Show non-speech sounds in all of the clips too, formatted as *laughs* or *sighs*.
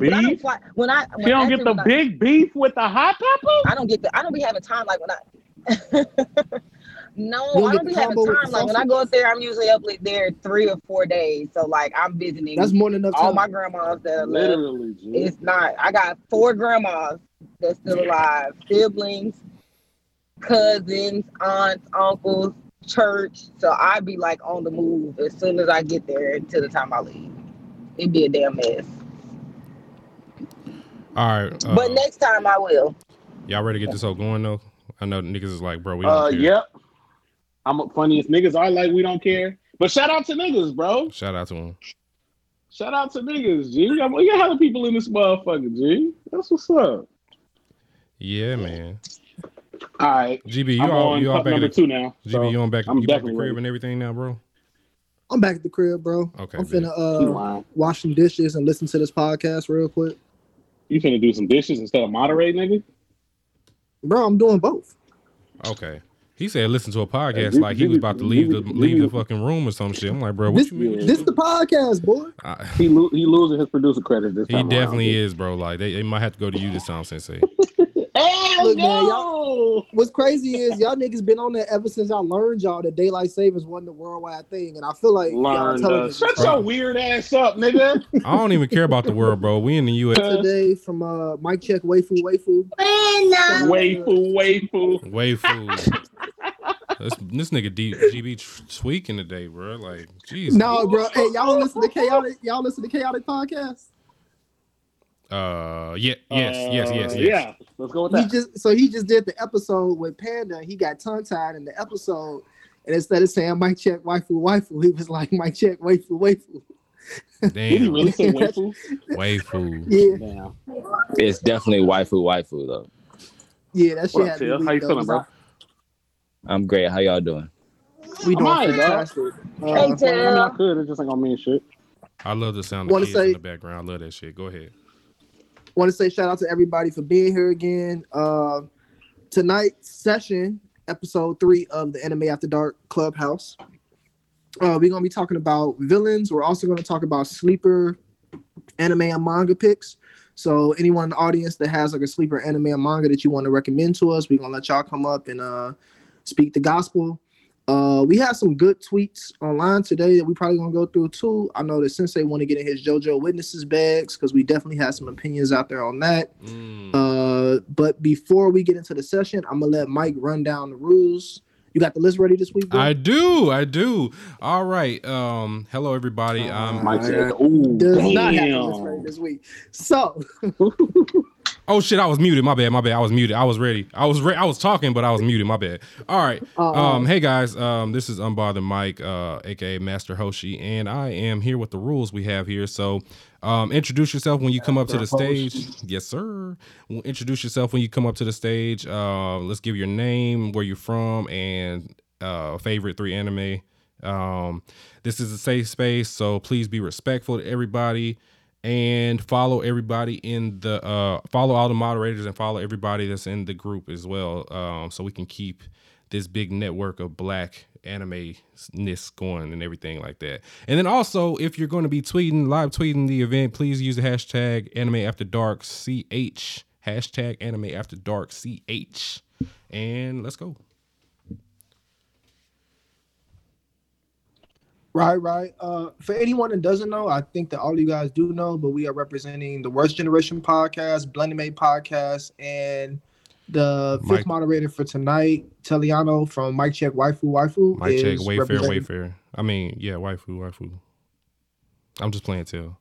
don't You got time. no When I don't fly, when I when She don't get the when I- big beef with the hot pepper. I don't get the I don't be having time like when I *laughs* No, I don't be having time. Like when I go up there, I'm usually up like there three or four days. So like I'm visiting That's more than enough all time. my grandmas that are. Literally, G. It's not. I got four grandmas that's still alive, siblings, cousins, aunts, uncles, church. So I'd be like on the move as soon as I get there until the time I leave. It'd be a damn mess. All right. Uh, but next time I will. y'all ready to get this all going though? I know niggas is like, bro, we don't Uh, care. yep. I'm a funniest niggas are like we don't care. But shout out to niggas, bro. Shout out to him. Shout out to niggas, G. We got, we got hella people in this motherfucker, G. That's what's up. Yeah, man. All right. GB, you I'm all on you all cup back at number the two now. GB, so you on back? I'm you back at the crib and everything now, bro? I'm back at the crib, bro. Okay, I'm bet. finna uh lying. wash some dishes and listen to this podcast real quick. You finna do some dishes instead of moderate, nigga? Bro, I'm doing both. Okay. He said listen to a podcast G- like he was about to leave the GB leave the fucking room or some shit. I'm like, bro, what This, you mean? this the podcast, boy. I- He lo- he losing his producer credit this he time. definitely is, bro. Like they, they might have to go to you this time, Sensei. *laughs* Hey, Look, let's man! What's crazy is y'all niggas been on that ever since I learned y'all that daylight savings wasn't a worldwide thing, and I feel like y'all Learned. telling Uh, shut your weird ass up, nigga. *laughs* I don't even care about the world, bro. We in the U.S. today from uh Mike Check Waifu Waifu. Waifu, waifu. Way *laughs* food. this, this nigga D, GB tr- tweaking today, bro. Like, jeez. No, bro. Hey, y'all listen to chaotic. Y'all listen to chaotic podcast. Uh, yeah, yes, yes, yes, yes. Uh, Yeah, let's go with He that. just so he just did the episode with Panda. He got tongue tied in the episode, and instead of saying Mike Check Waifu Waifu, he was like Mike Check Waifu Waifu. Did he really say waifu? waifu. Yeah, Damn. It's definitely waifu waifu though. yeah, that shit What up, had me Tia? weak, How you though, feeling, bro? 'cause I'm great. How y'all doing? We doing alright, dog. fantastic. Hey, Uh, I mean, I Tim. could. It just ain't gonna mean shit. I love the sound of Wanna kids say- in the background. I love that shit. Go ahead. Want to say shout out to everybody for being here again. Uh, tonight's session, episode three of the Anime After Dark Clubhouse. Uh, we're gonna be talking about villains. We're also gonna talk about sleeper anime and manga picks. So anyone in the audience that has like a sleeper anime and manga that you want to recommend to us, we're gonna let y'all come up and uh, speak the gospel. Uh, we had some good tweets online today that we probably gonna go through too. I know that Sensei want to get in his JoJo witnesses bags because we definitely had some opinions out there on that. Mm. Uh, but before we get into the session, I'm gonna let Mike run down the rules. You got the list ready this week? bro? I do, I do. All right. Um, hello everybody. Um, Mike said, "Ooh, Does not have the list ready this week. So *laughs* *laughs* oh shit, I was muted. My bad, my bad. I was muted. I was ready. I was re- I was talking, but I was muted. My bad. All right. Um, hey guys, um, this is Unbothered Mike, uh, aka Master Hoshi, and I am here with the rules we have here. So, um, introduce yourself when you come up to the stage. Yes, sir. Well, Introduce yourself when you come up to the stage. Uh, let's give your name, where you're from, and uh, favorite three anime. Um, this is a safe space, so please be respectful to everybody and follow everybody in the uh follow all the moderators and follow everybody that's in the group as well um so we can keep this big network of black anime ness going and everything like that. And then also if you're going to be tweeting live tweeting the event please use the hashtag anime after dark ch hashtag anime after dark ch and let's go Right, right. Uh, for anyone that doesn't know, I think that all you guys do know, but we are representing the Worst Generation podcast, Blended Made podcast, and the fifth moderator for tonight, Teliano from Mike Check Waifu Waifu. Mike check is wayfair representing- wayfair i mean yeah waifu waifu i'm just playing tell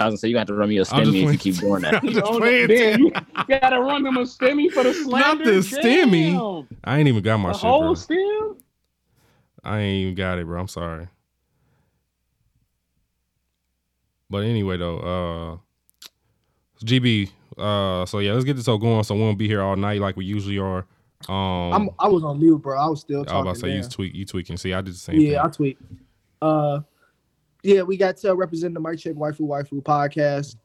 I was gonna say you got to run me a I'm just stimmy if you keep doing that. *laughs* I'm just Oh, playing damn, you gotta run them a stimmy for the slander. the stimmy. Damn. i ain't even got my The shit whole bro. stem. I ain't even got it, bro. I'm sorry. But anyway, though, uh, GB. Uh, so yeah, let's get this all going. So we won't be here all night like we usually are. Um, I'm, I was on mute, bro. I was still I was about to say you tweak, you tweaking. See, I did the same Yeah, I thing. tweet. Uh, yeah, we got to represent the Mike Check Waifu Waifu podcast.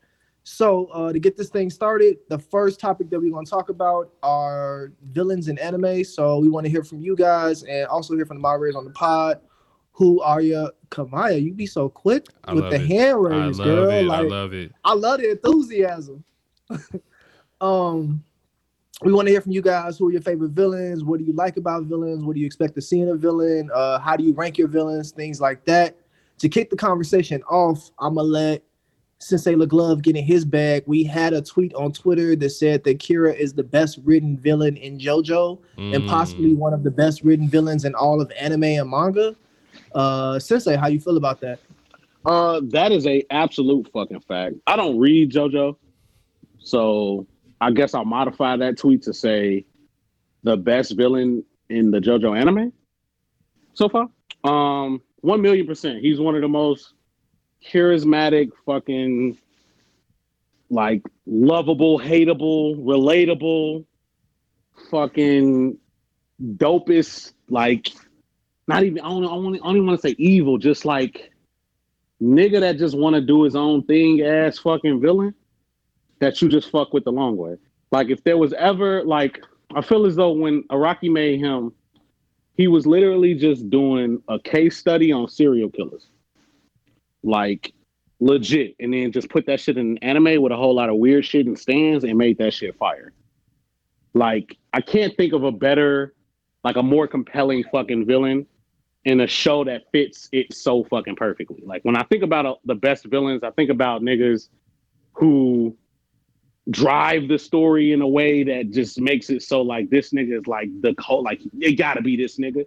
So uh, to get this thing started, the first topic that we're going to talk about are villains in anime. So we want to hear from you guys and also hear from the moderators on the pod. Who are your Kamaya, you be so quick I with the it. hand I raise, love girl. it. Like, I love it. I love the enthusiasm. *laughs* um, we want to hear from you guys. Who are your favorite villains? What do you like about villains? What do you expect to see in a villain? Uh, how do you rank your villains? Things like that. To kick the conversation off, I'm gonna let Sensei LeGlove get in his bag. We had a tweet on Twitter that said that Kira is the best written villain in JoJo and Mm. possibly one of the best written villains in all of anime and manga. Uh, Sensei, how you feel about that? Uh, that is a absolute fucking fact. I don't read JoJo, so I guess I'll modify that tweet to say the best villain in the JoJo anime so far. Um, one million percent. He's one of the most charismatic, fucking, like lovable, hateable, relatable, fucking dopest. Like, not even. I don't. I don't even want to say evil. Just like nigga that just want to do his own thing ass fucking villain that you just fuck with the long way. Like if there was ever like I feel as though when Araki made him, he was literally just doing a case study on serial killers. Like legit. And then just put that shit in anime with a whole lot of weird shit and stands and made that shit fire. Like I can't think of a better, like a more compelling fucking villain in a show that fits it so fucking perfectly. Like when I think about uh, the best villains, I think about niggas who drive the story in a way that just makes it so like this nigga is like the whole like it gotta be this nigga.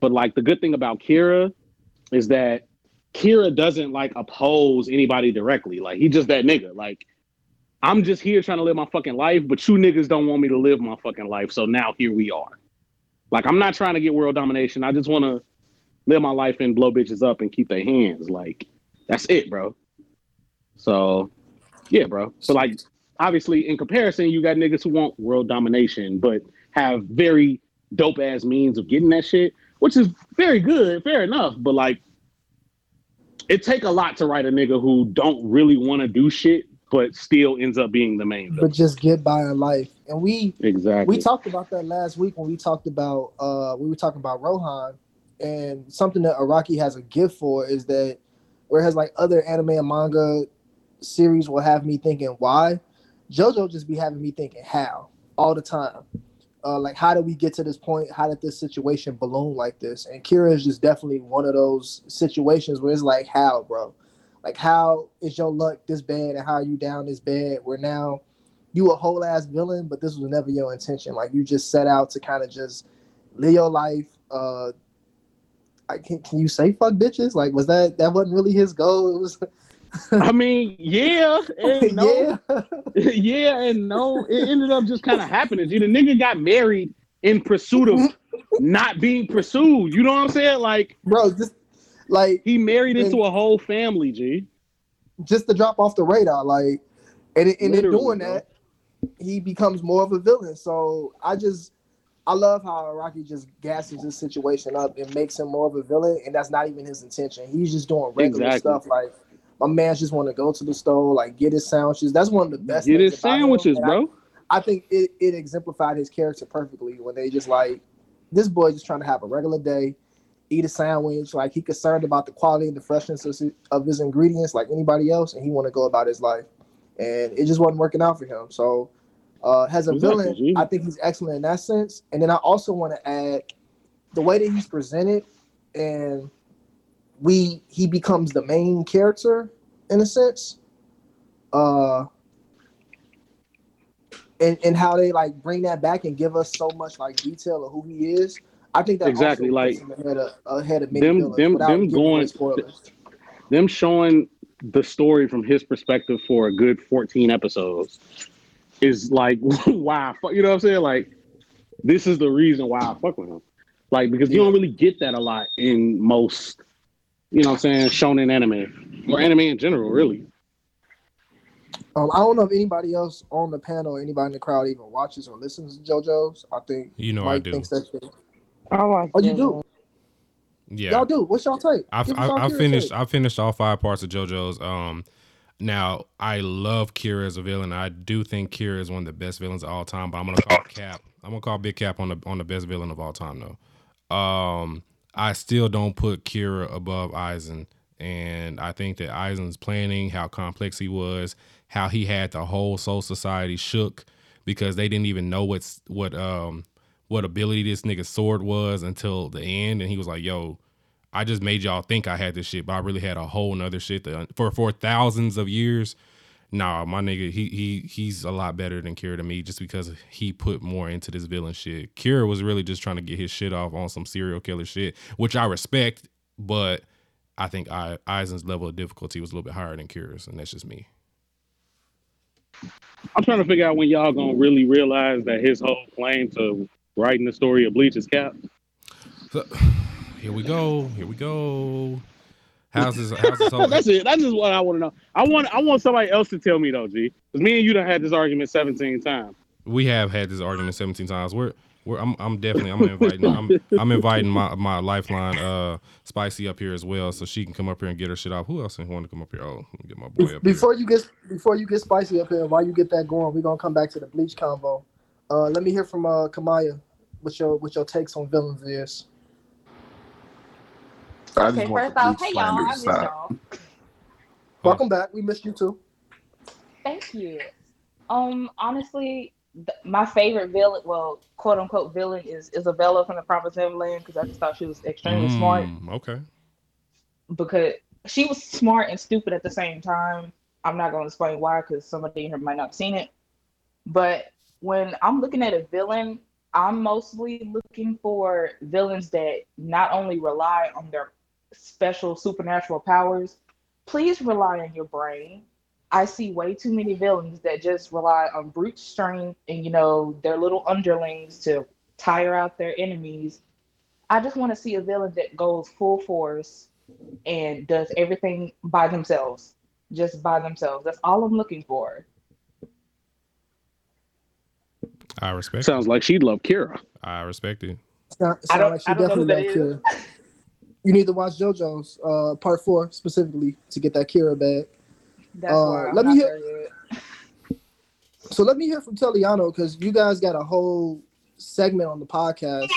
But like the good thing about Kira is that Kira doesn't like oppose anybody directly. Like he just that nigga. Like I'm just here trying to live my fucking life, but you niggas don't want me to live my fucking life. So now here we are. Like I'm not trying to get world domination. I just want to live my life and blow bitches up and keep their hands. Like that's it, bro. So yeah, bro. So like obviously in comparison, you got niggas who want world domination, but have very dope ass means of getting that shit, which is very good, fair enough. But like it take a lot to write a nigga who don't really want to do shit, but still ends up being the main But villain. just get by in life. And we Exactly. we talked about that last week when we talked about uh we were talking about Rohan and something that Araki has a gift for is that whereas like other anime and manga series will have me thinking why, JoJo just be having me thinking how all the time. Uh, like how did we get to this point? How did this situation balloon like this? And Kira is just definitely one of those situations where it's like how, bro? Like how is your luck this bad and how are you down this bad? Where now you a whole ass villain, but this was never your intention. Like you just set out to kind of just live your life. Uh, I can can you say fuck bitches? Like was that that wasn't really his goal? It was *laughs* I mean, yeah, and *laughs* no, yeah. *laughs* yeah, and no. It ended up just kind of happening. G, the nigga got married in pursuit of not being pursued. You know what I'm saying? Like bro. Just like he married into a whole family. G. just to drop off the radar, like, and, and in doing that, he becomes more of a villain. So I just, I love how Rocky just gasses this situation up and makes him more of a villain, and that's not even his intention. He's just doing regular Exactly. stuff. Like my man just want to go to the store, like get his sandwiches. That's one of the best. Get his sandwiches, and I- bro. I think it, it exemplified his character perfectly when they just like this boy just trying to have a regular day, eat a sandwich. Like he concerned about the quality and the freshness of his, of his ingredients like anybody else, and he want to go about his life. And it just wasn't working out for him. So uh, as a Exactly, villain. I think he's excellent in that sense. And then I also want to add the way that he's presented, and we he becomes the main character in a sense. Uh, and, and how they like bring that back and give us so much like detail of who he is. I think that Exactly, like, ahead of, ahead of many them- them- them going- spoilers. Them showing the story from his perspective for a good 14 episodes is like *laughs* why I fuck you know what I'm saying? Like this is the reason why I fuck with him. Like because you don't really get that a lot in most, you know what I'm saying, shonen anime. Or anime in general, really. Um, I don't know if anybody else on the panel, anybody in the crowd, even watches or listens to JoJo's. I think You know I do. thinks that's shit. I like Oh, you do? Yeah. Y'all do. What's y'all take? I've, Give us y'all I, I finished. take. I finished all five parts of JoJo's. Um, now I love Kira as a villain. I do think Kira is one of the best villains of all time. But I'm gonna call Cap. I'm gonna call Big Cap on the on the best villain of all time though. Um, I still don't put Kira above Aizen. And I think that Aizen's planning, how complex he was, how he had the whole Soul Society shook because they didn't even know what's what um what ability this nigga's sword was until the end, and he was like, "Yo, I just made y'all think I had this shit, but I really had a whole nother shit for for thousands of years." Nah, my nigga, he he he's a lot better than Kira to me just because he put more into this villain shit. Kira was really just trying to get his shit off on some serial killer shit, which I respect, but I think I, Aizen's level of difficulty was a little bit higher than Kira's, and that's just me. I'm trying to figure out when y'all gonna really realize that his whole claim to writing the story of Bleach's is cap. So, *sighs* here we go. Here we go. How's this? How's this whole, *laughs* That's it. That's just what I want to know. I want I want somebody else to tell me though, G. Because me and you done had this argument 17 times. we have had this argument 17 times. We're, we're I'm, I'm definitely I'm inviting I'm, I'm inviting my my lifeline uh spicy up here as well, so she can come up here and get her shit off. Who else want to come up here? Oh, let me get my boy up Before you get before you get spicy up here, while you get that going, we're gonna come back to the bleach convo. Uh, let me hear from uh, Kamaya what your what your takes on villains is. I Okay, first off, hey y'all, I to miss y'all. Welcome back. We missed you too. Thank you. Um, honestly, th- my favorite villain, well, quote unquote villain, is Isabella from the Promised Neverland because I just thought she was extremely smart Mm, Okay. because she was smart and stupid at the same time. I'm not going to explain why because somebody here might not have seen it. But when I'm looking at a villain, I'm mostly looking for villains that not only rely on their special supernatural powers, please rely on your brain. I see way too many villains that just rely on brute strength and you know their little underlings to tire out their enemies. I just want to see a villain that goes full force and does everything by themselves, just by themselves. That's all I'm looking for. I respect. It. Sounds like she'd love Kira. I respect it. Sound, I sound don't- like she I don't know who definitely that loved Kira. You need to watch JoJo's uh, part four specifically to get that Kira bag. That's Uh, why I'm let me hear- there. So let me hear from Teliano because you guys got a whole segment on the podcast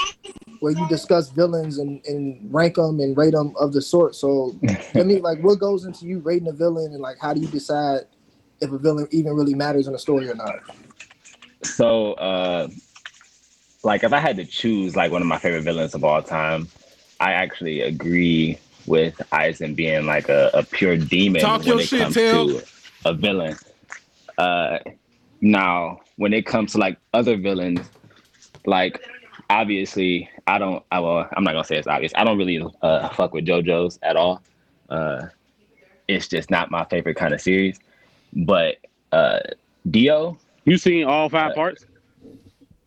where you discuss villains and, and rank them and rate them of the sort. So let me like what goes into you rating a villain and like how do you decide if a villain even really matters in a story or not? So, uh, like, if I had to choose like one of my favorite villains of all time, I actually agree with Aizen being like a, a pure demon Talk when your it shit, comes to a villain. Uh, now, when it comes to like other villains, like obviously, I don't. I well, I'm not gonna say it's obvious. I don't really uh, fuck with JoJo's at all. Uh, it's just not my favorite kind of series. But uh, Dio, You seen all Uh, five parts?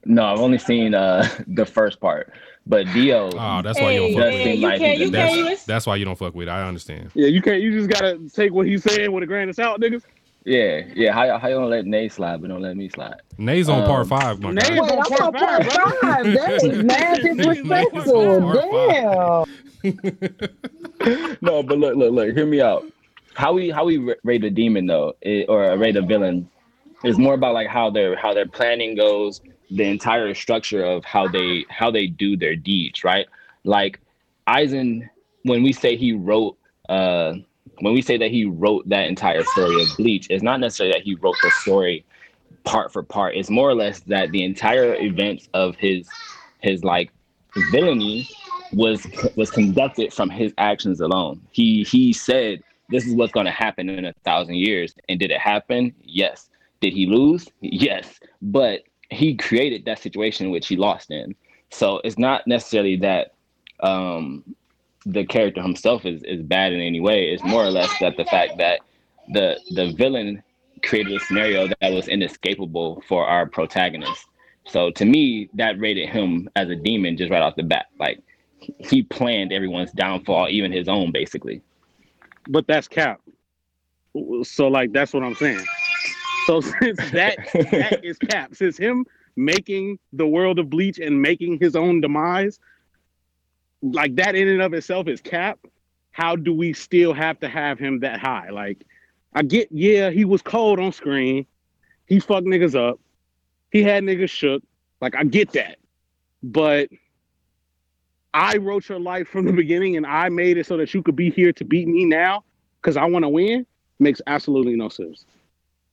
no, I've only seen uh *laughs* the first part, but Dio. Oh, that's why you don't Hey, fuck does with hey, you like can't, he's you the can't That's why you don't fuck with it. I understand. Yeah, you can't. You just gotta take what he's saying with a grain of salt, niggas. Yeah, yeah. How y'all- how you gonna let Nate slide, but don't let me slide? Nay's on part Um, five, my Nay- guy. Wait, I'm on Part part five, brother. five. That is *laughs* mad disrespectful. Damn. *laughs* no, but look, look, look. Hear me out. How we how we rate a demon though, it, or rate a villain, is more about like how their how their planning goes, the entire structure of how they how they do their deeds, right? Like Aizen, when we say he wrote, uh, when we say that he wrote that entire story of Bleach, it's not necessarily that he wrote the story part for part. It's more or less that the entire events of his his like villainy was was conducted from his actions alone. He he said this is what's going to happen in a thousand years, and did it happen? Yes. Did he lose? Yes. But he created that situation which he lost in. So it's not necessarily that um, the character himself is is bad in any way. It's more or less that the fact that the the villain created a scenario that was inescapable for our protagonist. So to me, that rated him as a demon just right off the bat. Like he planned everyone's downfall, even his own, basically. But that's cap. So like that's what I'm saying. So since that that is cap, since him making the world of bleach and making his own demise, like that in and of itself is cap. How do we still have to have him that high? Like, I get, yeah, he was cold on screen. He fucked niggas up. He had niggas shook. Like, I get that. But I wrote your life from the beginning and I made it so that you could be here to beat me now because I want to win makes absolutely no sense.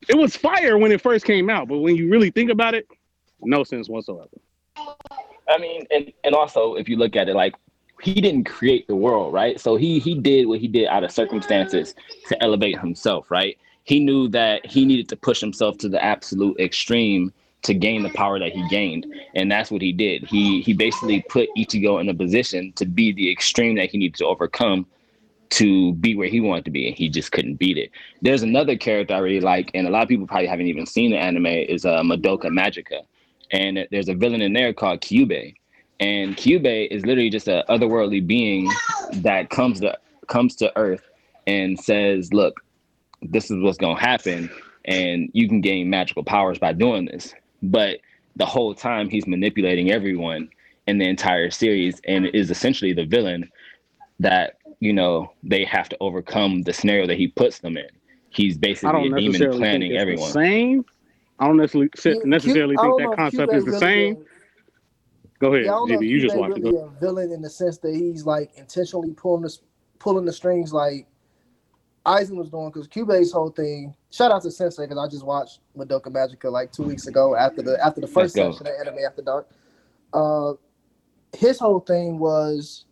It was fire when it first came out, but when you really think about it, no sense whatsoever. I mean, and and also if you look at it, like he didn't create the world, right? So he he did what he did out of circumstances to elevate himself, right? He knew that he needed to push himself to the absolute extreme to gain the power that he gained, and that's what he did. He he basically put Ichigo in a position to be the extreme that he needed to overcome to be where he wanted to be, and he just couldn't beat it. There's another character I really like, and a lot of people probably haven't even seen the anime, is uh, Madoka Magica, and there's a villain in there called Kyubey, and Kyubey is literally just a otherworldly being that comes to comes to Earth and says, "Look, this is what's gonna happen, and you can gain magical powers by doing this." But the whole time he's manipulating everyone in the entire series, and is essentially the villain that you know they have to overcome the scenario that he puts them in. He's basically a demon planning think it's everyone. the same. I don't necessarily Q- necessarily Q- I think don't that know concept Kyubey is the really same. a- Go ahead, Yeah, I GB. You just Kyubey watched it. really Go. a villain in the sense that he's like intentionally pulling the pulling the strings like Aizen was doing because Kyubey's whole thing. Shout out to Sensei because I just watched Madoka Magica like two weeks ago after the after the first Let's session of Anime After Dark. Uh, his whole thing was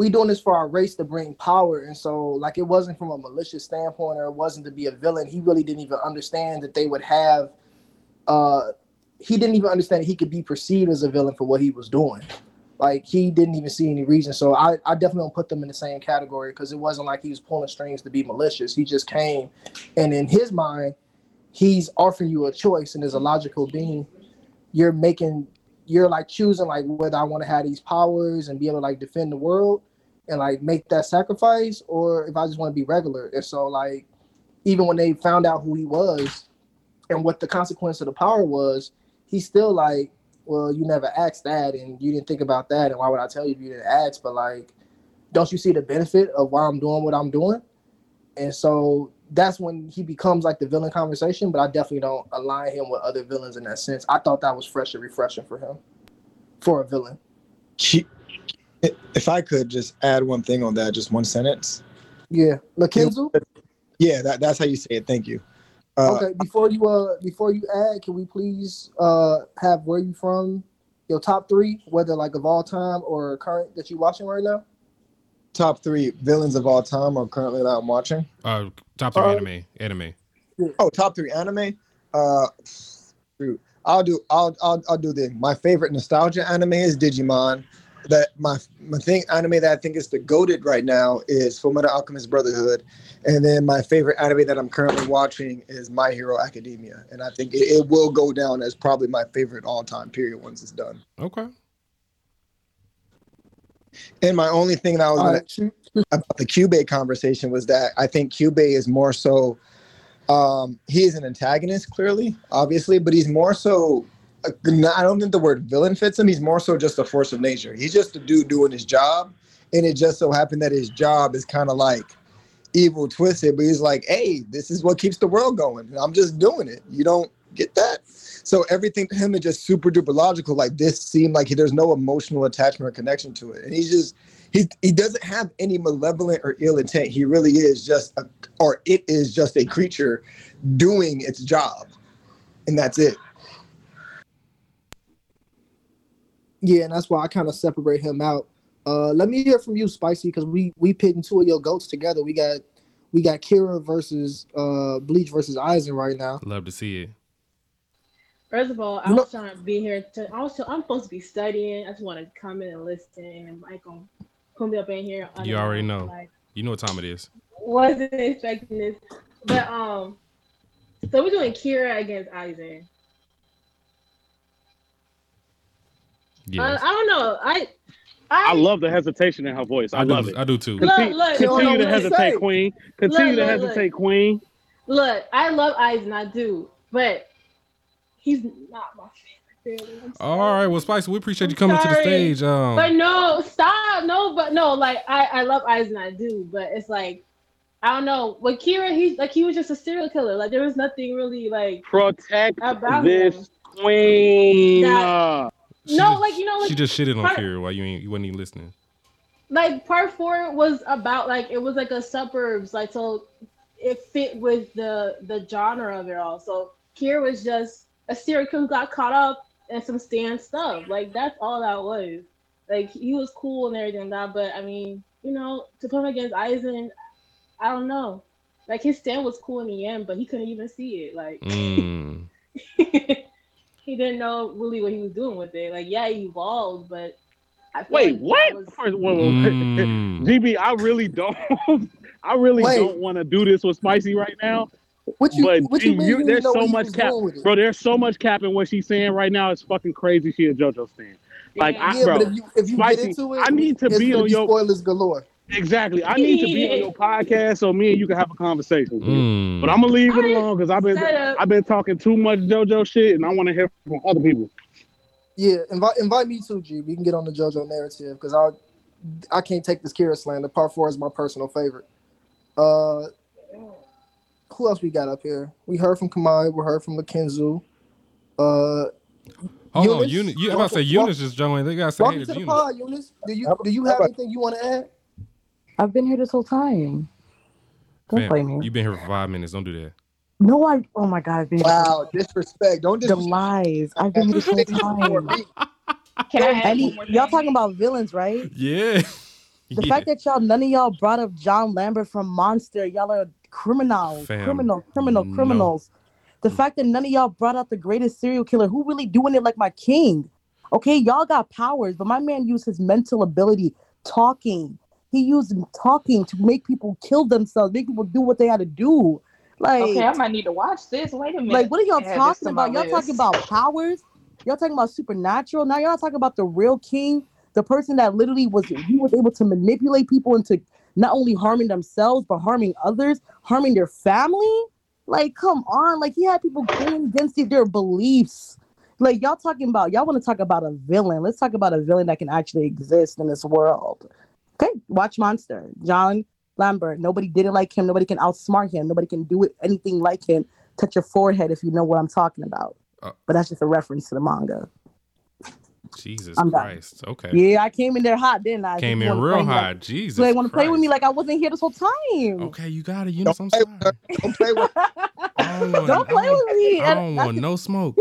we doing this for our race to bring power, and so like it wasn't from a malicious standpoint or it wasn't to be a villain. He really didn't even understand that they would have. Uh, he didn't even understand that he could be perceived as a villain for what he was doing. Like he didn't even see any reason. So I, I definitely don't put them in the same category because it wasn't like he was pulling strings to be malicious. He just came, and in his mind, he's offering you a choice, and as a logical being, you're making you're like choosing like whether I want to have these powers and be able to like defend the world and like make that sacrifice, or if I just want to be regular. And so like even when they found out who he was and what the consequence of the power was, he's still like, well, you never asked that and you didn't think about that, and why would I tell you if you didn't ask? But like, don't you see the benefit of why I'm doing what I'm doing? And so that's when he becomes like the villain conversation, but I definitely don't align him with other villains in that sense. I thought that was fresh and refreshing for him, for a villain. If I could just add one thing on that, just one sentence. Yeah, Lakenzu. Yeah, that, that's how you say it. Thank you. Uh, Okay, before you uh before you add, can we please uh have where you from, your top three, whether like of all time or current that you watching right now? Top three villains of all time are currently that I'm watching. Uh, top three Uh, anime. Anime. Oh, top three anime. Uh, shoot. I'll do. I'll. I'll. I'll do the. My favorite nostalgia anime is Digimon. That my my thing anime that I think is the goaded right now is Fullmetal Alchemist Brotherhood, and then my favorite anime that I'm currently watching is My Hero Academia, and I think it, it will go down as probably my favorite all time period once it's done. Okay. And my only thing that I was All gonna right, about the Kyubey conversation was that I think Kyubey is more so um he is an antagonist clearly obviously but he's more so I don't think the word villain fits him. He's more so just a force of nature. He's just a dude doing his job and it just so happened that his job is kind of like evil twisted but he's like hey this is what keeps the world going I'm just doing it. You don't get that? So everything to him is just super duper logical like this seemed like he, there's no emotional attachment or connection to it. And he's just he he doesn't have any malevolent or ill intent. He really is just a, or it is just a creature doing its job, and that's it. Yeah, and that's why I kind of separate him out. Uh, let me hear from you, Spicy, because we we pitting two of your goats together. We got we got Kira versus uh Bleach versus Aizen right now. Love to see it. First of all, I You know- was trying to be here. To, also, I'm supposed to be studying. I just want to come in and listen, and Mike gonna put me up in here. You already know. Like, You know what time it is. wasn't expecting this, but um, so we're doing Kira against Aizen. Yes. I don't know. I I I, love the hesitation in her voice. I, I, love do. it. I do too. Look, Continue, look, continue to hesitate, say. Queen. Continue Look, to look, hesitate, look. Queen. look. I love Aizen. I do, but he's not my favorite. Really. I'm All sorry. right. Well, Spice, we appreciate you I'm coming to the stage. Um, But no, stop. No, but no, like I, I love Aizen, I do, but it's like I don't know. With Kira, he's like he was just a serial killer. Like there was nothing really like Protect about this him. queen. That- Uh, She no, just- like you know, like she just shitted on part- Kira while you ain't you wasn't even listening. like part four was about like it was like a suburbs like so it fit with the the genre of it all. So Kier was just a serial killer got caught up in some Stand stuff. Like that's all that was. Like he was cool and everything that but I mean you know to put him against Aizen I don't know. Like his stand was cool in the end but he couldn't even see it like. Mm. *laughs* he didn't know really what he was doing with it like yeah he evolved but I Wait, like what? was- First, wait, wait, wait. Mm. GB, I really don't. *laughs* I really Wait. don't want to do this with Spicy right now. What you But what you you- mean? you- you there's so what much cap- doing with it? Bro, there's so much cap in what she's saying right now. It's fucking crazy. She a JoJo fan. Like, I, yeah, bro, but if you if you Spicy, get into it, I need to be gonna on your spoilers galore. Exactly. I need to be on your podcast so me and you can have a conversation. Mm. But I'm gonna leave it alone because I've been. I've been talking too much JoJo shit, and I want to hear from other people. Yeah, invite invite me too, G. We can get on the JoJo narrative because I I can't take this Kira slander. Part four is my personal favorite. Uh, who else we got up here? We heard from Kamai. We heard from Lakenzu. Uh, Hold on, Eunice? Eunice. You, I'm about to say Welcome- Eunice just joined. They gotta say hey welcome to to the Eunice. pod, Eunice. Do you do you have anything you want to add? I've been here this whole time. Don't Fam, play me. You've been here for five minutes. Don't do that. No, I. Oh my god, I've been Wow, disrespect. Don't the lies. I've been here this whole time. *laughs* Can I add Any, y'all talking about villains, right? Yeah. *laughs* The yeah. fact that y'all none of y'all brought up John Lambert from Monster, y'all are criminals, Fam, criminal, criminal, no. criminals. The fact that none of y'all brought out the greatest serial killer, who really doing it like my king? Okay, y'all got powers, but my man used his mental ability, talking. He used talking to make people kill themselves, make people do what they had to do. Like, Okay, I might need to watch this. Wait a minute. like, what are y'all Add this talking about? Y'all list. talking about powers? Y'all talking about supernatural? Now y'all talking about the real king, the person that literally was he was able to manipulate people into not only harming themselves but harming others, harming their family. Like, come on! Like he had people going against their beliefs. Like y'all talking about, y'all want to talk about a villain? Let's talk about a villain that can actually exist in this world. Okay, watch Monster. John Lambert. Nobody did it like him. Nobody can outsmart him. Nobody can do it anything like him. Touch your forehead if you know what I'm talking about. Uh, but that's just a reference to the manga. Jesus I'm done. Christ. Okay. Yeah, I came in there hot, didn't I? Came in real hot. Like, Jesus. so they want to play with me like I wasn't here this whole time. Okay, you got it, Eunice. I'm Don't play sorry. with her. Don't play with I don't want, Don't play with me. I don't that's- want no smoke.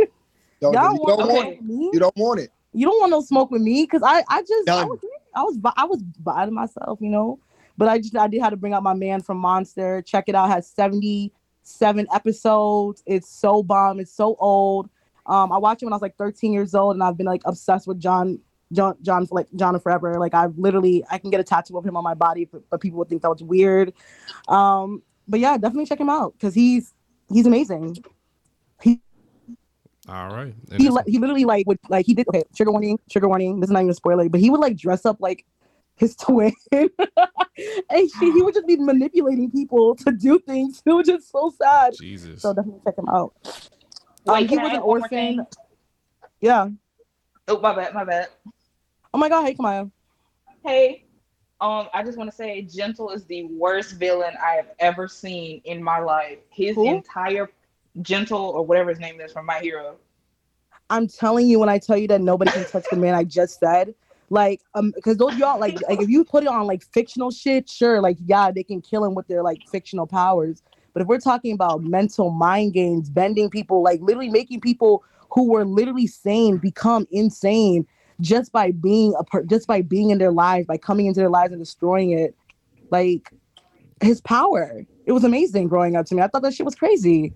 Don't, Y'all you want, don't okay. want it. You don't want it. You don't want no smoke with me because I, I just, I Done. was, I was, I was buying myself, you know. But I just, I did have to bring out my man from Monster. Check it out. Has seventy seven episodes. It's so bomb. It's so old. Um, I watched it when I was like thirteen years old, and I've been like obsessed with John, John, John, like John forever. Like I've literally, I can get a tattoo of him on my body, but, but people would think that was weird. Um, but yeah, definitely check him out because he's, he's amazing. All right. He li- he literally like would like he did okay trigger warning trigger warning this is not even a spoiler but he would like dress up like his *laughs* twin and she, he would just be manipulating people to do things it was just so sad Jesus. so definitely check him out Wait, um, he can I was an add one more orphan yeah Oh, my bad, my bad. oh my god hey Kamaya Hey, um, I just want to say, Gentle is the worst villain I have ever seen in my life. His Who? entire Gentle or whatever his name is from My Hero. I'm telling you when I tell you that nobody can touch the man I just said. Like, um, because those y'all like, *laughs* like if you put it on like fictional shit, sure, like yeah, they can kill him with their like fictional powers. But if we're talking about mental mind games, bending people, like literally making people who were literally sane become insane just by being a per- just by being in their lives, by coming into their lives and destroying it, like his power. It was amazing growing up to me. I thought that shit was crazy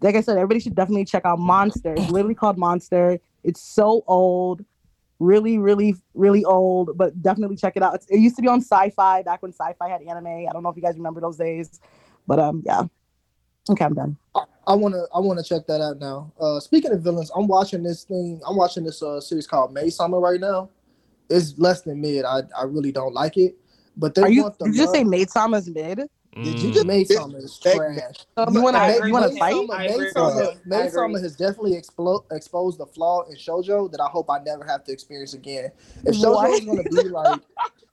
like I said, everybody should definitely check out Monster. It's literally called Monster. It's so old, really, really, really old, but definitely check it out. It's, it used to be on Sci-Fi back when Sci-Fi had anime. I don't know if you guys remember those days, but um, yeah. Okay, I'm done. I wanna I wanna check that out now. Uh, speaking of villains, I'm watching this thing. I'm watching this uh series called Maid Sama right now. It's less than mid. I I really don't like it. But they Are you? want the Did you just say Maid Sama's mid? Did you Mm, just- Maid Sama is trash. You want to? I You want to fight? him. Summer, I May. Summer, May. Summer has definitely explo- exposed the flaw in shojo that I hope I never have to experience again. If shojo What? *laughs* is going to be like,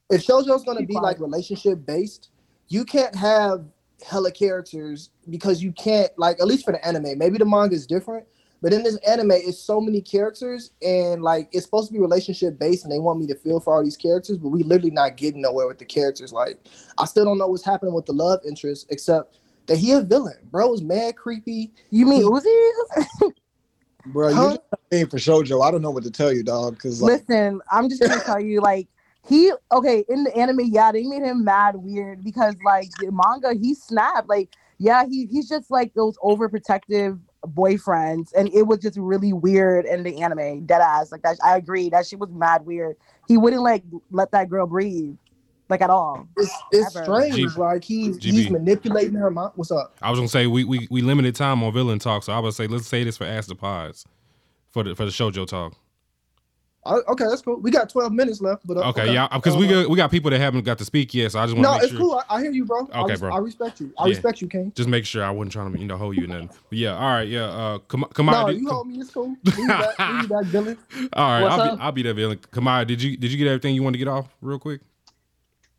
if shojo is going to Be be like relationship based, you can't have hella characters because you can't like at least for the anime. Maybe the manga is different, But in this anime, it's so many characters, and like it's supposed to be relationship based, and they want me to feel for all these characters, but we literally not getting nowhere with the characters. Like, I still don't know what's happening with the love interest, except that he a villain. Bro is mad creepy. You mean Usui? Bro, you Huh? just ain't for Shoujo. I don't know what to tell you, dog. Because like, Listen, I'm just gonna tell you, like he okay in the anime, yeah, they made him mad weird because like the manga, he snapped. Like, yeah, he he's just like those overprotective boyfriends, and it was just really weird in the anime. Dead ass, like that. I agree. That shit was mad weird. He wouldn't like let that girl breathe, like at all. It's it's strange. G- like he's GB. he's manipulating her mind. What's up? I was gonna say we we, we limited time on villain talk, so I would say let's say this for Ask the Pods for the for the shojo talk. I, okay, that's cool. We got 12 minutes left, but uh, Okay, yeah, because we Uh, got we got people that haven't got to speak yet, so I just want to No, make it's sure. cool. I, I hear you, bro. I Okay, res- bro. I respect you. I Yeah. respect you, King. Just make sure I wasn't trying to you know hold you or nothing. But yeah, all right, yeah. Uh, Kam- Kamaya, No, did- you hold me. It's cool. We you back, we you back, Dylan. all right, What's I'll up? be I'll be that villain. Kamaya, did you did you get everything you wanted to get off real quick?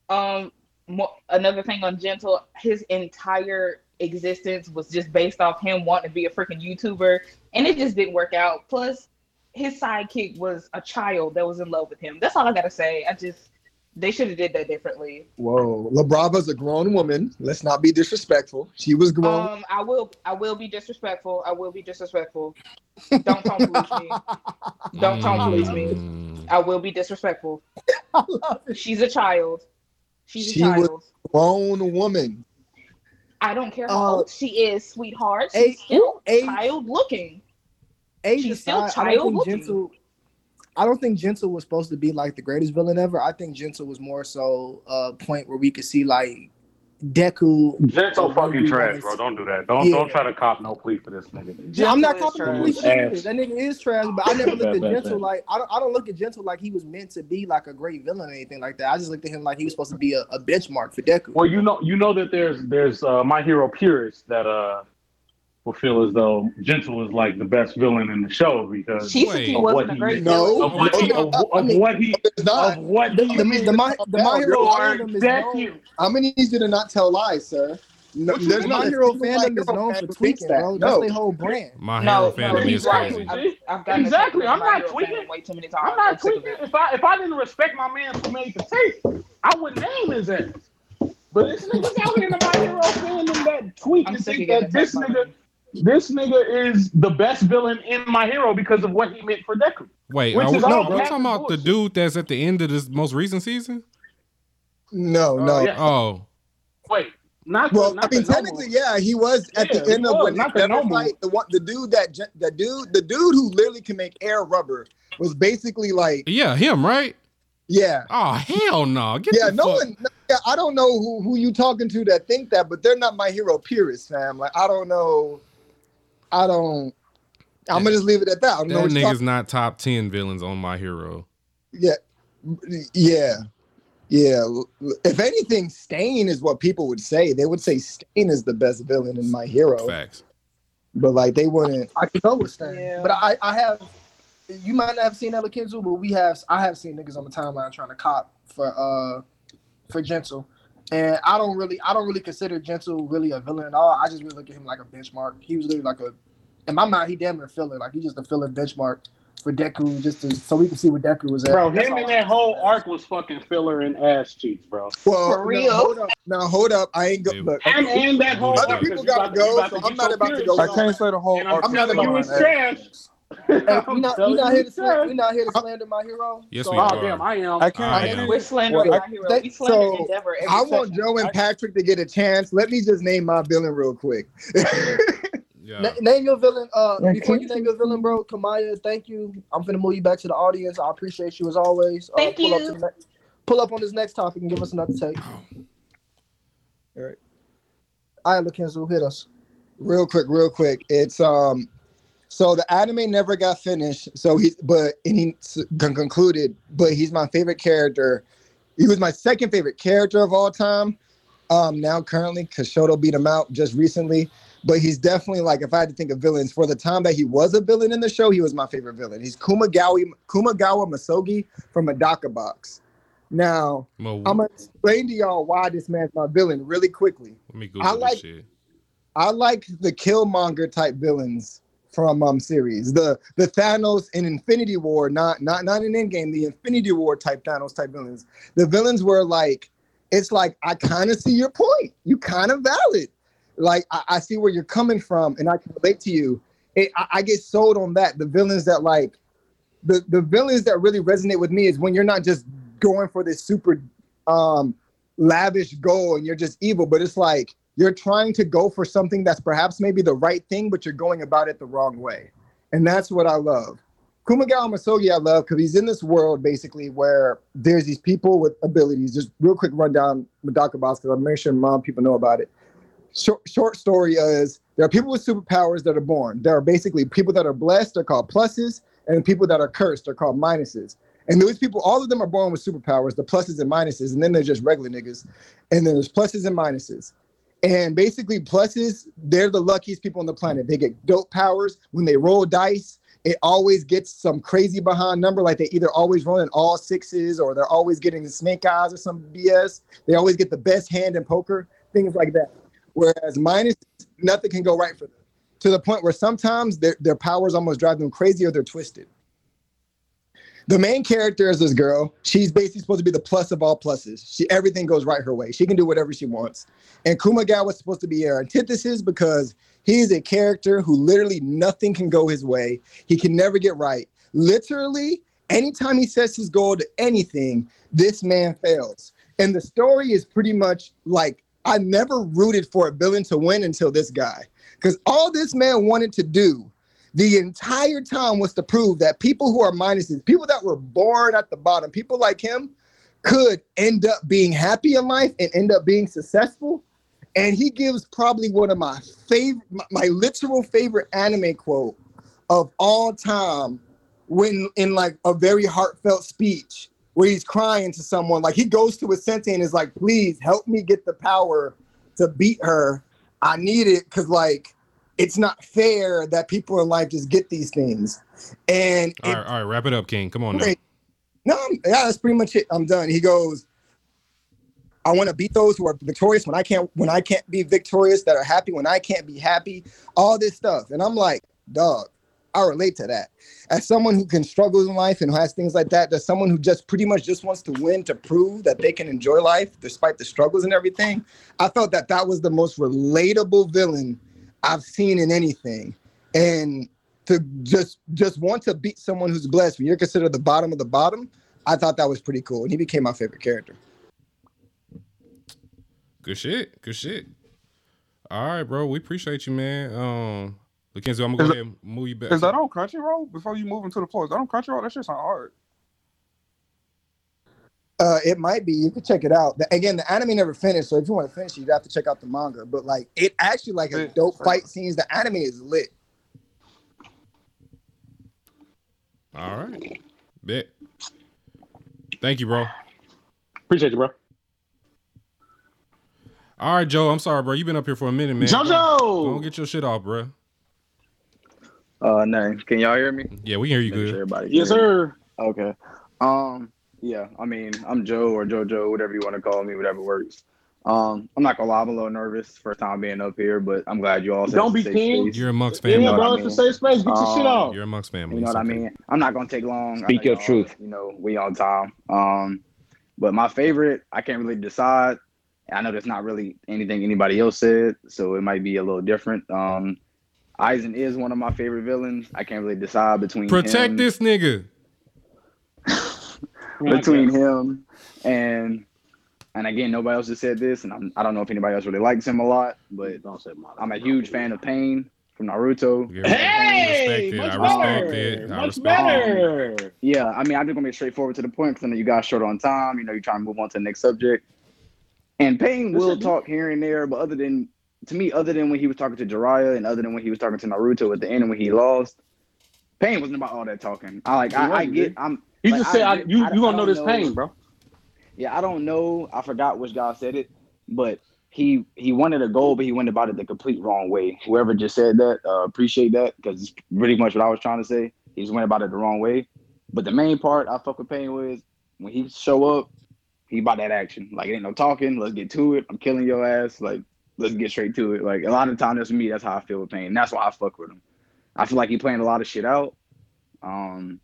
Um, mo- another thing on Gentle, his entire existence was just based off him wanting to be a freaking YouTuber, and it just didn't work out. Plus, his sidekick was a child that was in love with him. That's all I gotta say. I just they should have did that differently. whoa, LaBrava's a grown woman. Let's not be disrespectful. She was grown. Um, I will, I will be disrespectful. I will be disrespectful. Don't tone police me. Don't tone police me. Mm, I will be disrespectful. *laughs* I love it. She's a child. She's a She was- child. grown woman. I don't care how Uh, old she is, sweetheart. a- She's still a- child looking. Age She's still aside, I don't think. Gentle. I don't think Gentle was supposed to be like the greatest villain ever. I think Gentle was more so a point where we could see like Deku. Gentle fucking trash, bro. Don't do that. Don't Yeah. don't try to cop no plea for this nigga. I'm not Gentle is copying the trash. police That nigga is trash, but I never *laughs* looked at Bad, bad, Gentle like I don't. I don't look at Gentle like he was meant to be like a great villain or anything like that. I just looked at him like he was supposed to be a, a benchmark for Deku. Well, you know, you know that there's there's uh, my hero purists that uh will feel as though Gentle is like the best villain in the show because Chisaki Of wasn't what a he great did. No. of what he of, of what he not. of what The, he the, did the, my, the My Hero for fandom is known. Deku. How many did not tell lies, sir? No, The there's My not a Hero single fandom is known for who tweaking, that. bro. No. That's their whole brand. my No, hero no, fandom he's is right. crazy. I've, I've gotten Exactly. I'm not My Hero tweaking. way too many times. I'm not sick of tweaking. If I if I didn't respect my man who made the tape, I would name his ass. But this nigga's out here in the My Hero fandom that tweet I'm and sick think that this nigga this nigga is the best villain in My Hero because of what he meant for Deku. Wait, Which are we, is are we black talking about the dude that's at the end of this most recent season? No, Uh, no. yeah. Oh, Wait, not Well, not I mean, the normal- technically, yeah, he was at Yeah, the end of was, when not the normal. fight. The one, the dude that, the dude, the dude who literally can make air rubber was basically like, yeah, him, right? yeah, Oh hell no! Get yeah. No fuck- one, no, yeah, I don't know who who you talking to that think that, but they're not my hero purists, fam. Like, I don't know, I don't. I'm gonna just leave it at that. I don't know That what nigga's talking- not top ten villains on my hero. Yeah, yeah, yeah. If anything, Stain is what people would say. They would say Stain is the best villain in my hero, Facts. but like they wouldn't. I can go with Stan, Yeah. but I, I have. You might not have seen Ella Kenzu, but we have. I have seen niggas on the timeline trying to cop for uh for Gentle, and I don't really, I don't really consider Gentle really a villain at all. I just really look at him like a benchmark. He was literally like a, in my mind, he damn near filler. Like he's just a filler benchmark for Deku, just to, so we can see what Deku was at. Bro, That's him all. and that whole arc was fucking filler and ass cheeks, bro. Well, For no, real? hold up. Now hold up. I ain't go. Dude. Look, And and that whole Other arc, people 'cause you gotta about to- go, so to I'm not your about to go I can't say the whole And I'm arc. I'm not telling you, about to- trash. *laughs* Hey, we I'm not, we telling not you, here to slander, trash. we not here to slander my hero. Yes, so, we Oh are. damn, I am. I can't. I I am. can't We're slandering Well, my hero. We slander so, Endeavor every I want session. Joe and Patrick to get a chance. Let me just name my villain real quick. *laughs* Yeah. Na- name your villain. Uh, Yeah, before you name your villain, bro, Kamaya, thank you. I'm gonna move you back to the audience. I appreciate you as always. Uh, Thank pull Up you. to ne- pull up on this next topic and give us another take. All right. All right, Lakenzo, hit us. real quick, real quick. It's um, so the anime never got finished. So he's but and he con- concluded. But he's my favorite character. He was my second favorite character of all time. Um, now currently, because Shoto beat him out just recently. But he's definitely like if I had to think of villains for the time that he was a villain in the show, he was my favorite villain. He's Kumagawa Kumagawa Misogi from Medaka Box. Now Well, I'm gonna explain to y'all why this man's my villain really quickly. let me Google I like-. I like the Killmonger type villains from um series. The the Thanos in Infinity War, not not not in Endgame, the Infinity War type Thanos type villains. The villains were like, it's like I kind of see your point. You kind of valid. Like I, I, see where you're coming from, and I can relate to you. It, I, I get sold on that. The villains that like the the villains that really resonate with me is when you're not just going for this super um lavish goal and you're just evil, but it's like you're trying to go for something that's perhaps maybe the right thing, but you're going about it the wrong way. And that's what I love. Kumagawa Motosuke I love because he's in this world basically where there's these people with abilities. Just real quick rundown with Medaka Box because I'm sure mom people know about it. Short, short story is there are people with superpowers that are born. There are basically people that are blessed, they're called pluses, and people that are cursed are called minuses. And those people, all of them are born with superpowers, the pluses and minuses, and then they're just regular niggas. And then there's pluses and minuses. And basically, pluses, they're the luckiest people on the planet. They get dope powers. When they roll dice, it always gets some crazy behind number. Like they either always rolling all sixes or they're always getting the snake eyes or some BS. They always get the best hand in poker, things like that. Whereas minus, nothing can go right for them to the point where sometimes their, their powers almost drive them crazy or they're twisted. The main character is this girl. She's basically supposed to be the plus of all pluses. She everything goes right her way. She can do whatever she wants. And Kumagawa was supposed to be her antithesis because he is a character who literally nothing can go his way. He can never get right. Literally, anytime he sets his goal to anything, this man fails. And the story is pretty much like I never rooted for a villain to win until this guy. Because all this man wanted to do the entire time was to prove that people who are minuses, people that were born at the bottom, people like him, could end up being happy in life and end up being successful. And he gives probably one of my favorite, my, my literal favorite anime quote of all time when in like a very heartfelt speech where he's crying to someone. Like he goes to a sensei and is like, please help me get the power to beat her. I need it because like it's not fair that people in life just get these things. And all right, all right, wrap it up, King. Come on. Now. No, yeah, that's pretty much it. I'm done. He goes, I want to beat those who are victorious when I can't when I can't be victorious, that are happy when I can't be happy, all this stuff. And I'm like, dog, I relate to that. As someone who can struggle in life and who has things like that, as someone who just pretty much just wants to win to prove that they can enjoy life despite the struggles and everything, I felt that that was the most relatable villain I've seen in anything. And to just just want to beat someone who's blessed when you're considered the bottom of the bottom, I thought that was pretty cool. And he became my favorite character. Good shit. Good shit. All right, bro. We appreciate you, man. Um Mackenzie, I'm gonna go ahead and move you back. Is that on Crunchyroll before you move into the floor? Is that on Crunchyroll? That shit's not hard. Uh, it might be. You could check it out. The, again, the anime never finished, so if you want to finish it, you have to check out the manga. But like, it actually like a dope fight scenes. The anime is lit. All right, bet. Thank you, bro. Appreciate you, bro. All right, Joe. I'm sorry, bro. You've been up here for a minute, man. JoJo, go, go get your shit off, bro. Uh, no. Can y'all hear me? Yeah, we can hear you Make good. sure everybody Yes, sir. me. Okay. Um. Yeah. I mean, I'm Joe or JoJo, whatever you want to call me, whatever works. Um. I'm not gonna lie. I'm a little nervous first time being up here, but I'm glad you all. said Don't be a safe king. space. You're amongst Yeah, family. know what bro. I It's a mean? safe space. Get your shit Um, off. You're amongst family. You know It's what I mean? I'm not gonna take long. Speak your truth. You know, we on time. Um, but my favorite, I can't really decide. I know there's not really anything anybody else said, so it might be a little different. Um, Aizen is one of my favorite villains. I can't really decide between Protect him, this nigga. Oh between him and and again nobody else has said this, and I'm, I don't know if anybody else really likes him a lot, but Don't say. I'm a huge fan of Pain from Naruto. Yeah, Hey, I much. I respect better. it. I Much respect it. better. Yeah, I mean, I'm just gonna be straightforward to the point because I know you guys short on time. You know, you're trying to move on to the next subject. And Pain will talk here and there, but other than to me, other than when he was talking to Jiraiya and other than when he was talking to Naruto at the end and when he lost, Pain wasn't about all that talking. I like, I, I get. I'm. You like, just said I, you you gonna know this pain, bro. Yeah, I don't know. I forgot which guy said it, but he he wanted a goal, but he went about it the complete wrong way. Whoever just said that, uh, appreciate that because it's pretty much what I was trying to say. He just went about it the wrong way. But the main part I fuck with Pain was when he show up, he about that action. Like it ain't no talking. Let's get to it. I'm killing your ass. Like let's get straight to it. Like a lot of the time, that's me. That's how I feel with Pain. That's why I fuck with him. I feel like he planned a lot of shit out. Um,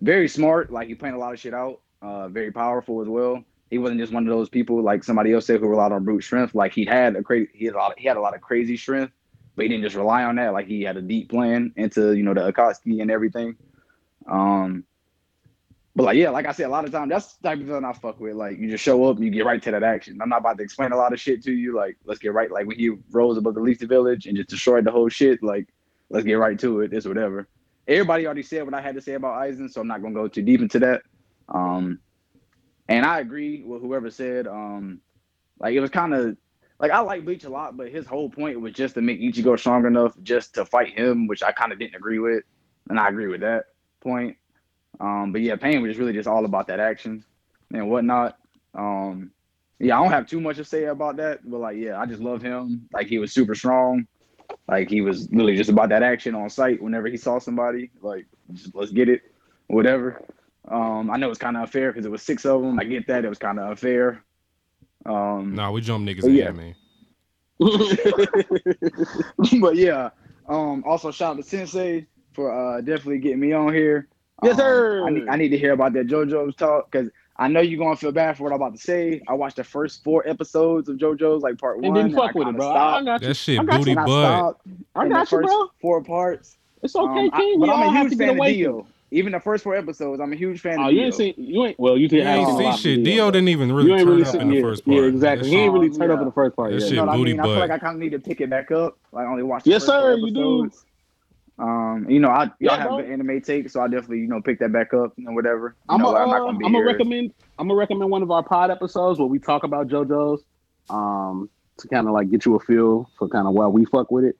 very smart. Like he planned a lot of shit out. Uh, very powerful as well. He wasn't just one of those people like somebody else said who relied on brute strength. Like he had a crazy, he had a lot, of, he had a lot of crazy strength, but he didn't just rely on that. Like he had a deep plan into you know the Akatsuki and everything. Um, but like yeah, like I said, a lot of times that's the type of thing I fuck with. Like you just show up and you get right to that action. I'm not about to explain a lot of shit to you. Like let's get right. Like when he rose above the Leafy Village and just destroyed the whole shit. Like let's get right to it. It's whatever. Everybody already said what I had to say about Aizen, so I'm not gonna go too deep into that. Um, and I agree with whoever said, um, like it was kind of like I like Bleach a lot, but his whole point was just to make Ichigo strong enough just to fight him, which I kind of didn't agree with, and I agree with that point. Um, but yeah, Pain was just really just all about that action and whatnot. Um, yeah, I don't have too much to say about that, but like, yeah, I just love him. Like he was super strong. Like he was really just about that action on site whenever he saw somebody. Like, just let's get it, whatever. Um, I know it's kind of unfair because it was six of them. I get that it was kind of unfair. Um, Nah, we jump niggas But in yeah. man. *laughs* but yeah, um, also shout out to Sensei for uh, definitely getting me on here. Yes, Um, sir. I need, I need to hear about that JoJo's talk because I know you're gonna feel bad for what I'm about to say. I watched the first four episodes of JoJo's, like part And one. didn't fuck I with it, kinda bro. I stopped. got you. That shit I got booty And I butt. stopped I in the got you, first bro. Four parts. It's okay, Um, I- King. but we I'm all a have huge to get fan of away. Dio. Even the first four episodes, I'm a huge fan Oh, of you Dio. ain't seen you ain't well you did You have ain't see shit. Dio, Dio didn't even you really ain't turn really up seen in the yeah, first part. Yeah, exactly. That He ain't shit- really turned up in the first part. That Yeah. shit No, I booty mean, I feel like I kind of need to pick it back up. Like, I only watch the Yes, sir, you do. Episodes. Um, you know, I y'all Yeah, have bro. good anime take, so I definitely you know pick that back up and whatever. You I'm know, gonna like, I'm not uh, I'm gonna recommend I'm gonna recommend one of our pod episodes where we talk about JoJo's, um, to kind of like get you a feel for kind of why we fuck with it.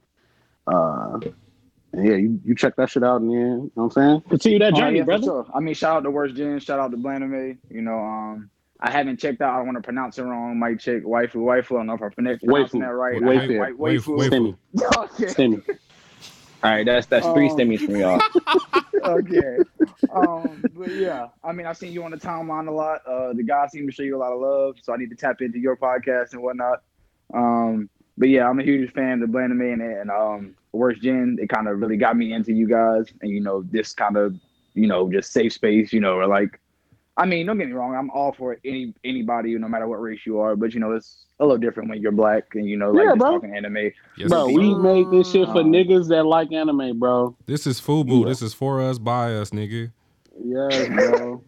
Uh, and yeah, you, you check that shit out, and yeah, you know what I'm saying. Continue that Oh, journey, yeah, brother. sure. I mean, shout out to Worst Gen, shout out to Blaname. You know, um, I haven't checked out. I don't want to pronounce it wrong. Might check waifu, waifu. I don't know if I'm pronouncing Waifu. that right. Waifu. I- wai- Waifu. Waifu. Waifu. *laughs* Okay. Stimmy. All right, that's that's three Um, stimmies from y'all. *laughs* okay. *laughs* Um, but yeah, I mean, I've seen you on the timeline a lot. Uh, the guys seem to show you a lot of love, so I need to tap into your podcast and whatnot. Um, but yeah, I'm a huge fan of Blame Man and um, Worst Gen. It kind of really got me into you guys, and you know, this kind of, you know, just safe space. You know, or like, I mean, don't get me wrong, I'm all for any anybody, no matter what race you are. But you know, it's a little different when you're black and you know, like Yeah, bro. talking anime. Yes, bro, sir. we made this shit for Um, niggas that like anime, bro. This is FUBU. Yeah. This is for us, by us, nigga. Yeah, bro.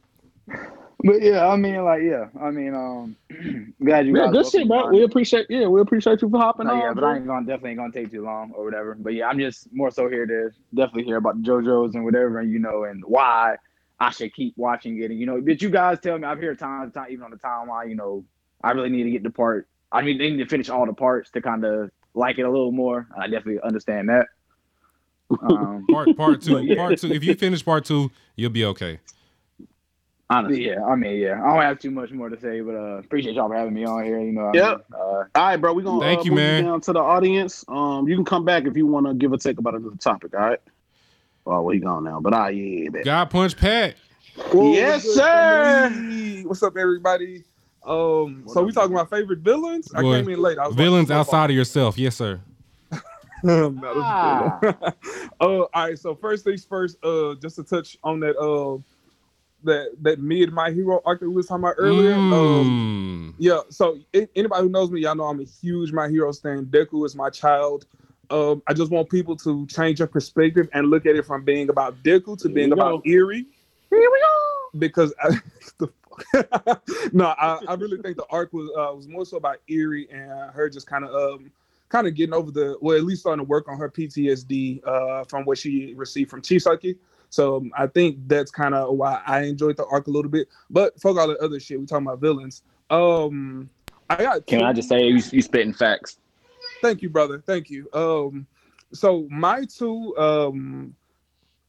But yeah, I mean, like, yeah, I mean, um, *clears throat* glad you yeah, guys. good shit, bro. on. We appreciate yeah, we appreciate you for hopping No, on. yeah, but bro. I ain't gonna definitely ain't gonna take too long or whatever. But yeah, I'm just more so here to definitely hear about the JoJo's and whatever, and you know, and why I should keep watching it. And you know, but you guys tell me? I've heard time to time, even on the timeline. You know, I really need to get the part. I mean, they need to finish all the parts to kind of like it a little more. I definitely understand that. Um, *laughs* Part part two. Yeah. Part two. If you finish part two, you'll be okay. but Honestly. yeah, I mean, yeah, I don't have too much more to say, but uh, appreciate y'all for having me on here. You know, I Yep. mean, uh, All right, bro. We gonna Thank uh, you, move man. down to the audience. Um, you can come back if you want to give a take about another topic. All right. Oh, well, he gone now, but I yeah, bet. God punch Pat. Whoa, Yes, what's sir. family? What's up, everybody? Um, What so up, we talking about favorite villains? I came in late. I was Villains watching football. outside of yourself. Yes, sir. *laughs* No, Ah. *laughs* uh, all right. So first things first. Uh, just to touch on that. Uh, that that mid my hero arc that we was talking about earlier. Um, Mm. yeah. So a- anybody who knows me, y'all know I'm a huge my hero stan. Deku is my child. Um, I just want people to change their perspective and look at it from being about Deku to Here being about go. Eri. Here we go. because I, *laughs* the *laughs* no, I, I really think the arc was uh, was more so about Eri and her just kind of um kind of getting over the well at least starting to work on her PTSD uh from what she received from Chisaki. So um, I think that's kind of why I enjoyed the arc a little bit. But fuck all the other shit. We talking about villains. Um, I got. Can two- I just say you, you spitting facts? Thank you, brother. Thank you. Um, so my two, um,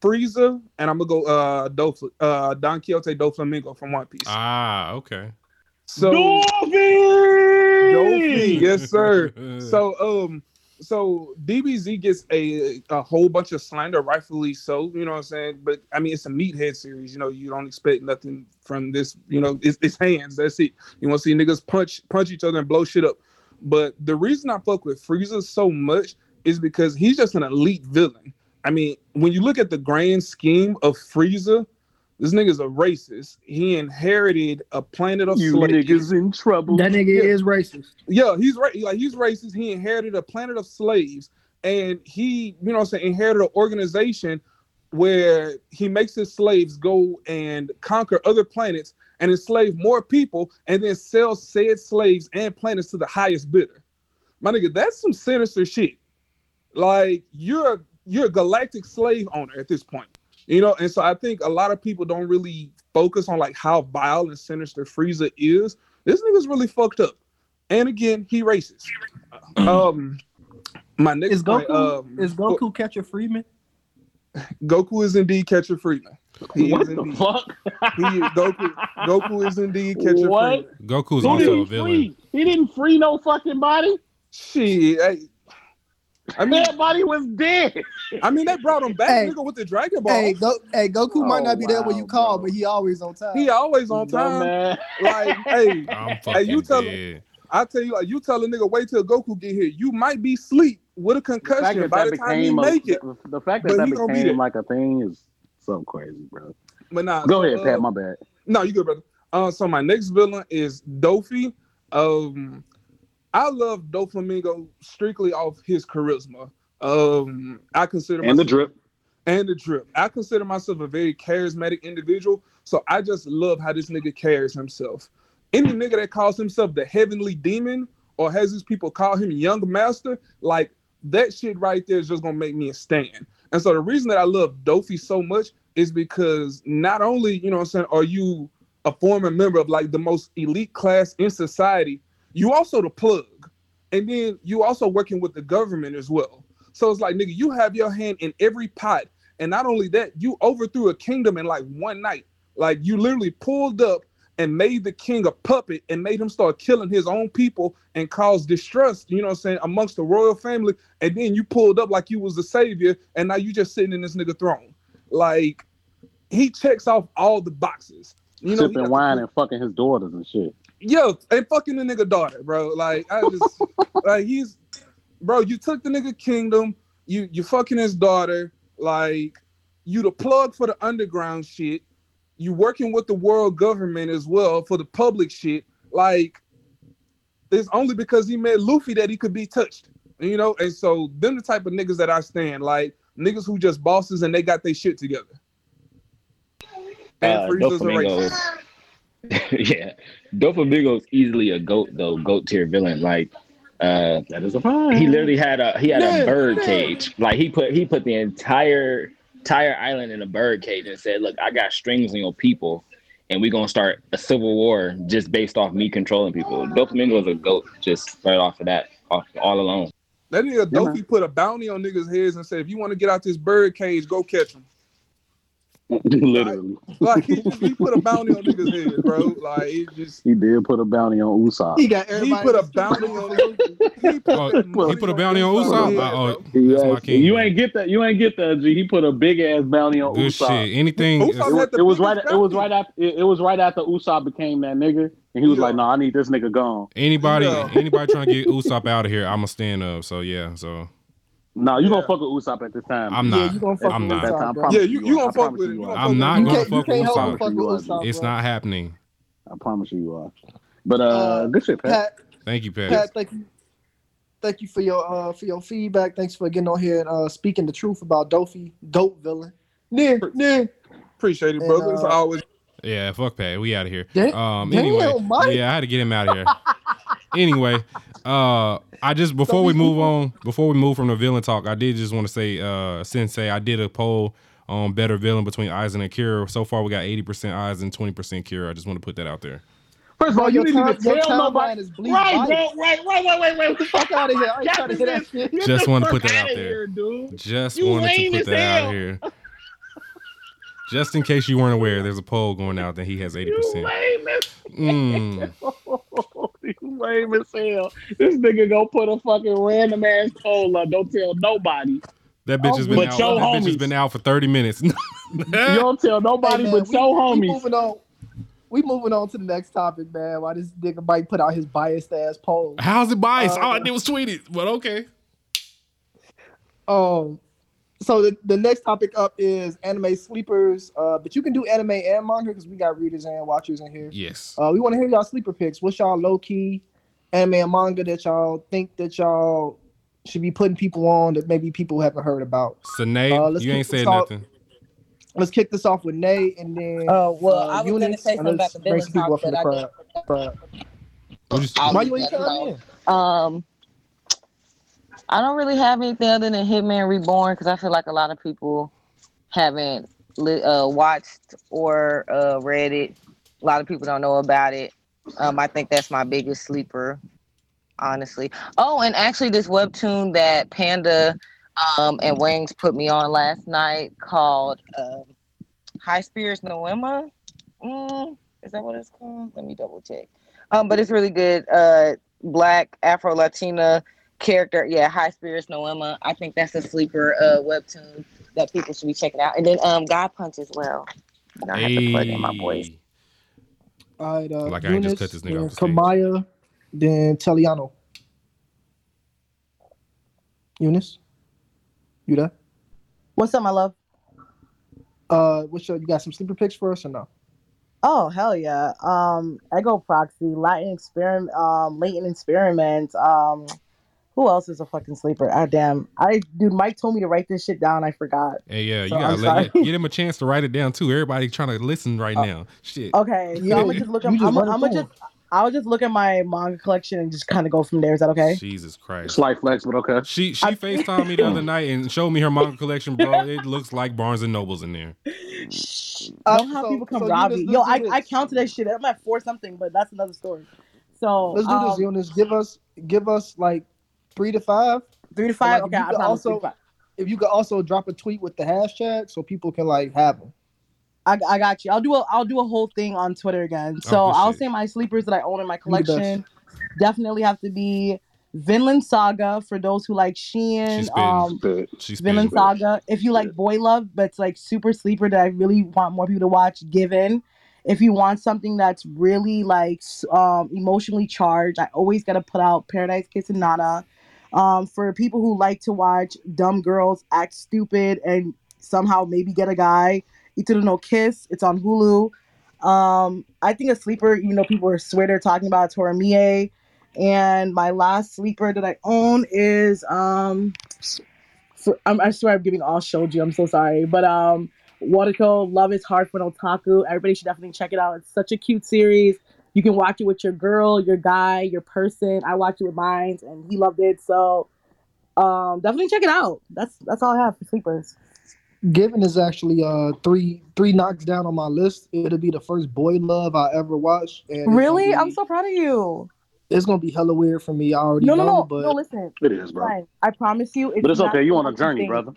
Frieza, and I'm gonna go uh, Dofl- uh Don Quixote Doflamingo from One Piece. Ah, okay. So Dolphin, yes, sir. So *laughs* um, so DBZ gets a a whole bunch of slander, rightfully so. You know what I'm saying? But I mean, it's a meathead series. You know, you don't expect nothing from this. You know, it's, it's hands. That's it. You want to see niggas punch punch each other and blow shit up. But the reason I fuck with Frieza so much is because he's just an elite villain. I mean, when you look at the grand scheme of Frieza, this nigga's a racist. He inherited a planet of You slaves. niggas in trouble. That nigga Yeah. is racist. Yeah, he's right. Like he's racist. He inherited a planet of slaves, and he, you know, what I'm saying, inherited an organization where he makes his slaves go and conquer other planets and enslave more people, and then sell said slaves and planets to the highest bidder. My nigga, that's some sinister shit. Like you're a, you're a galactic slave owner at this point, you know. And so I think a lot of people don't really focus on like how vile and sinister Frieza is. This nigga's really fucked up. And again, he racist. *clears throat* Um, my nigga Is point, Goku um, is Goku Catcher Freeman? Goku is indeed Catcher Freeman. He what is the indeed. fuck? He is, Goku. Goku is indeed Catcher What? Freeman. Goku's Who also a villain. free? He didn't free no fucking body. Shit, I, I mean, That body was dead. I mean, they brought him back, Hey. nigga, with the Dragon Ball. Hey, go, hey, Goku might Oh, not be there when you call, bro. but he always on time. he always on time. Dumbass. *laughs* Like, hey, I'm fucking you tell dead. I tell you, like, you tell a nigga wait till Goku get here. You might be sleep with a concussion by the time he make it. the, fact that that became like a thing is so crazy, bro. But nah, Go so, ahead, uh, Pat. My bad. No, you good, brother. Uh, so my next villain is Dofi. Um, I love Doflamingo strictly off his charisma. Um, I consider And the drip. and the drip. I consider myself a very charismatic individual, so I just love how this nigga carries himself. Any nigga that calls himself the heavenly demon or has his people call him young master, like that shit right there is just gonna make me a stand. And so the reason that I love Dofi so much is because not only, you know I'm saying, are you a former member of like the most elite class in society, you also the plug. And then you also working with the government as well. So it's like, nigga, you have your hand in every pot. And not only that, you overthrew a kingdom in like one night. Like you literally pulled up and made the king a puppet and made him start killing his own people and cause distrust, you know what I'm saying, amongst the royal family. And then you pulled up like you was the savior, and now you just sitting in this nigga throne. Like he checks off all the boxes. You know, Sipping wine and fucking his daughters and shit. Yo, and fucking the nigga daughter, bro. Like I just *laughs* like he's bro, you took the nigga kingdom, you you fucking his daughter, like you the plug for the underground shit. You working with the world government as well for the public shit. Like it's only because he met Luffy that he could be touched. You know, and so them the type of niggas that I stand, like niggas who just bosses and they got their shit together. And Uh, Frieza's a *laughs* yeah, Doflamingo is easily a goat though, goat tier villain. Like, uh, That is a fine. he literally had a he had Yeah, a bird yeah. cage. Like he put he put the entire entire island in a bird cage and said, "Look, I got strings on your people, and we're gonna start a civil war just based off me controlling people." Doflamingo is a goat just right off of that, off all alone. That nigga Yeah, Dofi put a bounty on niggas' heads and said, if you want to get out this bird cage, go catch him. *laughs* literally. Like he, just, he put a bounty on niggas' heads, bro. Like he just He did put a bounty on Usopp. He got everybody. he put a bounty on *laughs* he put, Oh, he put a bounty on Usopp. head, oh, oh that's my king. You ain't get that. You ain't get that. G. He put a big ass bounty on Good Usopp. shit. Anything. Usopp It was, the it was biggest right. It was right after. It, it was right after Usopp became that nigga, and he was Yeah. like, "No, I need this nigga gone." Anybody, Yeah. anybody trying to get Usopp out of here, I'm gonna stand up. So yeah, so No, you Yeah. gonna fuck with Usopp at this time. I'm not. Yeah, not. you gonna fuck I'm with not. That Usopp, time, I promise Yeah, you- you gonna fuck with it. you You are. gonna I'm not gonna fuck with can't Usopp. but fuck with Usopp. It's not happening. I promise you, you are. But uh, Uh, good shit, Pat. Pat, Thank you, Pat. Pat, thank you. Thank you for your uh for your feedback. Thanks for getting on here and uh speaking the truth about Dofi, dope villain. Yeah, yeah. Appreciate it, brother. And, It's uh, always Yeah, fuck Pat. We out of here. Damn- Um. Anyway, Mike. yeah, I had to get him out of here. *laughs* anyway, uh, I just before we move on, before we move from the villain talk, I did just want to say, uh, Sensei, I did a poll on better villain between Aizen and Kira. So far, we got eighty percent Aizen, twenty percent Kira. I just want to put that out there. First of all, you didn't even tell nobody. timeline is bleed Right, biased. bro. Right, wait, wait, wait, wait. Fuck out of here. I ain't trying to hear that shit. Get Just the wanted to put that out there. here, dude. Just You wanted to put as that out here. Just in case you weren't aware, there's a poll going out that he has 80%. You lame as Mm. *laughs* you *laughs* lame as hell. This nigga gonna put a fucking random ass poll up. Don't tell nobody. That bitch has been But out. your That bitch has been out for thirty minutes. *laughs* You don't tell nobody Hey, man, but we- your We moving on. We moving on to the next topic, man. Why this nigga might put out his biased ass poll. How's it biased? Uh, All I did was tweet it, but okay. Um, so the, the next topic up is anime sleepers. Uh, but you can do anime and manga because we got readers and watchers in here. Yes. Uh, we want to hear y'all sleeper picks. What's y'all low key anime and manga that y'all think that y'all should be putting people on that maybe people haven't heard about? Sine, Uh, you ain't kick said off- nothing. Let's kick this off with Nate and then. Oh, well, uh, I was gonna Eunice, say and something let's about the bring some people villain up from the talk, crowd. crowd. What'd Why you ain't come in? Um, I don't really have anything other than Hitman Reborn because I feel like a lot of people haven't uh, watched or uh, read it. A lot of people don't know about it. Um, I think that's my biggest sleeper, honestly. Oh, and actually, this webtoon that Panda um, and Wings put me on last night called um High Spirits Noema. Mm, is that what it's called? Let me double check. Um, but it's really good. Uh, black Afro Latina character. Yeah, High Spirits Noema. I think that's a sleeper uh webtoon that people should be checking out. And then um God Punch as well. You know, I have to plug in my boys. Hey. All right, uh, Like I ain't just cut this nigga off the stage. Kamaya, then Teliano. Eunice, you there? What's up, my love? Uh, what's your, you got some sleeper picks for us or no? Oh hell yeah. Um Ergo Proxy, Latin experiment um latent experiments. Um who else is a fucking sleeper? Ah damn. I dude Mike told me to write this shit down, I forgot. Hey, yeah, you gotta I'm let, sorry. get him a chance to write it down too. Everybody trying to listen right Uh, now. Shit. Okay, so Yeah, I'm gonna just look you at just I'm, run it I'm gonna just I'll just look at my manga collection and just kind of go from there. Is that okay? Jesus Christ. Slight flex, but okay. She she I- FaceTimed me the other *laughs* night and showed me her manga collection, bro. It looks like Barnes and Nobles in there. Shh. Uh, Don't have so- people come so rob Eunice, me. Yo, I, do I counted that shit. I'm at four something, but that's another story. So Let's do this, um, Eunice. Give us, give us like three to five. three to five. like, okay, if you I could also- five. If you could also drop a tweet with the hashtag so people can like have them. I, I got you. I'll do a I'll do a whole thing on Twitter again. So Oh, I'll say my sleepers that I own in my You the best. collection definitely have to be Vinland Saga for those who like Shein. She's spitting. Um, But She's Vinland spitting. Saga. If you like boy love, but it's like super sleeper that I really want more people to watch, Given. If you want something that's really like um, emotionally charged, I always gotta put out Paradise Kiss and Nana. Um, for people who like to watch dumb girls act stupid and somehow maybe get a guy, Itazura na Kiss. It's on Hulu. Um, I think a sleeper, you know, people are swear they're talking about Toramiye. And my last sleeper that I own is um I'm, I swear I'm giving all shoujo. I'm so sorry, but um, Love is Hard for an Otaku. Everybody should definitely check it out. It's such a cute series. You can watch it with your girl, your guy, your person. I watched it with mine, and he loved it. So um, definitely check it out. That's that's all I have for sleepers. Given is actually uh three three knocks down on my list. It'll be the first boy love I ever watched. And Really, be- I'm so proud of you. It's gonna be hella weird for me. I already No, no, know, no, but no. Listen, it is, bro. fine. I promise you. It's But it's not okay. You on a journey, brother.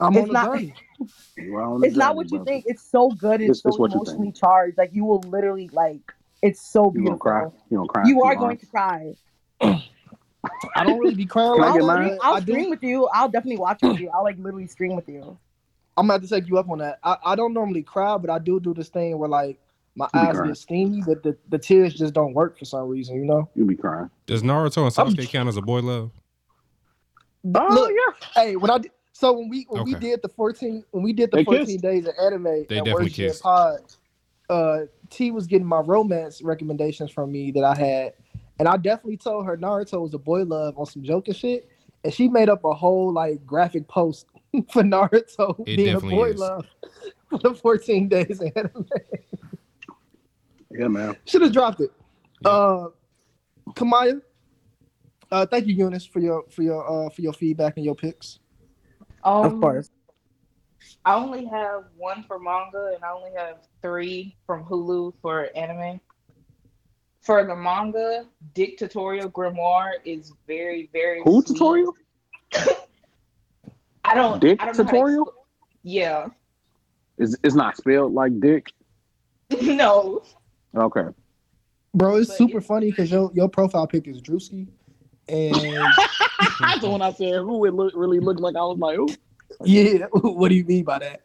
I'm it's on a not- journey. *laughs* You are on a It's not journey, what you brother. think. It's so good. It's, It's- so it's what emotionally charged. Like you will literally like. It's so You beautiful. gonna cry? You gonna cry? You are going to cry. I don't really be crying Can I like get that. mine? Stream- I'll I do. stream with you. I'll definitely watch with you. I'll like literally stream with you. I'm gonna have to take you up on that. I, I don't normally cry, but I do do this thing where like my You eyes crying. get steamy, but the, the tears just don't work for some reason, you know. You'll be crying. Does Naruto and I'm- Sasuke count as a boy love? Oh Look, yeah. Hey, when I did, so when we when we did the 14 when we did the They 14 kissed. days of anime They at definitely Worst Gen kissed. Pod, uh, T was getting my romance recommendations from me that I had, and I definitely told her Naruto was a boy love on some joking shit, and she made up a whole like graphic post *laughs* for Naruto It being a boy is. love *laughs* for the 14 days of anime. Yeah, man. Should have dropped it. Yeah. Uh, Kamaya, uh, thank you, Eunice, for your for your uh for your feedback and your picks. Um, Of course. I only have one for manga and I only have three from Hulu for anime. For the manga, Dick Tutorial Grimoire is very, very Who sweet. tutorial? *laughs* I don't Dick I don't know to tutorial? expl- yeah. Is it's not spelled like dick? *laughs* no. Okay. Bro, it's But super it- funny because your your profile pic is Drewski, and *laughs* That's when I said who it look, really looked like. I was like, who? Yeah, *laughs* what do you mean by that?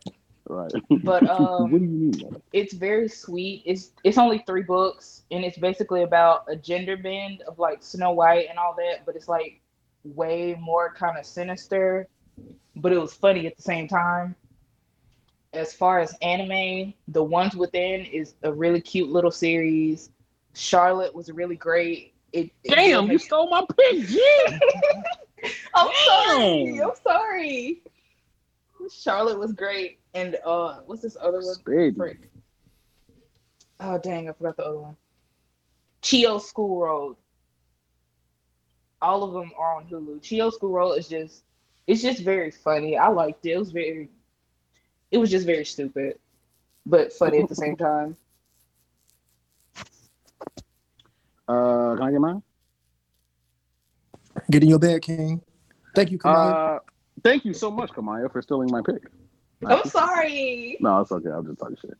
Right. But, *laughs* um, what do you mean by that? It's very sweet. It's it's only three books and it's basically about a gender bend of like Snow White and all that, but it's like way more kind of sinister. but it was funny at the same time. As far as anime, The Ones Within is a really cute little series. Charlotte was really great. It, it Damn, you stole my pick, G. *laughs* I'm sorry. I'm sorry. Charlotte was great, and uh, what's this other one? Spade. Frick. Oh dang, I forgot the other one. Chio School Road. All of them are on Hulu. Chio School Road is just, it's just very funny. I liked it. It was very, it was just very stupid, but funny at the same time. Uh, can I get mine? Get in your bed, King. Thank you, Kamaya. Uh, thank you so much, Kamaya, for stealing my pick. I'm sorry. No, it's okay. I'm just talking shit.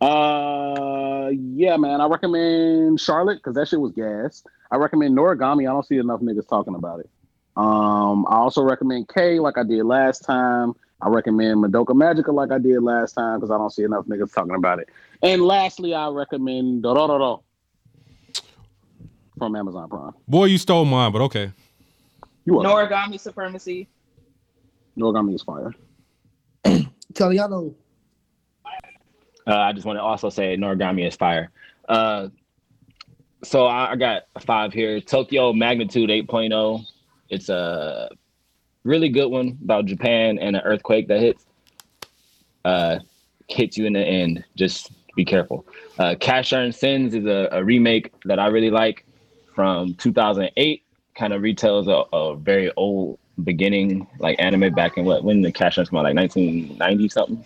Uh, yeah, man. I recommend Charlotte because that shit was gas. I recommend Noragami. I don't see enough niggas talking about it. Um, I also recommend K like I did last time. I recommend Madoka Magica like I did last time because I don't see enough niggas talking about it. And lastly, I recommend Dororo from Amazon Prime. Boy, you stole mine, but okay. You are Noragami Supremacy. Noragami is fire. *clears throat* Italiano. Uh, I just want to also say Noragami is fire. Uh, so I, I got a five here. Tokyo Magnitude 8.0. It's a really good one about Japan and an earthquake that hits. Uh, hits you in the end. Just be careful. Uh, Casshern Sins is a, a remake that I really like from 2008. Kind of retells a, a very old beginning, like anime back in what when the Casshern come out, like 1990 something.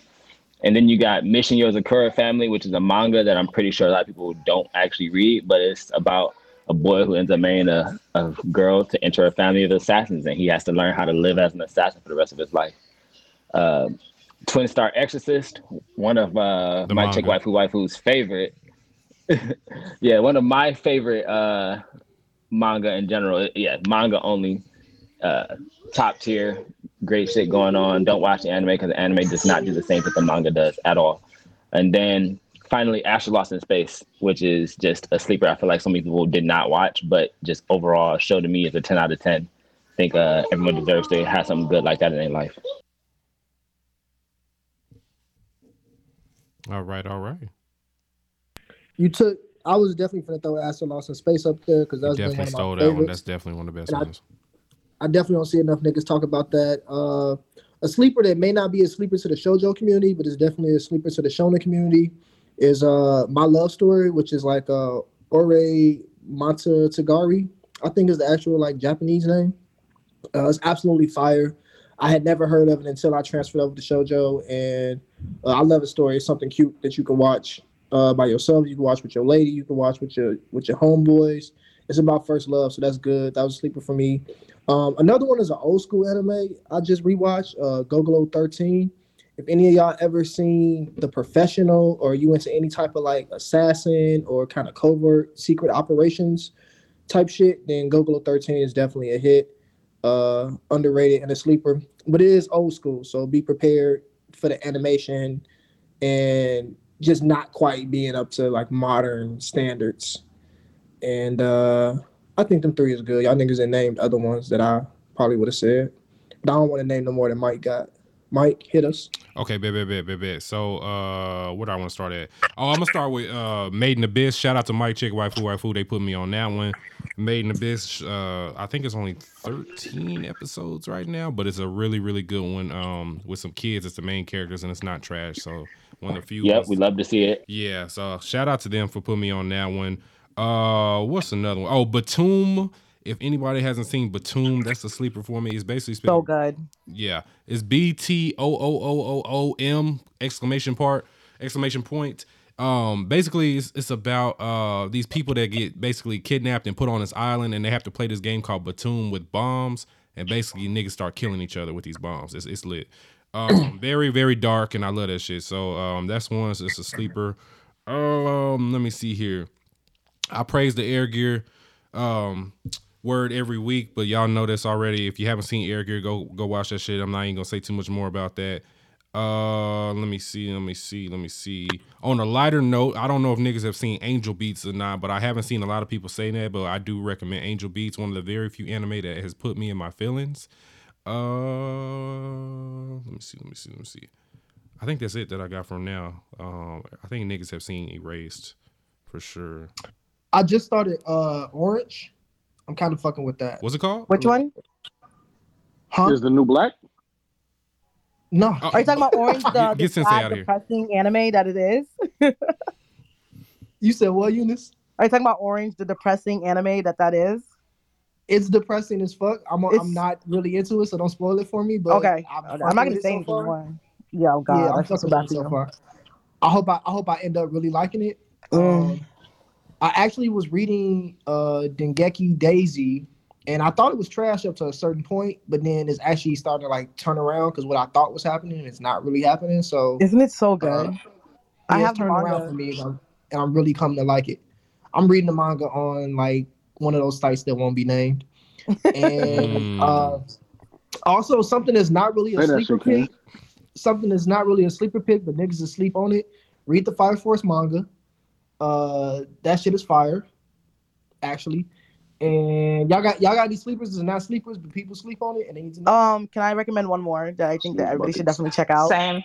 And then you got Mission Yozakura Family, which is a manga that I'm pretty sure a lot of people don't actually read, but it's about a boy who ends up marrying a, a girl to enter a family of assassins, and he has to learn how to live as an assassin for the rest of his life. Uh, Twin Star Exorcist, one of uh, my chick manga. waifu waifu's favorite. *laughs* yeah, one of my favorite uh, manga in general. Yeah, manga only. Uh, top tier, great shit going on. Don't watch the anime because the anime does not do the same that the manga does at all. And then finally, Astra Lost in Space, which is just a sleeper. I feel like so many people did not watch, but just overall, a show to me is a 10 out of 10. I think uh, everyone deserves to have something good like that in their life. All right, all right. You took. I was definitely gonna throw Astra Lost in Space up there because that's been definitely one of my stole that favorites. one. That's definitely one of the best And ones. I definitely don't see enough niggas talk about that. Uh, a sleeper that may not be a sleeper to the shojo community, but is definitely a sleeper to the shonen community, is uh my love story, which is like uh Ore Monogatari. I think is the actual like Japanese name. Uh, it's absolutely fire. I had never heard of it until I transferred over to shojo, and uh, I love the story. It's something cute that you can watch uh, by yourself. You can watch with your lady. You can watch with your with your homeboys. It's about first love, so that's good. That was a sleeper for me. Um, another one is an old school anime I just rewatched, uh, Golgo 13. If any of y'all ever seen The Professional or you into any type of like assassin or kind of covert secret operations type shit, then Golgo 13 is definitely a hit. Uh, underrated and a sleeper, but it is old school, so be prepared for the animation and just not quite being up to like modern standards. And uh I think them three is good. Y'all niggas ain't named other ones that I probably would have said. But I don't want to name no more than Mike got. Mike, hit us. Okay, bet, bet, bet, bet, bet. So, uh, where do I want to start at? Oh, I'm gonna start with uh, Made in Abyss. Shout out to Mike Chick, Waifu, Waifu. They put me on that one. Made in Abyss. Uh, I think it's only 13 episodes right now, but it's a really, really good one. Um, with some kids, it's the main characters, and it's not trash. So, one of the few. Yep, ones- we love to see it. Yeah, so shout out to them for putting me on that one. Uh, what's another one? Oh, Btooom. If anybody hasn't seen Btooom, that's a sleeper for me. It's basically So good. yeah, it's B T O O O O O M exclamation part exclamation point. Um, basically, it's, it's about uh these people that get basically kidnapped and put on this island, and they have to play this game called Btooom with bombs, and basically niggas start killing each other with these bombs. It's it's lit. Um, *clears throat* very very dark, and I love that shit. So um, that's one. It's, it's a sleeper. Um, let me see here. I praise the air gear um word every week, but y'all know this already. If you haven't seen air gear, go go watch that shit. I'm not even gonna say too much more about that. Uh let me see, let me see, let me see. On a lighter note, I don't know if niggas have seen Angel Beats or not, but I haven't seen a lot of people say that, but I do recommend Angel Beats, one of the very few anime that has put me in my feelings. Uh, let me see. Let me see. Let me see. I think that's it that I got from now. Um, I think niggas have seen Erased for sure. I just started uh Orange. I'm kind of fucking with that. What's it called? Which one? Huh? Is the new black? No. Oh, Are you talking about Orange, *laughs* the, Get- the get Sensei sad, outta here. depressing anime that it is? You said what, Eunice? Are you talking about Orange, the depressing anime that that is? It's depressing as fuck. I'm It's- I'm not really into it, so don't spoil it for me. But okay, I'm, I'm not gonna say so anything far. Yeah, oh god, yeah, I'm fucking so it so for you. far. I hope I, I hope I end up really liking it. Mm. Um, I actually was reading uh Dengeki Daisy, and I thought it was trash up to a certain point, but then it's actually starting to like turn around because what I thought was happening is not really happening. So Isn't it so good? uh, I yeah, have it's the turned around for me, and I'm, and I'm really coming to like it. I'm reading the manga on like one of those sites that won't be named, and *laughs* Mm. uh, also something that's not really a Say that sleeper shit, King. pick. Something that's not really a sleeper pick, but niggas asleep on it. Read the Fire Force manga. Uh, that shit is fire, actually. And y'all got y'all got these sleepers that's not sleepers, but people sleep on it, and they need to know. Um, can I recommend one more that I think that everybody should definitely check out? Same.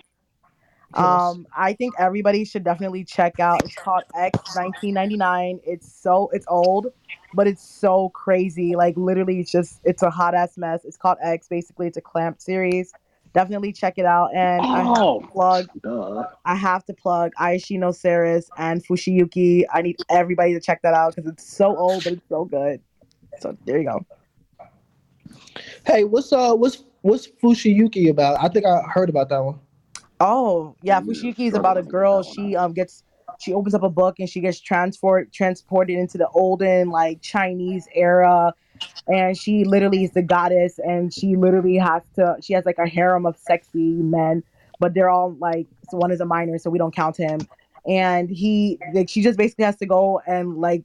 Um, I think everybody should definitely check out. It's called X 1999. It's so it's old, but it's so crazy. Like literally, it's just it's a hot ass mess. It's called X. Basically, it's a clamp series. Definitely check it out. And I have Oh, to plug. duh. I have to plug Ayashi no Ceres and Fushigi Yugi. I need everybody to check that out because it's so old, but it's so good. So there you go. Hey, what's uh what's what's Fushigi Yugi about? I think I heard about that one. Oh yeah, Fushigi is about a girl. She um gets she opens up a book and she gets transport transported into the olden like Chinese era, and she literally is the goddess, and she literally has to. She has like a harem of sexy men, but they're all like so one is a minor, so we don't count him. And he like she just basically has to go and like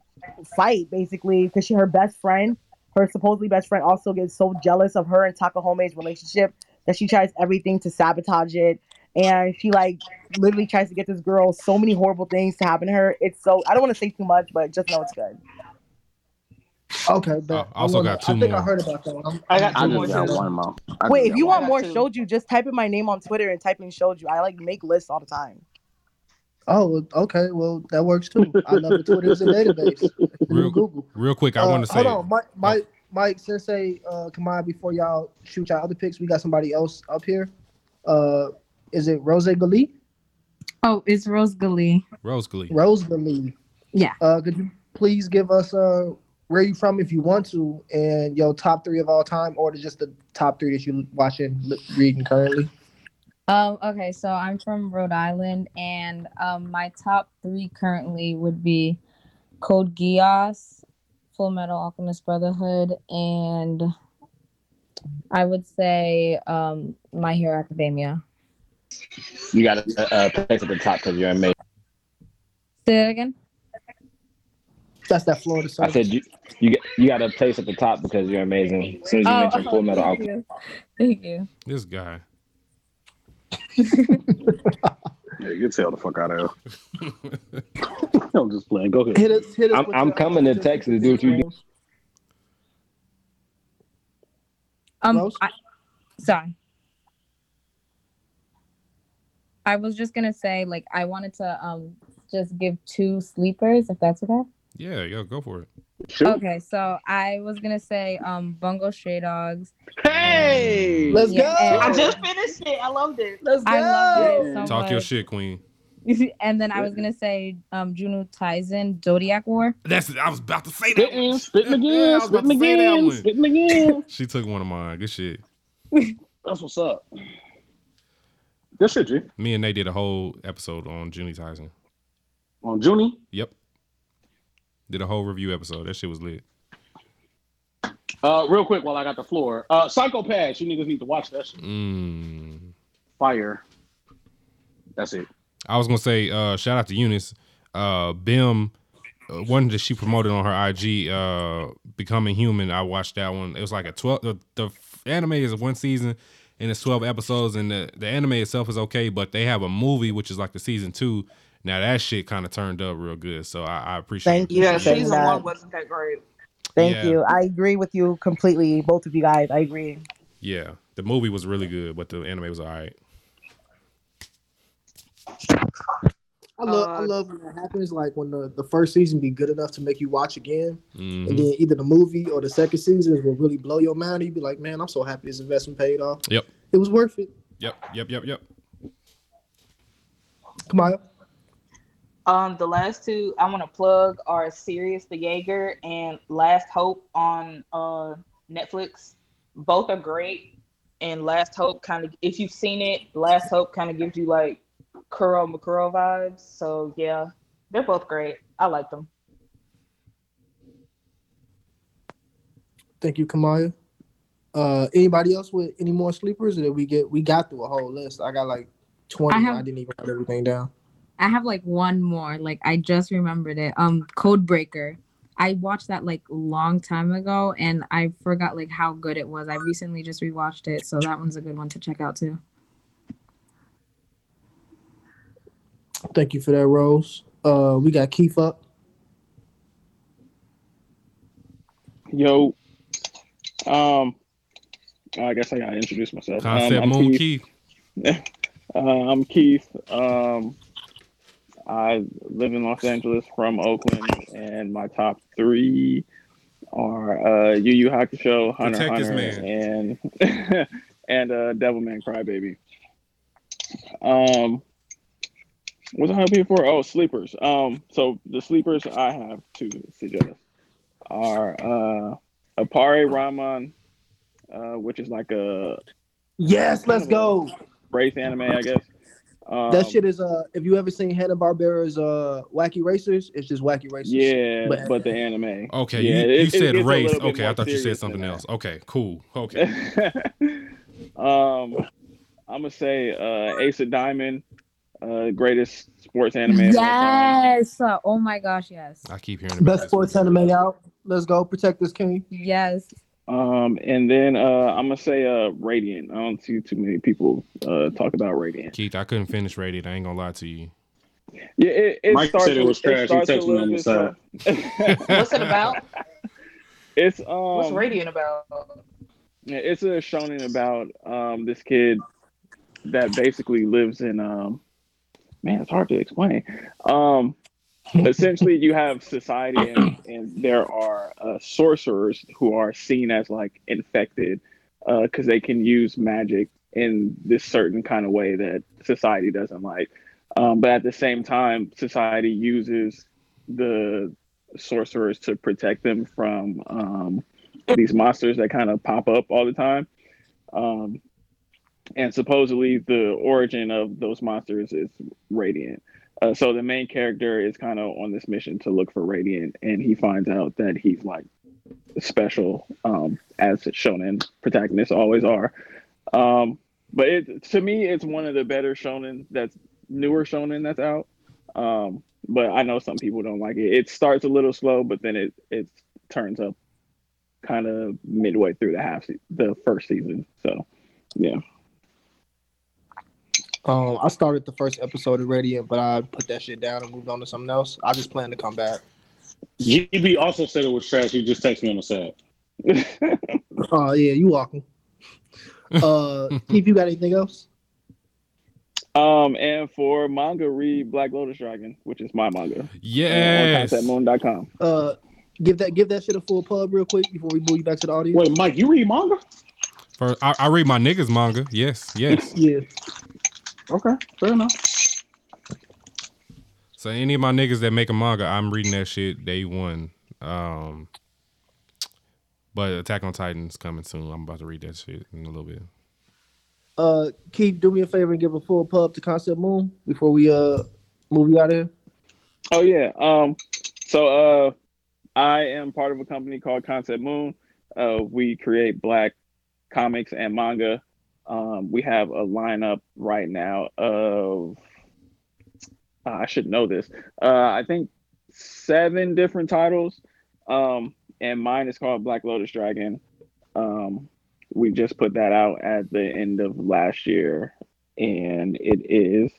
fight basically because she her best friend, her supposedly best friend, also gets so jealous of her and Tamahome's relationship that she tries everything to sabotage it and she like literally tries to get this girl so many horrible things to happen to her. It's so I don't want to say too much, but just know it's good. Okay, but I also wanna- got two I think I heard about that one. I'm- I got I two more just got one more. I Wait, if you want more got two. showed you, just type in my name on Twitter and type in showed you. I like make lists all the time. Oh, okay. Well, that works too. I love it. Twitter is a database. *laughs* It's the new Real, Google. real quick, I Uh, want to say. Hold on, Mike, Mike, Mike Sensei, uh, come on before y'all shoot y'all other picks. We got somebody else up here. Uh, is it Rose Gali? Oh, it's Rose Glee. Rose Glee. Rose Gali. Yeah. Uh, could you please give us uh where you from if you want to, and your top three of all time, or just the top three that you watching, reading currently? Um, okay, so I'm from Rhode Island, and um, my top three currently would be Code Geass, Full Metal Alchemist Brotherhood, and I would say um, My Hero Academia. You got a uh, place at the top because you're amazing. Say that again. That's that Florida. I said you you get you got a place at the top because you're amazing. As soon as you Oh, mentioned Full Metal thank Alchemist. you. *laughs* Thank you. This guy. *laughs* Yeah, you can tell the fuck out of here. *laughs* I'm just playing. Go ahead. Hit us. Hit us. I'm- I'm your, coming to Texas to do what you do. Um, I, sorry. I was just gonna say, like, I wanted to um just give two sleepers, if that's okay. Yeah, yo, go for it. Shoot. Okay, so I was gonna say um Bungo Stray Dogs. Hey, Let's Yeah, go. I just finished it. I loved it. Let's go. I loved it so Talk your shit, Queen. *laughs* and then I was gonna say um Juni Taisen Zodiac War. That's it. I was about to say that. spitting, spitting *laughs* again, was about spitting to say that again, one. spitting again. *laughs* She took one of mine. Good shit. That's what's up. Good shit, G. Me and they did a whole episode on Juni Taisen. On Junie. Yep. Did a whole review episode. That shit was lit. Uh, real quick while I got the floor. Uh, Psycho-Pass. You niggas need to watch that shit. Mm. Fire. That's it. I was gonna say, uh, shout out to Eunice. Uh, Bim, uh, one that she promoted on her IG, uh, Becoming Human. I watched that one. It was like a twelve. The, the anime is one season and it's twelve episodes, and the the anime itself is okay, but they have a movie which is like the season two. Now that shit kind of turned up real good, so I, I appreciate. Thank it. you Yeah, season that. one wasn't that great. Thank Yeah. you. I agree with you completely, both of you guys. I agree. Yeah, the movie was really good, but the anime was alright. I love I Uh, love when that happens. Like when the, the first season be good enough to make you watch again, Mhm. and then either the movie or the second season will really blow your mind. You'd be like, man, I'm so happy this investment paid off. Yep. It was worth it. Yep. Yep. Yep. Yep. Come on. Um, the last two I want to plug are Sirius the Jaeger and Last Hope on uh Netflix. Both are great, and Last Hope kind of, if you've seen it, Last Hope kind of gives you like Kuromukuro vibes. So yeah, they're both great. I like them. Thank you, Kamaya. Uh, anybody else with any more sleepers? Or did we get we got through a whole list? I got like twenty. I I, didn't even write everything down. I have like one more. Like I just remembered it. Um, Codebreaker. I watched that like long time ago, and I forgot like how good it was. I recently just rewatched it, so that one's a good one to check out too. Thank you for that, Rose. Uh, we got Keith up. Yo, um, I guess I gotta introduce myself. Um, Concept I'm Moon Keith. Keith. *laughs* Uh, I'm Keith. Um, I live in Los Angeles from Oakland, and my top three are uh, Yu Yu Hakusho, Hunter Protect Hunter, man. and *laughs* and uh, Devilman Crybaby. Um, what's I happy for? Oh, sleepers. Um, so the sleepers I have to suggest are uh, Appare-Ranman, uh, which is like a Yes, let's go. race anime, I guess. Um, that shit is uh. If you ever seen Hanna Barbera's uh Wacky Racers, it's just Wacky Racers. Yeah, But- but, the anime. Okay, Yeah, you, it- you it said race. Okay, I thought you said something else. Okay, cool. Okay. *laughs* um, I'm gonna say uh, Ace of Diamond, uh, greatest sports anime. of all time. Yes. Uh, Oh my gosh. Yes. I keep hearing about Best sports anime out. Let's go protect this king. Yes. Um, and then uh, I'm gonna say uh, Radiant. I don't see too many people uh, talk about Radiant. Keith, I couldn't finish Radiant. I ain't gonna lie to you. Yeah, it, it Mike starts. said it was trash. He starts a texted me on the side. *laughs* What's it about? It's um. What's Radiant about? Yeah, it's a shonen about um this kid that basically lives in um man, it's hard to explain. Um essentially you have society and, *clears throat* and there are uh, sorcerers who are seen as like infected because they can use magic in this certain kind of way that society doesn't like. Um, but at the same time, society uses the sorcerers to protect them from um, these monsters that kind of pop up all the time. Um, and supposedly the origin of those monsters is radiant. Uh, so the main character is kind of on this mission to look for radiant, and he finds out that he's like special, um, as shonen protagonists always are. Um, but it to me, it's one of the better shonen that's newer shonen that's out. Um, but I know some people don't like it. It starts a little slow, but then it it turns up kind of midway through the half se- the first season. So yeah. Um, I started the first episode of Radiant, but I put that shit down and moved on to something else. I just plan to come back. GB also said it was trash. He just texted me on the side. Oh *laughs* yeah, you welcome. *laughs* Uh, Keith, you got anything else? Um, and for manga, read Black Lotus Dragon, which is my manga. Uh, Yes. on conceptmoon.com. Uh, give that give that shit a full pub real quick before we move you back to the audience. Wait, Mike, you read manga? For, I, I read my niggas manga. Yes, yes. *laughs* Yeah. Okay, fair enough. So any of my niggas that make a manga, I'm reading that shit day one. Um, but Attack on Titan's coming soon. I'm about to read that shit in a little bit. Uh, Keith, do me a favor and give a full pub to Concept Moon before we uh move you out of here. Oh yeah. Um. So uh, I am part of a company called Concept Moon. Uh, we create black comics and manga. Um, we have a lineup right now of uh, I should know this. Uh, I think seven different titles. Um, and mine is called Black Lotus Dragon. Um, we just put that out at the end of last year, and it is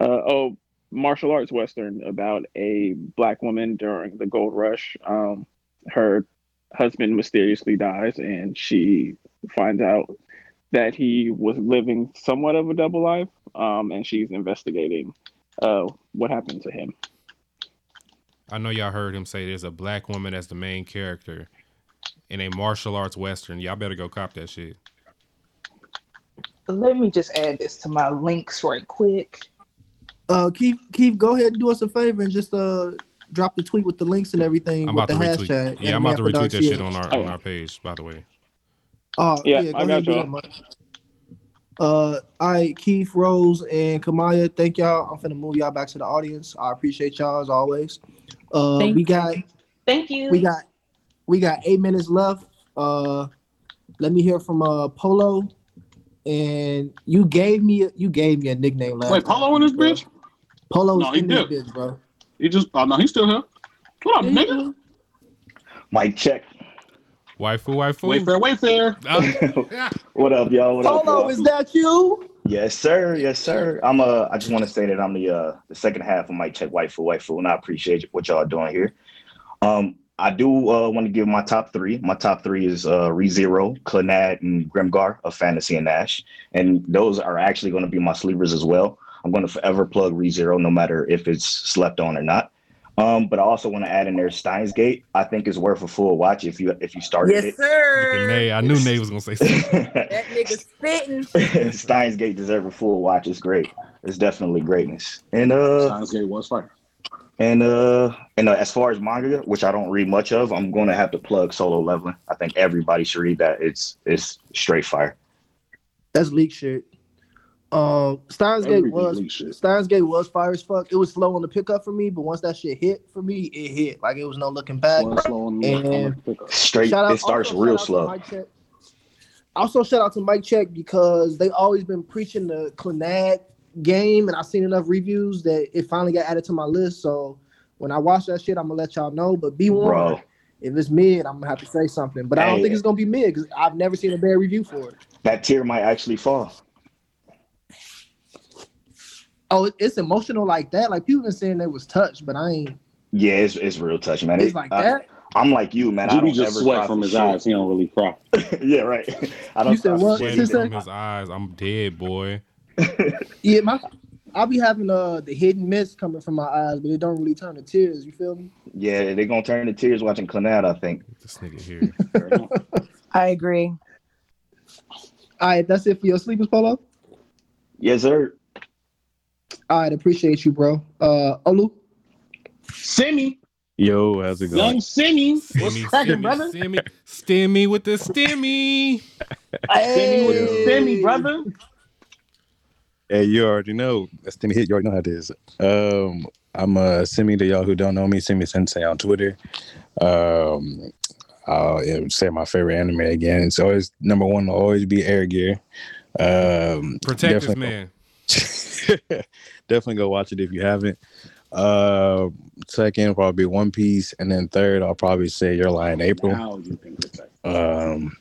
uh, oh martial arts western about a black woman during the gold rush. Um, her husband mysteriously dies, and she finds out that he was living somewhat of a double life, um, and she's investigating uh, what happened to him. I know y'all heard him say there's a black woman as the main character in a martial arts western. Y'all better go cop that shit. Let me just add this to my links right quick. Uh, Keith, Keith, go ahead and do us a favor and just uh drop the tweet with the links and everything I'm with about the to retweet. hashtag. Yeah, I'm about to retweet that shit on our on our page. By the way, Oh, Yeah, yeah, go I ahead got and y'all. Uh, all right, Keith, Rose, and Kamaya, thank y'all. I'm finna move y'all back to the audience. I appreciate y'all as always. Uh, Thank we you. got Thank you. we got we got eight minutes left. Uh, let me hear from uh Polo. And you gave me you gave me a nickname last. Wait, time, Polo in this bro. bitch? Polo's No, he in this bitch, bro. He just, oh no, he's still here. What up, nigga? Mic check. Waifu, waifu. Wayfair, Wayfair. *laughs* What up, y'all? What up, Polo, y'all? is that you? Yes, sir. Yes, sir. I'm uh I just want to say that I'm the uh the second half of Mic Check Waifu Waifu, and I appreciate what y'all are doing here. Um, I do uh want to give my top three. My top three is uh ReZero, Clannad, and Grimgar of Fantasy and Ash. And those are actually going to be my sleepers as well. I'm going to forever plug ReZero no matter if it's slept on or not. Um, but I also want to add in there Steins Gate. I think is worth a full watch if you if you started Yes, it. sir. Nay, I knew Nay was gonna say something. *laughs* That nigga spitting. *laughs* Steins Gate deserve a full watch. It's great. It's definitely greatness. And uh Steins Gate was fire. And uh and uh, as far as manga, which I don't read much of, I'm going to have to plug Solo Leveling. I think everybody should read that. It's it's straight fire. That's leak shit. Um, Steins Gate was leak. Steins Gate was fire as fuck. It was slow on the pickup for me, but once that shit hit for me, it hit. Like it was no looking back. Was slow on the- on the And pickup. Straight. Shout out- it starts also real shout out to slow. Also, shout out to Mike Check because they always been preaching the Clannad game, and I've seen enough reviews that it finally got added to my list. So when I watch that shit, I'm gonna let y'all know. But be warned, if it's mid, I'm gonna have to say something. But I don't think it's gonna be mid because I've never seen a bad review for it. That tier might actually fall. Oh, it's emotional like that. Like people been saying they was touched, but I ain't. Yeah, it's it's real touch, man. It's It- like I, that. I'm like you, man. I GB don't just ever sweat cry from his shit. eyes. He don't really cry. *laughs* yeah, right. *laughs* I don't You said cry for what? shit. Sis Sweating said- from his eyes. I'm dead, boy. *laughs* Yeah, my. I'll be having uh the hidden mist coming from my eyes, but it don't really turn to tears. You feel me? Yeah, they're gonna turn to tears watching Clannad, I think. This nigga here. I agree. All right, that's it for your sleepers, Polo. Yes, sir. All right, appreciate you, bro. Uh, Olu. Semi, Yo, how's it going? young Semi. What's Stimmy, cracking, brother? stimmy, stimmy with the stimmy. Semi with the Semi, brother. Hey, you already know. That's Timmy Hit. You already know how it is. Um, I'm uh, Simi to y'all who don't know me. Simi Sensei on Twitter. Um, I'll yeah, say my favorite anime again. It's always number one. Will always be Air Gear. Um, Protect this definitely- man. *laughs* *laughs* definitely go watch it if you haven't. Uh, second probably One Piece, and then third I'll probably say Your Lie in April. You think. Um,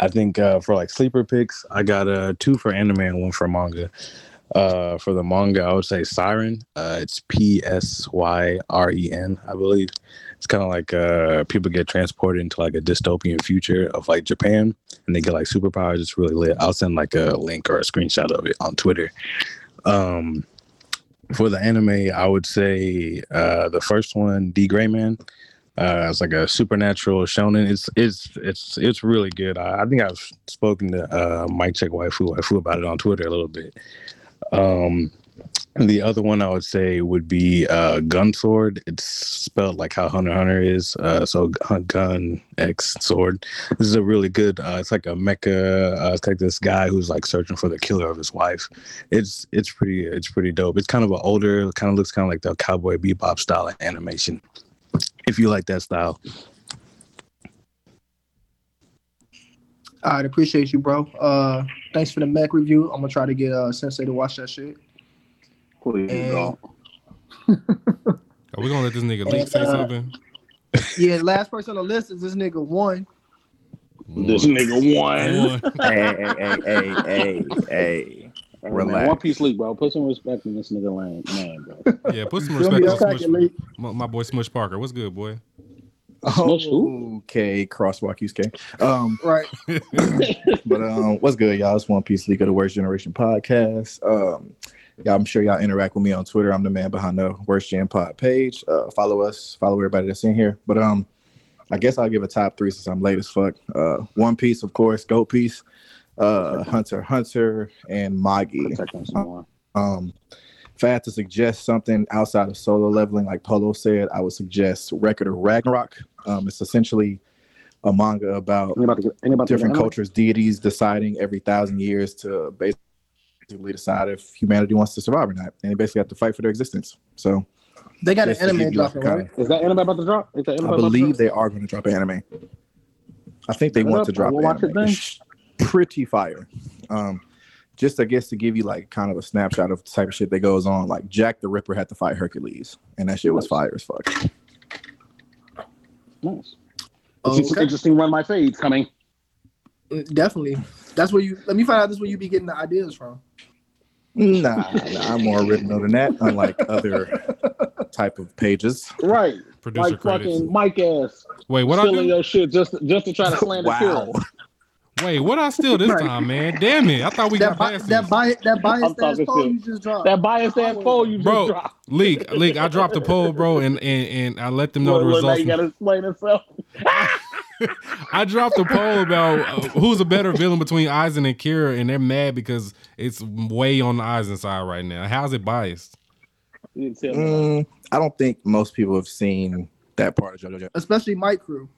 I think uh, for like sleeper picks, I got uh, two for anime and one for manga. Uh, for the manga, I would say Psyren. Uh, it's P S Y R E N, I believe. It's kind of like uh, people get transported into like a dystopian future of like Japan, and they get like superpowers. It's really lit. I'll send like a link or a screenshot of it on Twitter. Um, for the anime, I would say uh, the first one, D Gray Man. Uh, it's like a supernatural shonen. It's it's it's it's really good. I, I think I've spoken to uh, Mike Check Waifu Waifu about it on Twitter a little bit. Um, the other one I would say would be uh, Gun Sword. It's spelled like how Hunter Hunter is. Uh, so gun, X sword. This is a really good. Uh, it's like a mecha. Uh, it's like this guy who's like searching for the killer of his wife. It's it's pretty it's pretty dope. It's kind of an older. Kind of looks kind of like the Cowboy Bebop style animation. If you like that style. Right, appreciate you, bro. Uh, thanks for the Mac review. I'm gonna try to get uh Sensei to watch that shit. Please And- don't. Are we gonna let this nigga Leak And, say uh, something? Yeah, last person on the list is this nigga one. This nigga won. *laughs* hey, hey, hey, hey, hey, hey. Hey, man, Relax. One Piece League, bro. Put some respect in this nigga lane, man, bro. *laughs* Yeah, put some Feel me? respect That's on cracking, Smush, Leak. my, my boy Smush Parker. What's good, boy? Smush. Okay, crosswalk Yusuke. Um, right. *laughs* but um, what's good, y'all? It's One Piece League of the Worst Generation podcast. Um, y'all, I'm sure y'all interact with me on Twitter. I'm the man behind the Worst Gen Pod page. Uh, follow us, follow everybody that's in here. But um, I guess I'll give a top three since I'm late as fuck. Uh, One Piece, of course, Goat Piece, uh, Hunter Hunter, and Magi. Um, if I had to suggest something outside of solo leveling, like Polo said, I would suggest Record of Ragnarok. Um, it's essentially a manga about Anybody, anybody different cultures, deities deciding every thousand years to basically decide if humanity wants to survive or not, and they basically have to fight for their existence. So They got an just to anime give like, dropping, right? Is that anime about to drop? Is that anime I about to believe they are going to drop an anime. I think they Shut want up, to drop we'll an watch it anime. then. It's pretty fire. Um, just I guess to give you like kind of a snapshot of the type of shit that goes on. Like Jack the Ripper had to fight Hercules, and that shit was fire as fuck. Nice. Oh, It's interesting run my fades coming. Mm, Definitely. That's where you. Let me find out. This is where you be getting the ideas from. Nah, nah, I'm more original than that. Unlike other type of pages. Right. Producer like credits. fucking Mike ass. Wait, what I stealing do? your shit just just to try to slander Wow. Kira. Wait, what I steal this Right. time, man? Damn it! I thought we That got bi- past that this. bias that I'm biased ass talking poll you just dropped. That biased ass poll you just bro. dropped. Leak, leak. I dropped the poll, bro, and and, and I let them know Look, the look, now results. you gotta explain itself. *laughs* I dropped a poll about uh, who's a better villain between Aizen and Kira, and they're mad because it's way on the Aizen side right now. How's it biased? You didn't tell me. Mm, I don't think most people have seen that part of JoJo. Especially Mike crew.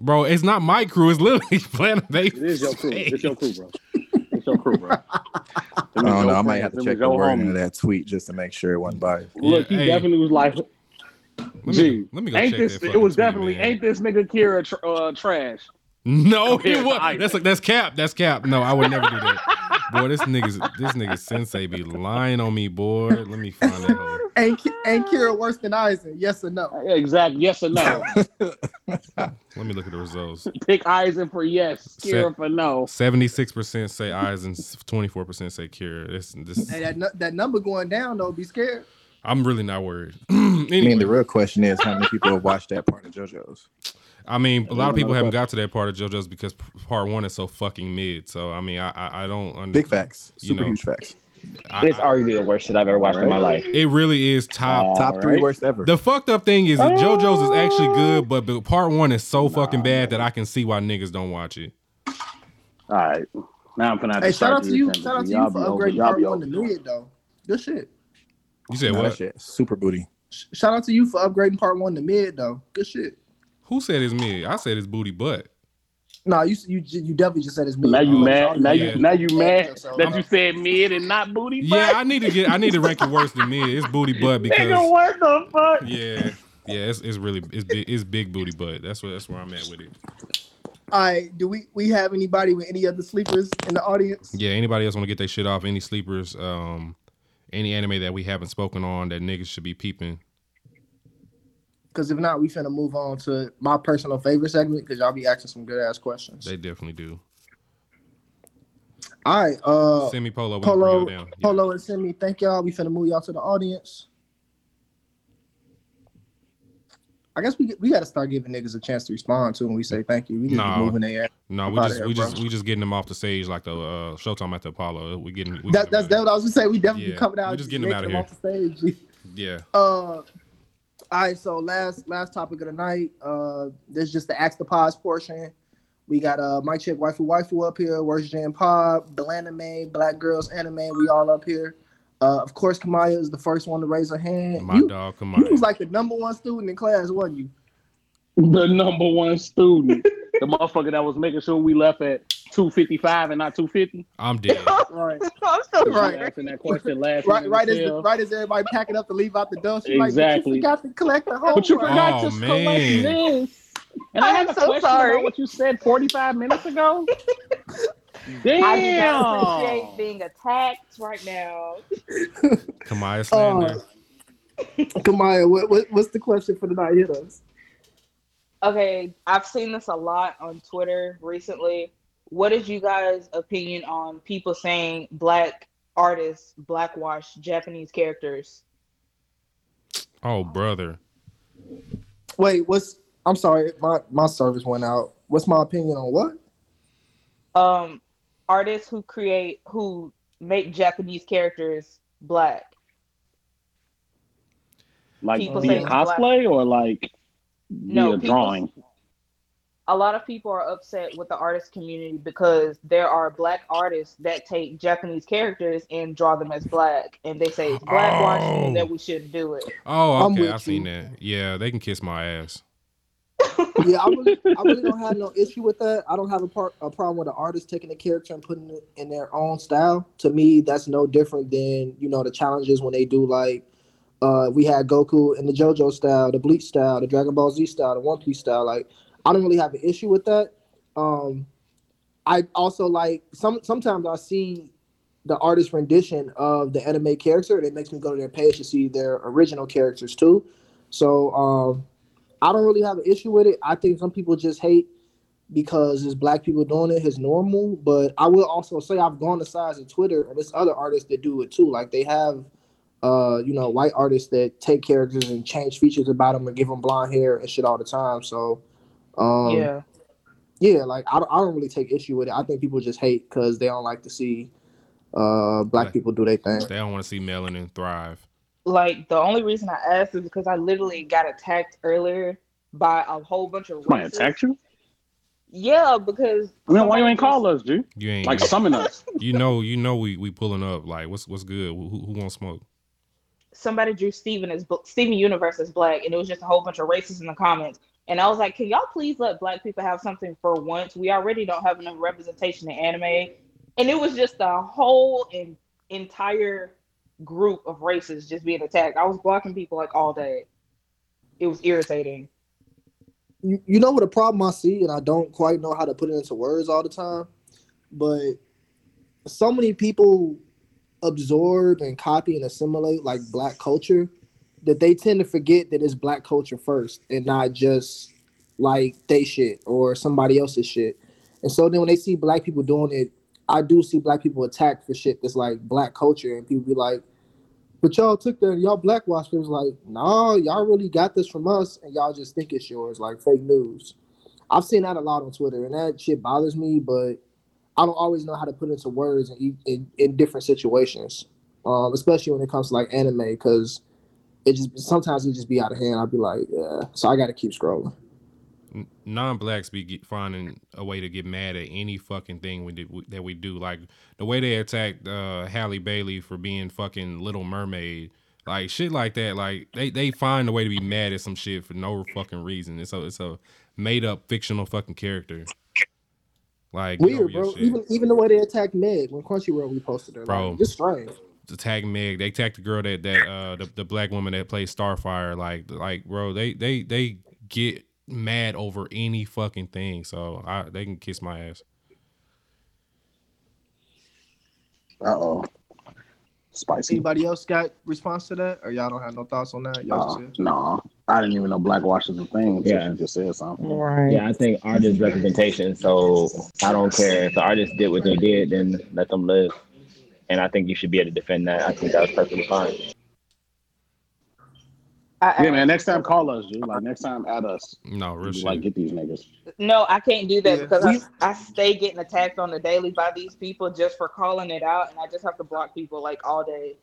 Bro, it's not my crew. It's literally *laughs* Planet It is your crew. It's your crew, bro. It's your crew, bro. I don't know. I might have to check the wording of that tweet just to make sure it wasn't biased. Look, he hey. definitely was like, me- "Gee, let me go ain't check this? that It was tweet, definitely man. ain't this nigga Kira tr- uh, trash." No, Compared it was. That's like that's cap. That's cap. No, I would never do that. *laughs* Boy, this nigga's this nigga sensei be lying on me, boy. Let me find that. hoe. *laughs* Ain't Ki- ain't Kira worse than Aizen? Yes or no? Exactly. Yes or no? *laughs* Let me look at the results. Pick Aizen for yes, Kira Set- for no. Seventy-six percent say Aizen, twenty-four percent say Kira. This, this, Hey, that that number going down though. Be scared. I'm really not worried. *clears throat* I mean, the real question is how many people have watched that part of JoJo's? I mean, a lot of people haven't got to that part of JoJo's because part one is so fucking mid. So I mean, I I, I don't understand. Big facts, you super know. huge facts. I- It's arguably the worst shit I've ever watched in my life. It really is top Top three worst ever. The fucked up thing is that JoJo's is actually good, but the part one is so fucking bad that I can see why niggas don't watch it. All right. Now I'm gonna have to Hey, shout out to you. Shout out to y'all for upgrading part one to mid though. Good shit. You said Nah, that what? shit, super booty. Shout out to you for upgrading part one to mid though. Good shit. Who said it's me? I said it's booty butt. Nah, you you you definitely just said it's mid. Now you Oh, mad? Now Yeah. you now you mad yourself, that bro. you said mid and not booty? Yeah. I need to get. I need to rank it worse than me. It's booty butt because *laughs* Nigga, because what the fuck? yeah, yeah, it's, it's really it's big it's big booty butt. That's where that's where I'm at with it. All right. Do we we have anybody with any other sleepers in the audience? Yeah, anybody else want to get their shit off? Any sleepers? Um, any anime that we haven't spoken on that niggas should be peeping? Because if not, we finna move on to my personal favorite segment because y'all be asking some good ass questions. They definitely do. All right. Uh, Semi polo, Polo. Polo, and Simi. Thank y'all. We finna move y'all to the audience. I guess we we got to start giving niggas a chance to respond to when we say thank you. We just be moving their ass. No, we just we just we just getting them off the stage like the uh, Showtime at the Apollo. We getting we, That, that's that what I was gonna say. We definitely Yeah, coming out. we just getting them yanking outta off the stage. *laughs* yeah. Uh, all right. So last last topic of the night. Uh, this is just the ask the pods portion. We got uh Mike Check Waifu Waifu up here. Worst Gen Pod, Anime, Black Girls Anime. We all up here. Uh, of course, Kamaya is the first one to raise her hand. My you, dog, Kamaya. you was like the number one student in class, wasn't you? The number one student, *laughs* the motherfucker that was making sure we left at two fifty five and not two fifty. I'm dead. *laughs* Right. *laughs* I'm so Right. Asking that question last Right, right as as the, right as everybody packing up to leave out the door, she's like, Exactly. "But you forgot to collect the homework." But you forgot Oh, to man. collect this. And I, I am so sorry. about what you said 45 minutes ago. I do not Damn. appreciate being attacked right now. *laughs* Kamaya slander. Kamaya, what, what, what's the question for the night? Hit us. Okay, I've seen this a lot on Twitter recently. What is you guys' opinion on people saying black artists blackwash Japanese characters? Oh brother. Wait, what's I'm sorry, my my service went out. What's my opinion on what? Um, artists who create who make Japanese characters black. Like People via say black. cosplay or like No, via drawing. A lot of people are upset with the artist community because there are black artists that take Japanese characters and draw them as black, and they say it's blackwashing Oh. that we shouldn't do it. Oh, I'm okay, with I seen that. Yeah, they can kiss my ass. Yeah, I really, I really don't have no issue with that. I don't have a part a problem with an artist taking a character and putting it in their own style. To me, that's no different than you know the challenges when they do like uh we had Goku in the JoJo style, the Bleach style, the Dragon Ball Z style, the One Piece style. Like I don't really have an issue with that. Um I also like some sometimes I see the artist rendition of the anime character and it makes me go to their page to see their original characters too. So um I don't really have an issue with it. I think some people just hate because it's black people doing it, it is normal. But I will also say I've gone to sides of Twitter and there's other artists that do it too. Like they have, uh, you know, white artists that take characters and change features about them and give them blonde hair and shit all the time. So, um, yeah. yeah, like I I don't really take issue with it. I think people just hate because they don't like to see uh black people do their thing. They don't want to see melanin thrive. Like the only reason I asked is because I literally got attacked earlier by a whole bunch of Somebody racists. attacked you? Yeah, because I mean, why you ain't call us, dude? You ain't Like you- summon us. *laughs* You know, you know, we we pulling up. Like, what's what's good? Who, who wants smoke? somebody drew Steven as bl- Steven Universe as black, and it was just a whole bunch of racists in the comments. And I was like, can y'all please let black people have something for once? We already don't have enough representation in anime. And it was just a whole in, entire group of races just being attacked. I was blocking people like all day. It was irritating. you, you know what a problem I see, and I don't quite know how to put it into words all the time, but so many people absorb and copy and assimilate like black culture that they tend to forget that it's black culture first and not just like they shit or somebody else's shit. And so then when they see black people doing it, I do see black people attacked for shit that's like black culture, and people be like, but y'all took that, y'all blackwashed it. Was like, nah, y'all really got this from us, and y'all just think it's yours, like fake news. I've seen that a lot on Twitter, and that shit bothers me, but I don't always know how to put it into words in, in, in different situations, um, especially when it comes to like anime, because it just sometimes it just be out of hand. I'd be like, yeah, so I got to keep scrolling. Non-blacks be get, finding a way to get mad at any fucking thing we did that we do. Like the way they attacked uh, Halle Bailey for being fucking Little Mermaid, like shit like that. Like they they find a way to be mad at some shit for no fucking reason. It's a it's a made up fictional fucking character. Like Weird, bro. shit. Even even the way they attacked Meg when Crunchyroll reposted her, Bro. like, just strange. attack Meg. They attacked the girl that that uh the, the black woman that plays Starfire. Like like bro, they they they get mad over any fucking thing. So I they can kiss my ass. Uh oh. Spicy. Anybody else got response to that, or y'all don't have no thoughts on that? Y'all Uh, no, I didn't even know blackwash is a thing Yeah. she just said something. Yeah, I think artist representation. So I don't care if the artist did what they did, then let them live. And I think you should be able to defend that. I think that was perfectly fine. Yeah, man. Next time, call us, dude. Like next time, add us. No, real shit. Like get these niggas. No, I can't do that Yeah. because I, I stay getting attacked on the daily by these people just for calling it out, and I just have to block people like all day.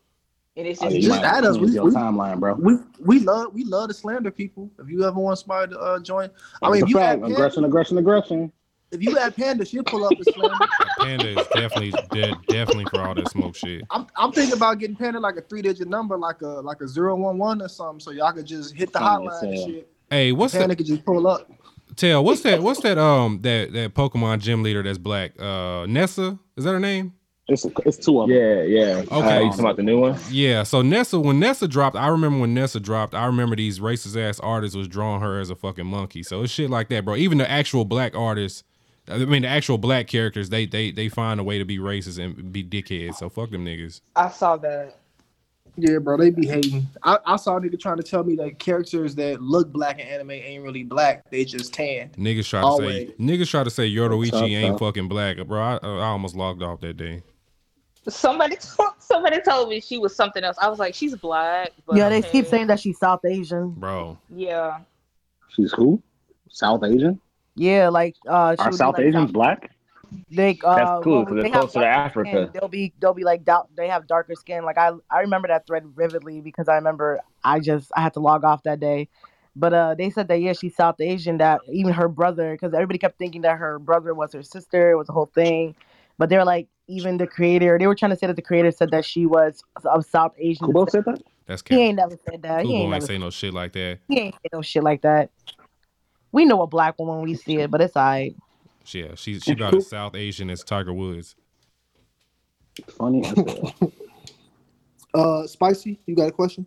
And it's Oh, just, yeah, just might add us. cleanse We, your we, timeline, bro. we we love we love to slander people. If you ever want somebody to uh, join, I mean, if you fact. add Panda, aggression, aggression, aggression. If you add Panda, she'll pull up and slander. Panda is definitely de- definitely for all that smoke shit. I'm I'm thinking about getting Panda like a three digit number, like a like a zero one one or something, so y'all could just hit the hotline and shit. Hey, what's Panda that? could just pull up. Tell what's that? What's that? Um, that that Pokemon gym leader that's black. Uh, Nessa is that her name? It's it's two of them. Yeah, yeah. Okay. Uh, you talking about the new one? Yeah, so Nessa, when Nessa dropped, I remember when Nessa dropped, I remember these racist ass artists was drawing her as a fucking monkey. So it's shit like that, bro. Even the actual black artists, I mean the actual black characters, they they they find a way to be racist and be dickheads. So fuck them niggas. I saw that. Yeah, bro, they be hating. I, I saw a nigga trying to tell me that characters that look black in anime ain't really black; they just tan. Niggas try to say niggas try to say Tough, ain't tough. fucking black, bro. I, I almost logged off that day. Somebody *laughs* told, somebody told me she was something else. I was like, she's black. But Yeah, they keep saying that she's South Asian. Bro, Yeah. She's who? South Asian? Yeah, like uh, Are South like, Asians black? They uh, That's cool, well, 'cause they're they closer to Africa. skin. They'll be they'll be like doubt they have darker skin. Like I I remember that thread vividly because I remember I just I had to log off that day. But uh, they said that yeah, she's South Asian. That even her brother, because everybody kept thinking that her brother was her sister. It was a whole thing. But they were like, even the creator, they were trying to say that the creator said that she was of South Asian. Kubo descent. said that? That's He ain't never said that. He Kubo ain't ain't never. say no shit like that. He ain't say no shit like that. We know a black woman when we see it, but it's alright. Yeah, she she about as South Asian as Tiger Woods. Funny. *laughs* Uh, spicy, you got a question?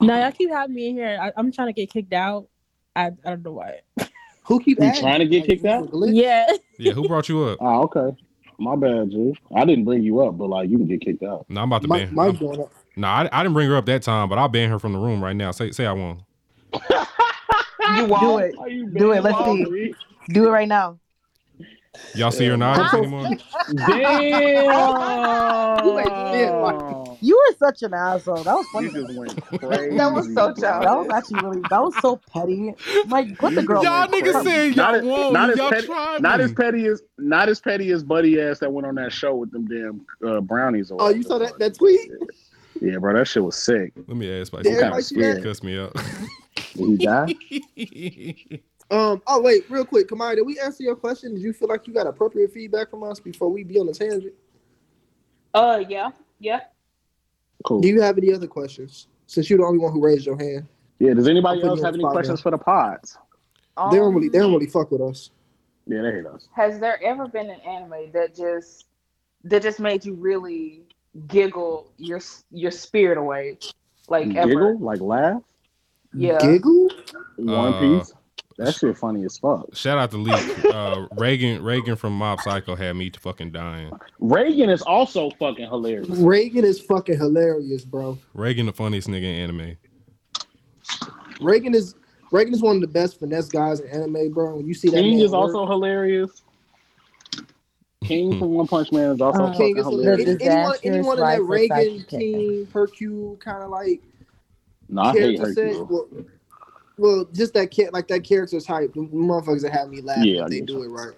No, y'all keep having me in here. I, I'm trying to get kicked out. I, I don't know why. *laughs* Who keep You trying to get kicked out? Yeah. Yeah, who brought you up? Oh, *laughs* okay. My bad, dude. I didn't bring you up, but like you can get kicked out. No, I'm about to Mike, ban. Mike I'm- going up. No, I, I didn't bring her up that time, but I'll ban her from the room right now. Say say I won't. You Do won't. it. Do it. Let's see. Do it right now. Y'all see her in anymore? Damn. *laughs* *laughs* You were such an asshole. That was funny. You just went crazy. *laughs* That was so That was actually really. That was so petty. Mike, put the girl. Y'all niggas said y'all Not, as, won't. Y'all petty, tried not me. as petty as not as petty as buddy ass that went on that show with them damn uh, brownies. Oh, you saw that that tweet? Yeah, bro, that shit was sick. Let me ask my Did kinda everybody see that? scared. cuss me out. Did he die? Um. Oh wait, real quick, Kamai, did we answer your question? Did you feel like you got appropriate feedback from us before we be on the tangent? Uh, yeah, yeah. Cool. Do you have any other questions? Since you're the only one who raised your hand, Yeah. Does anybody else have any questions now. for the pods? they don't really, they don't Um, really fuck with us. Yeah, they hate us. Has there ever been an anime that just that just made you really giggle your your spirit away? Like ever? Giggle, like laugh. Yeah. Giggle? One Uh, Piece. That shit funny as fuck. Shout out to Leak. Uh, Reigen Reigen from Mob Psycho had me fucking dying. Reigen is also fucking hilarious. Reigen is fucking hilarious, bro. Reigen the funniest nigga in anime. Reigen is Reigen is one of the best finesse guys in anime, bro. When you see that King man is work- also hilarious. King from One Punch Man is also Uh, King is hilarious. any- anyone, anyone in that Reigen, Saiki King, Hercule kind of like No, I hate character set. Well, well, just that kid, like that character type, the motherfuckers that have me laugh Yeah, if they get do it right.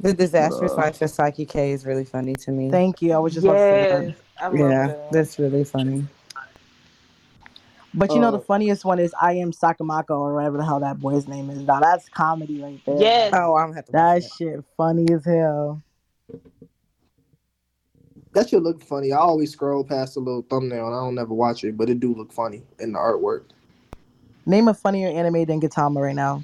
The disastrous Uh, life of Saiki K is really funny to me. Thank you. I was just about to say that. Yes, I love yeah, that. that's really funny. But you know Uh, the funniest one is I am Sakamako or whatever the hell that boy's name is. Now that's comedy right there. Yes. Oh, I'm gonna have to. That shit funny as hell. That should look funny. I always scroll past the little thumbnail and I don't ever watch it, but it do look funny in the artwork. Name a funnier anime than Gintama right now.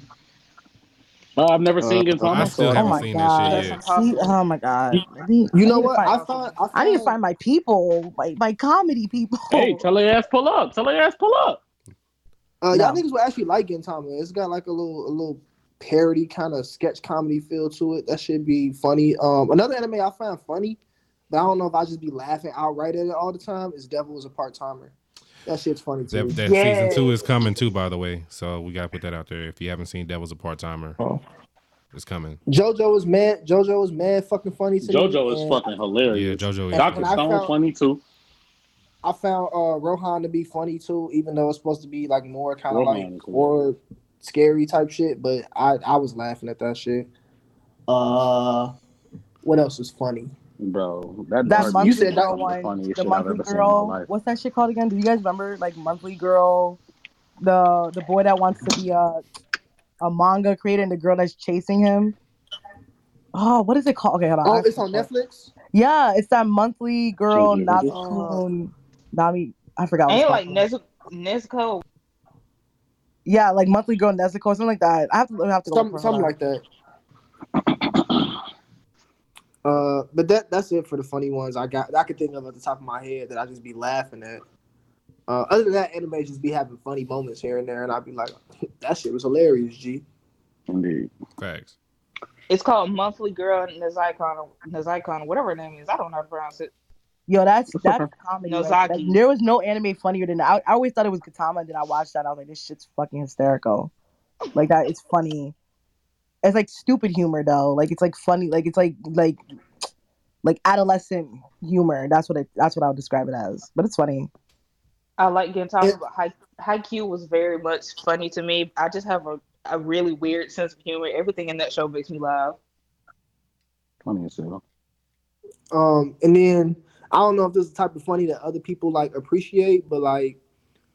Uh, I've never seen Uh, Gintama. I still Oh haven't my seen god. that shit yet. See, oh my god. Need- You I know need what? find- I find I, I need to find- find my people, my, my comedy people. Hey, tell her ass pull up. Tell her ass pull up. Uh, y'all No. niggas will actually like Gintama. It's got like a little a little parody kind of sketch comedy feel to it. That should be funny. Um, another anime I find funny, but I don't know if I just be laughing outright at it all the time. Is Devil is a part timer. That shit's funny too. That, that season two is coming too, by the way. So we gotta put that out there. If you haven't seen Devil's a part timer, Oh. it's coming. JoJo is mad. JoJo is mad fucking funny to me. JoJo is and fucking hilarious. Yeah, JoJo is. Doctor And Stone found- funny too. I found uh Rohan to be funny too, even though it's supposed to be like more kind of like is horror, scary type shit. But I I was laughing at that shit. Uh, what else is funny? Bro, that, That Darby monthly You said girl is one, funniest the shit I've monthly ever seen in my girl. life. What's that shit called again? Do you guys remember? Like monthly girl, the the boy that wants to be a a manga creator and the girl that's chasing him. Oh, what is it called? Okay, hold on. Oh, it's on. Netflix. Yeah, it's that monthly girl JJ Nazukun Nami. I forgot. Ain't like called. Nezuko. Nezuko. yeah, like monthly girl Nezuko, something like that. I have to I have to go Some, something like that. *clears throat* *clears throat* Uh, but that that's it for the funny ones I got. I could think of at the top of my head that I just be laughing at. Uh, other than that, anime just be having funny moments here and there, and I'd be like, *laughs* "That shit was hilarious." G. Indeed. Facts. It's called Monthly Girl Nezicon, Nezicon, whatever her name is. I don't know how to pronounce it. Yo, that's that's comedy. Like, Nozaki. like, there was no anime funnier than that. I, I always thought it was Katama, and then I watched that. I was like, this shit's fucking hysterical. Like that, it's funny. It's like stupid humor though. Like it's like funny. Like it's like like like adolescent humor. That's what it. That's what I would describe it as. But it's funny. I like Gintama, but high. Haikyuu was very much funny to me. I just have a, a really weird sense of humor. Everything in that show makes me laugh. Funny as hell. Um, and then I don't know if this is the type of funny that other people like appreciate, but like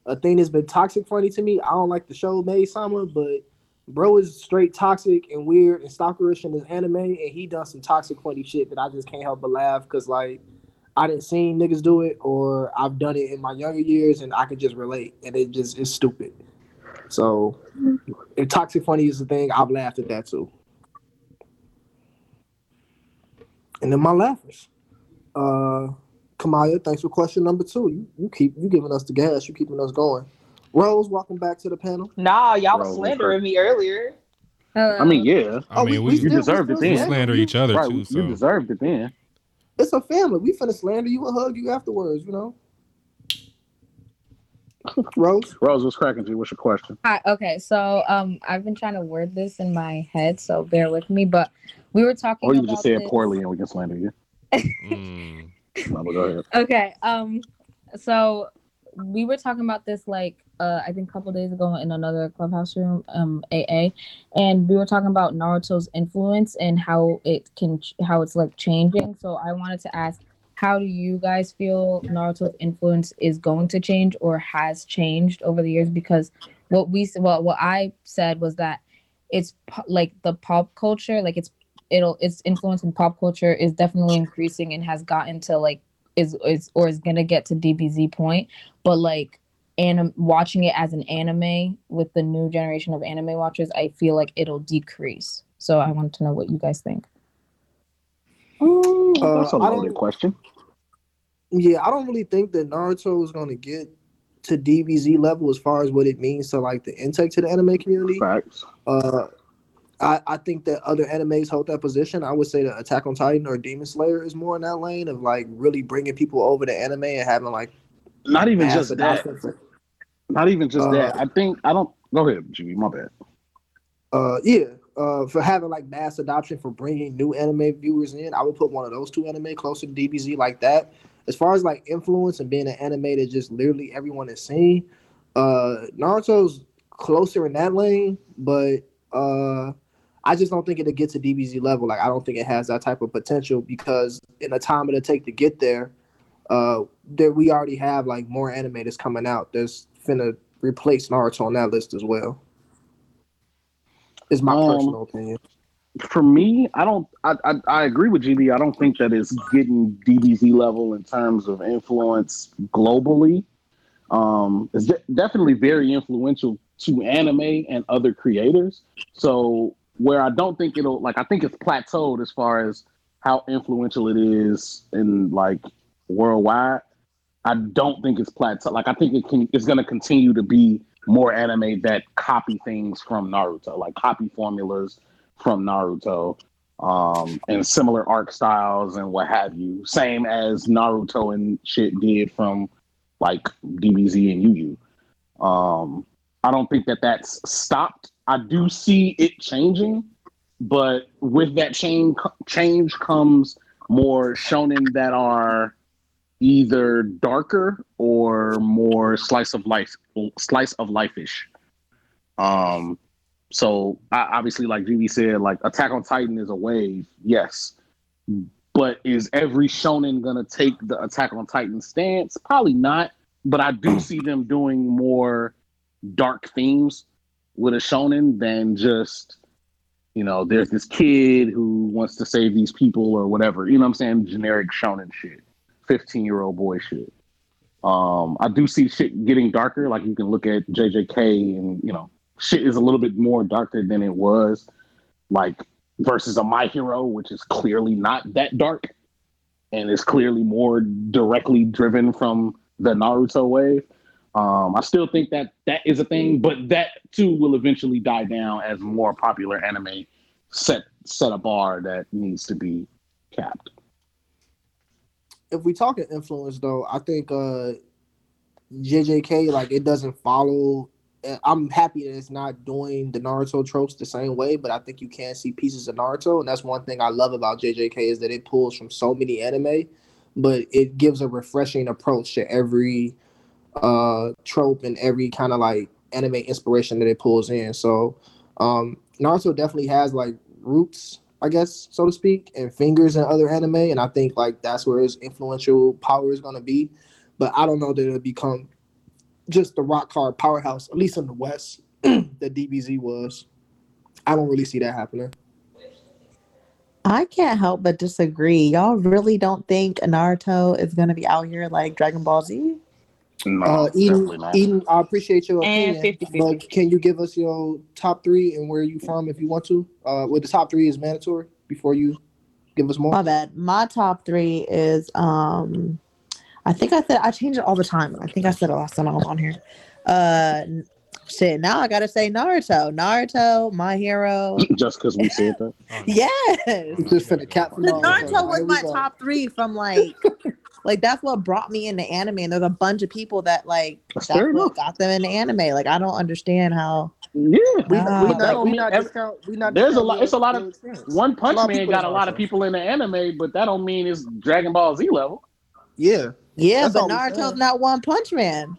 a thing that's been toxic funny to me. I don't like the show Maid Sama, but bro is straight toxic and weird and stalkerish in his anime, and he done some toxic funny shit that I just can't help but laugh because like I didn't see niggas do it or I've done it in my younger years and I could just relate, and it just is stupid. So if toxic funny is the thing, I've laughed at that too. And then my laughers. Uh Kamaya, thanks for question number two. You you keep you giving us the gas, you keeping us going. Rose, welcome back to the panel. Nah, y'all was slandering me earlier. I mean, yeah. I mean, we, you still- deserved we it still then. slander each other Right, too. You So deserved it then. It's a family. We finna slander you and hug you afterwards, you know. *laughs* Rose? Rose, what's cracking to you? What's your question? Hi, okay, so um, I've been trying to word this in my head, so bear with me. But we were talking. Or you about just say it poorly and we can slander you. *laughs* No, go ahead. Okay. Um. So we were talking about this like uh I think a couple days ago in another clubhouse room, um AA, and we were talking about Naruto's influence and how it can how it's like changing. So I wanted to ask, how do you guys feel Naruto's influence is going to change or has changed over the years? Because what we well what I said was that it's like the pop culture, like it's it'll its influence in pop culture is definitely increasing and has gotten to like is is or is gonna get to DBZ point, but like anim watching it as an anime with the new generation of anime watchers, I feel like it'll decrease. So I wanted to know what you guys think. Uh, That's a don't- loaded question. Yeah, I don't really think that Naruto is gonna get to DBZ level as far as what it means to like the intake to the anime community. Facts. Uh I, I think that other animes hold that position. I would say that Attack on Titan or Demon Slayer is more in that lane of like really bringing people over to anime and having like Not even just that. Not even just Uh, that. I think I don't. Go ahead, Jimmy. My bad. uh yeah uh for having like mass adoption for bringing new anime viewers in i would put one of those two anime closer to dbz like that as far as like influence and being an anime that just literally everyone is seeing uh naruto's closer in that lane but uh i just don't think it'll get to dbz level like i don't think it has that type of potential because in the time it'll take to get there uh there we already have like more animators coming out that's finna replace naruto on that list as well is my Um, personal opinion. For me, I don't. I, I I agree with GB. I don't think that it's getting DBZ level in terms of influence globally. Um, it's de- definitely very influential to anime and other creators. So where I don't think it'll like, I think it's plateaued as far as how influential it is in like worldwide. I don't think it's plateaued. Like I think it can. It's going to continue to be more anime that copy things from Naruto, like copy formulas from Naruto, um, and similar arc styles and what have you. Same as Naruto and shit did from like DBZ and Yu Yu. Um, I don't think that that's stopped. I do see it changing, but with that change change comes more shonen that are either darker or more slice of life slice of life-ish. Um so I, obviously like Gb said like attack on titan is a wave yes. But is every shonen gonna take the attack on titan stance? Probably not but i do see them doing more dark themes with a shonen than just you know there's this kid who wants to save these people or whatever you know what i'm saying generic shonen shit 15 year old boy shit. Um, I do see shit getting darker. Like you can look at JJK and you know shit is a little bit more darker than it was. Like versus a My Hero, which is clearly not that dark, and is clearly more directly driven from the Naruto wave. Um, I still think that that is a thing, but that too will eventually die down as more popular anime set set a bar that needs to be capped. if we talk talking influence though, I think uh JJK like it doesn't follow. I'm happy that it's not doing the Naruto tropes the same way, but I think you can see pieces of Naruto, and that's one thing I love about JJK is that it pulls from so many anime, but it gives a refreshing approach to every uh trope and every kind of like anime inspiration that it pulls in. So um Naruto definitely has like roots, I guess, so to speak, and fingers in other anime, and I think like that's where his influential power is gonna be. But I don't know that it'll become just the rock hard powerhouse, at least in the West, *clears throat* that DBZ was. I don't really see that happening. I can't help but disagree. Y'all really don't think Naruto is gonna be out here like Dragon Ball Z? Uh, Eden, Eden, I appreciate your And opinion, 50-50. but can you give us your top three and where you from if you want to? Uh, with the top three is mandatory before you give us more. My bad. My top three is um I think I said I change it all the time. I think I said it last time I was on here. Uh shit, now I gotta say Naruto. Naruto, my hero. *laughs* Just because we said that. *laughs* Yes. Just for the cap. The Naruto was my top three from like *laughs* like that's what brought me into anime. And there's a bunch of people that like That's that's what got them into anime. Like I don't understand how Yeah, We, Ah. we not, don't we mean not every- discount. We not. There's a lot. It's a lot of experience. One Punch A lot of Man got a in lot of Naruto. people in the anime, but that don't mean it's Dragon Ball Z level. Yeah, Yeah, That's but all we Naruto's not one punch man.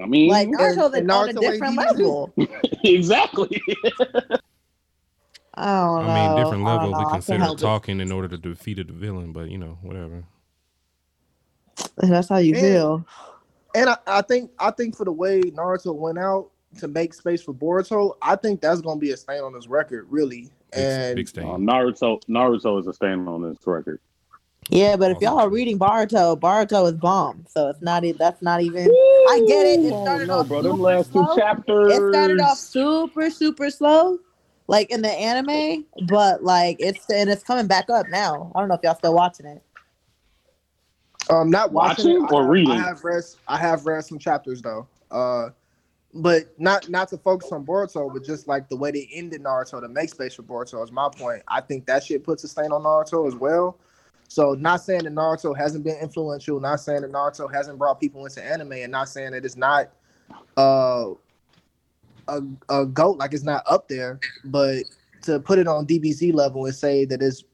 I mean, Like Naruto's and on a Naruto ain't different DBZ. level. *laughs* exactly. I don't know. I mean, different level we consider help it. talking in order to defeat the villain, but you know, whatever. That's how you And- feel. And I, I think I think for the way Naruto went out to make space for Boruto, I think that's gonna be a stain on his record, really. And Big stain. Uh, Naruto, Naruto is a stand on this record. Yeah, but if y'all are reading Boruto, Boruto is bomb. So it's not. That's not even. I get it. It Oh, started no, off bro. Them super last two slow. chapters. It started off super super slow, like in the anime, but like it's and it's coming back up now. I don't know if y'all still watching it. Um, not watching, Watching or I reading? I have read. I have read some chapters though. Uh, but not not to focus on Boruto, but just like the way they ended Naruto to make space for Boruto is my point. I think that shit puts a stain on Naruto as well. So not saying that Naruto hasn't been influential, not saying that Naruto hasn't brought people into anime, and not saying that it's not uh a a goat like it's not up there, but to put it on DBZ level and say that it's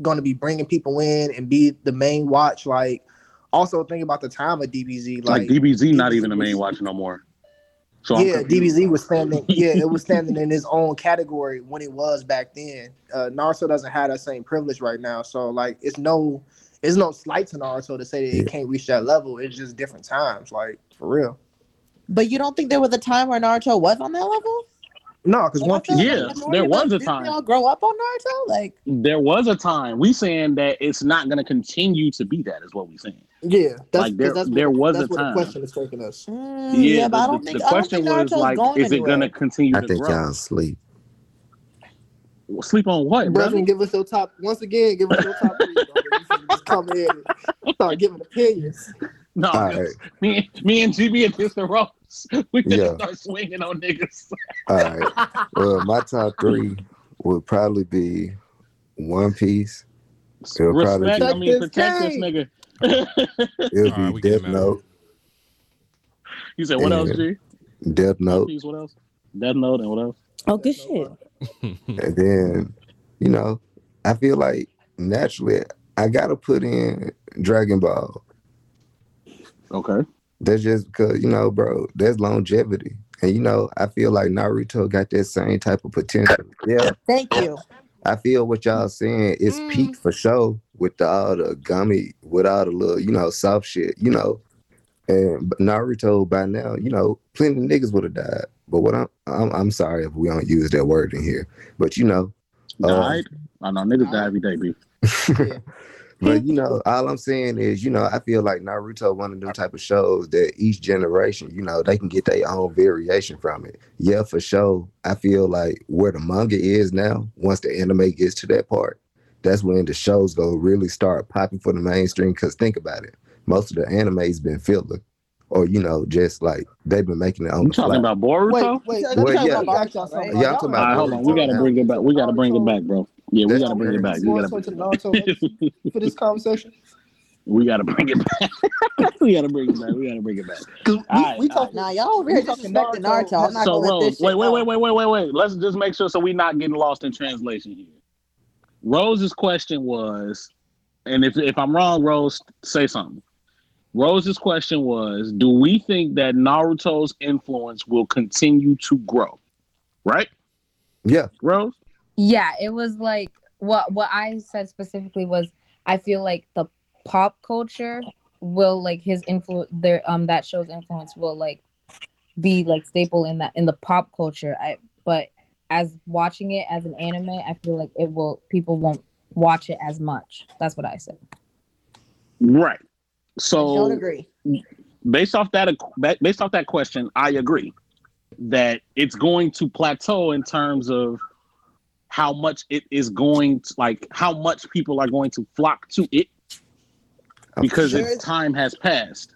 going to be bringing people in and be the main watch. Like, also think about the time of DBZ. Like, Like, DBZ, not even the main watch no more. So yeah. DBZ was standing. *laughs* Yeah, it was standing in its own category when it was back then. Uh, Naruto doesn't have that same privilege right now. So like, it's no, it's no slight to Naruto to say that it can't reach that level. It's just different times. Like for real. But you don't think there was a time where Naruto was on that level? No, because One Piece. Yeah, there was a time. we all grow up on Naruto? Like, There was a time. We saying that it's not going to continue to be that. Is what we saying. Yeah, that's Like, there- 'cause that's there what, was that's a time. the question is taking us. mm, Yeah, yeah, but I the- don't the, think the question think was like, going is it going to continue I to think grow? y'all sleep. Sleep on what, brother? Brethren, give us your top once again. Give us your top three. brother. You should just come in and start giving opinions. No, All right. me, me and GB against the ropes. We just Yeah. start swinging on niggas. All right. Well, my top three would probably be One Piece. It would probably Respect. I mean, protect this nigga. It would All right, be we Death. Note. You said what else, G? Death Note. Piece, what else? Death Note and what else? Oh, good shit. And then, you know, I feel like naturally I gotta put in Dragon Ball. Okay. That's just because, you know, bro, there's longevity. And you know, I feel like Naruto got that same type of potential. Yeah. Thank you. I feel what y'all saying is peak mm. for sure with a gummy, without a little, you know, soft shit, you know. And Naruto by now, you know, plenty of niggas would have died. But what I'm, I'm, I'm sorry if we don't use that word in here. But you know, Died? Um, I know niggas die every day, B. *laughs* but you know, all I'm saying is, you know, I feel like Naruto one of them type of shows that each generation, you know, they can get their own variation from it. Yeah, for sure. I feel like where the manga is now, once the anime gets to that part, that's when the shows go really start popping for the mainstream. Cause think about it. Most of the anime's been filler. Or, you know, just like they've been making it on You talking fly. about Boruto? Wait, wait. Well, let me yeah. ask y'all- ask y'all something. Yeah, I'm talking about right, hold on. We gotta now. bring it back. We gotta bring it back, bro. Yeah, we That's gotta bring it back. We gotta, so to the Naruto legacy *laughs* for this conversation. *laughs* we gotta bring it back. we gotta bring it back. We gotta bring it back. We, Alright, we talking Nah, y'all over here talking disrespecting Naruto. Naruto. I'm not So, gonna let this wait, wait, wait, wait, wait, wait, wait. Let's just make sure so we not getting lost in translation here. Rose's question was, and if if I'm wrong, Rose, say something. Rose's question was, do we think that Naruto's influence will continue to grow? Right? Yeah. Rose? Yeah, it was like what what I said specifically was I feel like the pop culture will like his influence there um that show's influence will like be like staple in that in the pop culture. I but as watching it as an anime, I feel like it will people won't watch it as much. That's what I said. Right. So Don't agree. based off that based off that question, I agree that it's going to plateau in terms of how much it is going to like how much people are going to flock to it oh, because There's- its time has passed.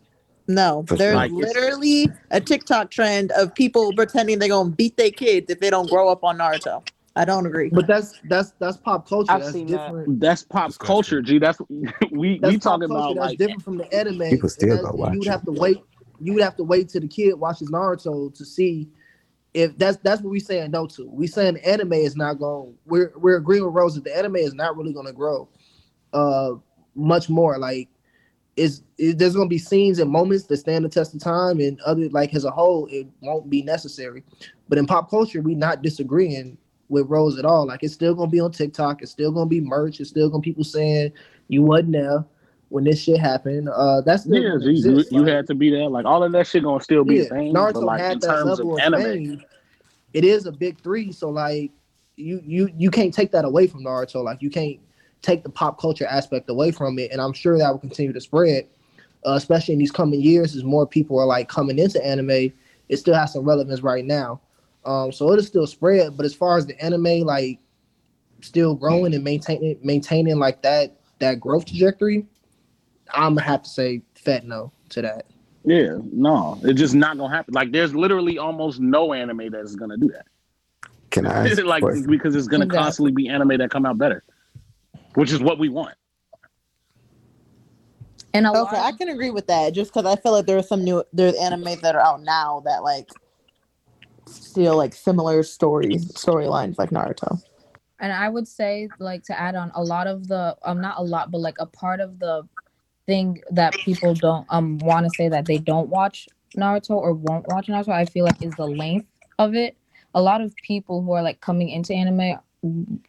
No, there's Like, literally a TikTok trend of people pretending they're gonna beat their kids if they don't grow up on Naruto. I don't agree. But that's that's that's pop culture. I've that's seen that. That's pop culture, G. That's *laughs* we That's we talking culture, about that's like different from the anime. People still go watch You would have to wait. You would have to wait till the kid watches Naruto to see if that's that's what we saying no to. We saying the anime is not going. We're we're agreeing with Rose that the anime is not really going to grow, uh, much more. Like, is is there's going to be scenes and moments that stand the test of time, and other like as a whole, it won't be necessary. But in pop culture, we not disagreeing with Rose at all. Like, it's still going to be on TikTok. It's still going to be merch. It's still going to people saying you wasn't there when this shit happened. Uh, that's yeah, you, you Like, had to be there. Like all of that shit gonna still be yeah, a thing. Naruto but like in had that terms level of of anime, fame. It is a big three, so like you you you can't take that away from Naruto. Like you can't take the pop culture aspect away from it, and I'm sure that will continue to spread, uh, especially in these coming years as more people are like coming into anime. It still has some relevance right now, um, so it'll still spread. But as far as the anime, like still growing and maintaining maintaining like that that growth trajectory, I'm gonna have to say fat no to that. yeah, no, it's just not gonna happen. Like there's literally almost no anime that is gonna do that. Can I *laughs* ask a like because it's gonna Exactly. constantly be anime that come out better, which is what we want. And a lot Okay, I can agree with that. Just because I feel like there are some new there's anime that are out now that like still like similar stories storylines like Naruto. and I would say like to add on a lot of the um not a lot but like a part of the thing that people don't um want to say that they don't watch Naruto or won't watch Naruto I feel like is the length of it. A lot of people who are like coming into anime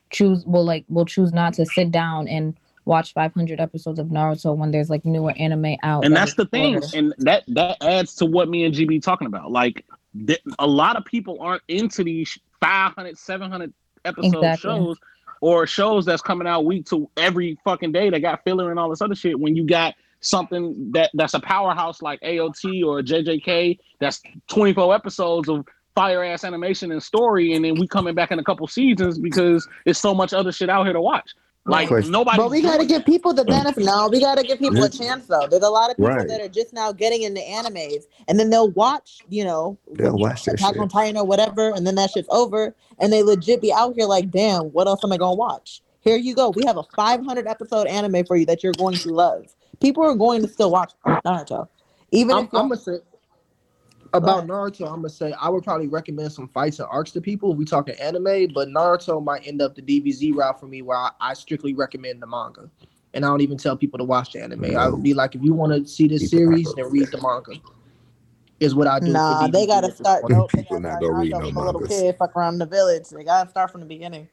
choose will like will choose not to sit down and watch 500 episodes of Naruto when there's like newer anime out. and that's the thing and that that adds to what me and gb talking about like th- a lot of people aren't into these 500 700 episode Exactly. shows or shows that's coming out week to every fucking day that got filler and all this other shit when you got something that that's a powerhouse like aot or jjk that's 24 episodes of fire ass animation and story and then we coming back in a couple seasons because there's so much other shit out here to watch like nobody But we gotta give people the mm. benefit. No, we gotta give people a chance though. There's a lot of people Right. that are just now getting into animes, and then they'll watch, you know, They'll watch Attack on Titan or whatever, and then that shit's over, and they legit be out here like, damn, what else am I gonna watch? Here you go. We have a 500 episode anime for you that you're going to love. People are going to still watch Naruto, even I'm, if I'm gonna say about Naruto. I'm gonna say I would probably recommend some fights and arcs to people. If we talking anime, but Naruto might end up the DBZ route for me, where I, I strictly recommend the manga, and I don't even tell people to watch the anime. I would be like, if you want to see this series, then read the manga. Is what I do. for nah, they gotta start. point. Nope, they People gotta not start gonna read Naruto no from a little kid, fuck around in the village. They gotta start from the beginning.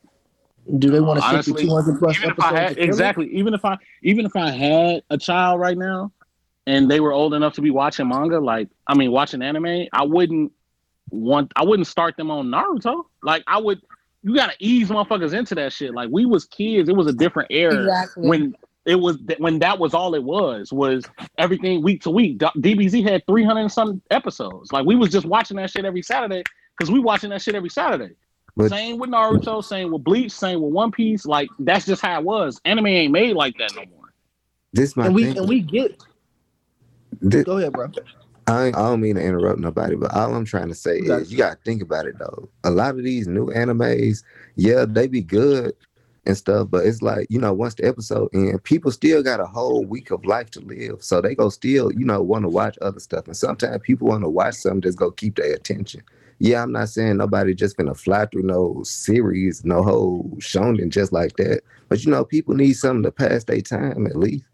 Do they want to stick Honestly, 200 plus even if episodes? I had exactly, even if I even if I had a child right now, and they were old enough to be watching manga, like I mean watching anime, I wouldn't want I wouldn't start them on Naruto. Like I would, you gotta ease motherfuckers into that shit. Like we was kids, it was a different era Exactly. when it was when that was all it was was everything week to week. D- DBZ had three hundred and some episodes. Like we was just watching that shit every Saturday because we watching that shit every Saturday. But same with Naruto, same with Bleach, same with One Piece. Like that's just how it was. Anime ain't made like that no more. this my and we thing. and we get. This- Go ahead, bro. I, I don't mean to interrupt nobody, but all I'm trying to say is you gotta think about it though. A lot of these new animes, yeah, they be good and stuff, but it's like, you know, once the episode end, people still got a whole week of life to live. So they go still, you know, want to watch other stuff. And sometimes people want to watch something that's gonna keep their attention. Yeah, I'm not saying nobody just gonna fly through no series, no whole shonen just like that. But you know, people need something to pass their time at least.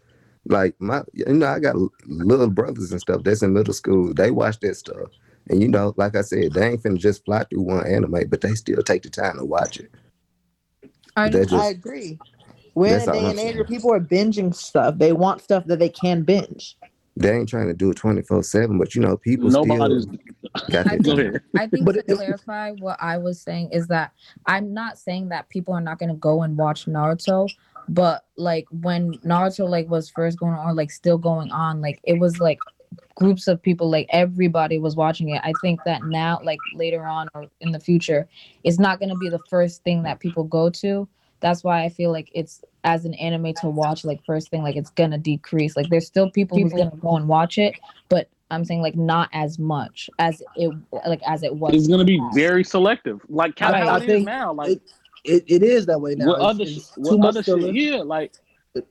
Like my, you know, I got little brothers and stuff that's in middle school. They watch that stuff, and you know, like I said, they ain't finna just fly through one anime, but they still take the time to watch it. I, just- I agree. We're in That's a day and age where people are binging stuff. They want stuff that they can binge. They ain't trying to do it twenty four seven, but you know, people Nobody's- still got I that Go time. I think to clarify what I was saying is that I'm not saying that people are not gonna go and watch Naruto, but like when Naruto like was first going on, like still going on, like it was like groups of people, like everybody was watching it. I think that now, like later on or in the future, it's not gonna be the first thing that people go to. That's why I feel like it's as an anime to watch, like first thing, like it's gonna decrease. Like there's still people who's gonna go and watch it, but I'm saying like not as much as it like as it was. It's gonna be very selective, like kind of I- how it is think now. Like it, it, it is that way now. with It's- other it's sh- with other shit, yeah, like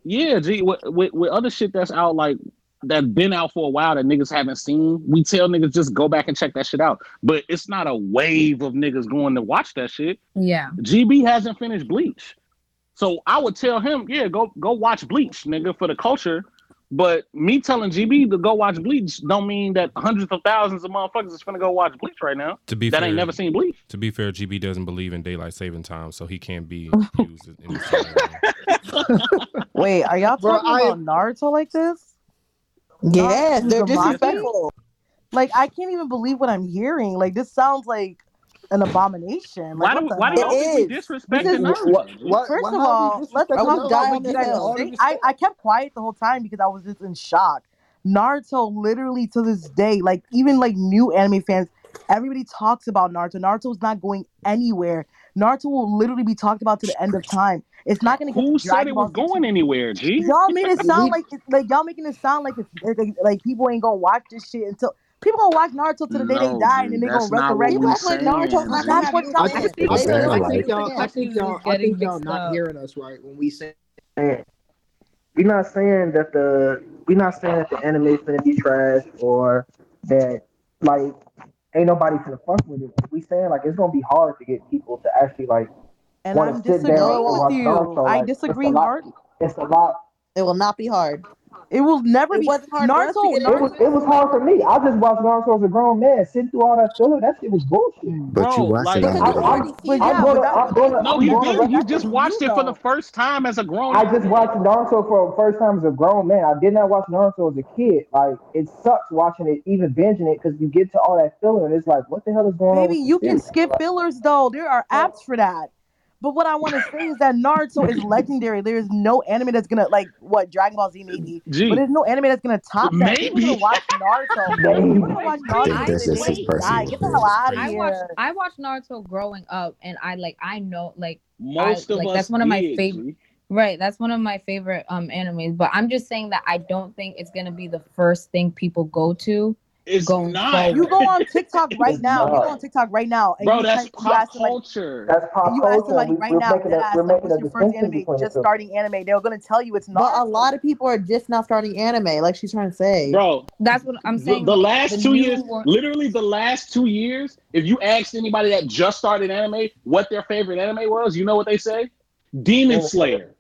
yeah, G, with, with with other shit that's out, like that's been out for a while that niggas haven't seen. We tell niggas just go back and check that shit out, but it's not a wave of niggas going to watch that shit. Yeah. GB hasn't finished Bleach, so I would tell him, yeah, go go watch Bleach, nigga, for the culture. But me telling GB to go watch Bleach don't mean that hundreds of thousands of motherfuckers is gonna go watch Bleach right now. To be that fair, ain't never seen Bleach. To be fair, GB doesn't believe in daylight saving time, so he can't be *laughs* used in this. *laughs* Wait, are y'all Bro, talking I- about Naruto like this? Yes, Naruto they're disrespectful. Like I can't even believe what I'm hearing. Like this sounds like an abomination. Why do why do hell? y'all think we disrespecting Because- Naruto? What- G? what- First what- of all, let's disrespect talk I about die what on you the guys hill. I, I kept quiet the whole time because I was just in shock. Naruto literally to this day, like even like new anime fans, everybody talks about Naruto. Naruto's not going anywhere. Naruto will literally be talked about to the end of time. It's not gonna get Who said it was Z going anywhere, G? Y'all made it *laughs* sound like it's, like y'all making it sound like it's like, like people ain't gonna watch this shit until people gonna watch Naruto to the day they die and then they that's gonna not what resurrect. we People act like Naruto's saying, not gonna That's have what I, think- I, think, I think y'all, I think y'all, I think y'all not hearing us right when we say saying. We're not saying that the we're not saying that the anime is gonna be trash or that like ain't nobody gonna fuck with it. We saying like it's gonna be hard to get people to actually like And want I'm to sit down disagreeing and with watch you. Naruto. I Like, disagree it's a lot, hard. It's a lot. It will not be hard. It will never It be wasn't hard for us to Naruto. It was it was hard for me. I just watched Naruto as a grown man, sitting through all that filler. That shit was bullshit. But you Bro, watched like it Because all you've the way. already But seen yeah, I'm it. but gonna, that, I'm no, you didn't. You just watched it for the first time as a grown I just watched Naruto for the first time as a grown man. I did not watch Naruto as a kid. Like it sucks watching it, even binging it, because you get to all that filler and it's like, what the hell is going on? Maybe you can skip fillers though. There are apps for that. But what I want to *laughs* say is that Naruto is legendary. There is no anime that's gonna like what Dragon Ball Z maybe, G. but there's no anime that's gonna top that. Maybe. gonna watch Naruto. Maybe. Gonna watch Naruto That- to that's the just day his personal Get the hell out of I here. watched I watched Naruto growing up and I like I know like Most I, of like us that's one of my favorite right that's one of my favorite um animes but i'm just saying that i don't think it's gonna be the first thing people go to It's going not. You go on *laughs* TikTok right It's now. You go on TikTok right now, and Bro, you that's type, you pop ask somebody, culture. That's pop and you ask culture. somebody right we're now, making dead a, ass, we're like, making what's your first anime? Just two. starting anime. They're gonna tell you it's not. But a lot of people are just now starting anime, like she's trying to say. Bro, that's what i'm saying the like, last the two years, one- literally the last two years, if you asked anybody that just started anime what their favorite anime was, you know what they say? Demon Demon Slayer.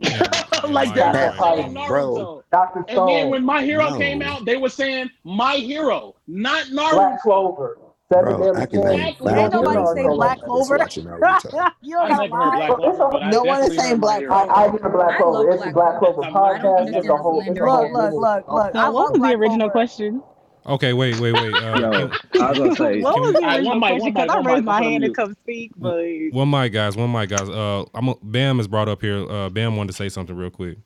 *laughs* like my they're God. not saying Bro. Naruto. Doctor And then when My Hero No. came out, they were saying My Hero, not Naruto. Black Clover, Seven Bro, Deadly I can Sins. name Exactly. We Ain't five *laughs* don't do nobody people say in Naruto my like Black that. life that's Clover. you don't I gotta never heard lie. Black Clover, it's a- but I No one is saying Black Hero. I, I Clover. hear Black Clover. It's the Black Black Clover. Clover I'm not- I don't podcast. It's a the whole. It's a slander whole. Look, look, look, look. I Now, what love was the original question? Okay, wait, wait, wait. Uh, Yo, can- I was gonna say, What was we- the original question? Because I raised my hand to come speak, but one mic, guys. One mic, guys. Uh, I'm a, Bam is brought up here. Uh, Bam wanted to say something real quick.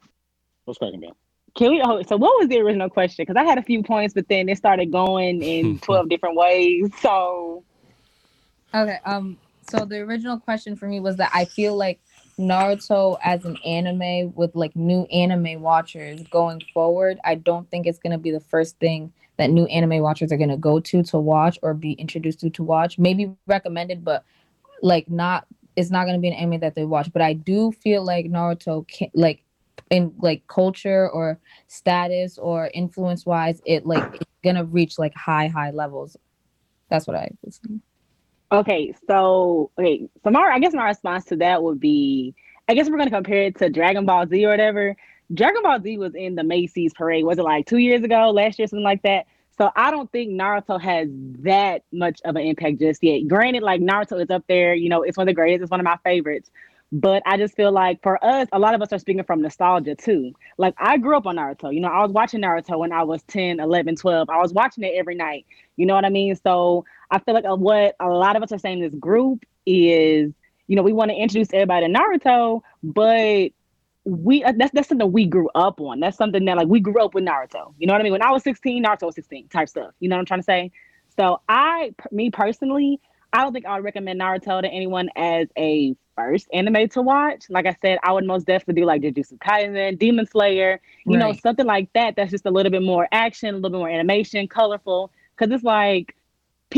What's cracking, man? Can we? Oh, so what was the original question? Because I had a few points, but then it started going in *laughs* twelve different ways. So Okay. Um. So the original question for me was that I feel like Naruto as an anime with like new anime watchers going forward, I don't think it's gonna be the first thing that new anime watchers are gonna go to to watch or be introduced to to watch. Maybe recommended, but like not. It's not gonna be an anime that they watch. But I do feel like Naruto can like in like culture or status or influence wise, it like it's gonna reach like high high levels. That's what I was saying. Okay, so okay, so my I guess my response to that would be I guess we're gonna compare it to Dragon Ball Z or whatever. Dragon Ball Z was in the Macy's parade. Was it like two years ago, last year, something like that? So I don't think Naruto has that much of an impact just yet. Granted, like Naruto is up there, you know, it's one of the greatest, it's one of my favorites. But I just feel like for us, a lot of us are speaking from nostalgia too. Like I grew up on Naruto. You know, I was watching Naruto when I was 10, 11, 12. I was watching it every night. You know what I mean? So I feel like uh, what a lot of us are saying in this group is, you know, we want to introduce everybody to Naruto, but we uh, that's that's something we grew up on. That's something that like we grew up with Naruto. You know what I mean? When I was 16, Naruto was 16 type stuff. You know what I'm trying to say? So I, me personally, I don't think I would recommend Naruto to anyone as a first anime to watch. Like I said, I would most definitely do like Jujutsu Kaisen, Demon Slayer, you know, something like that. That's just a little bit more action, a little bit more animation, colorful. Because it's like,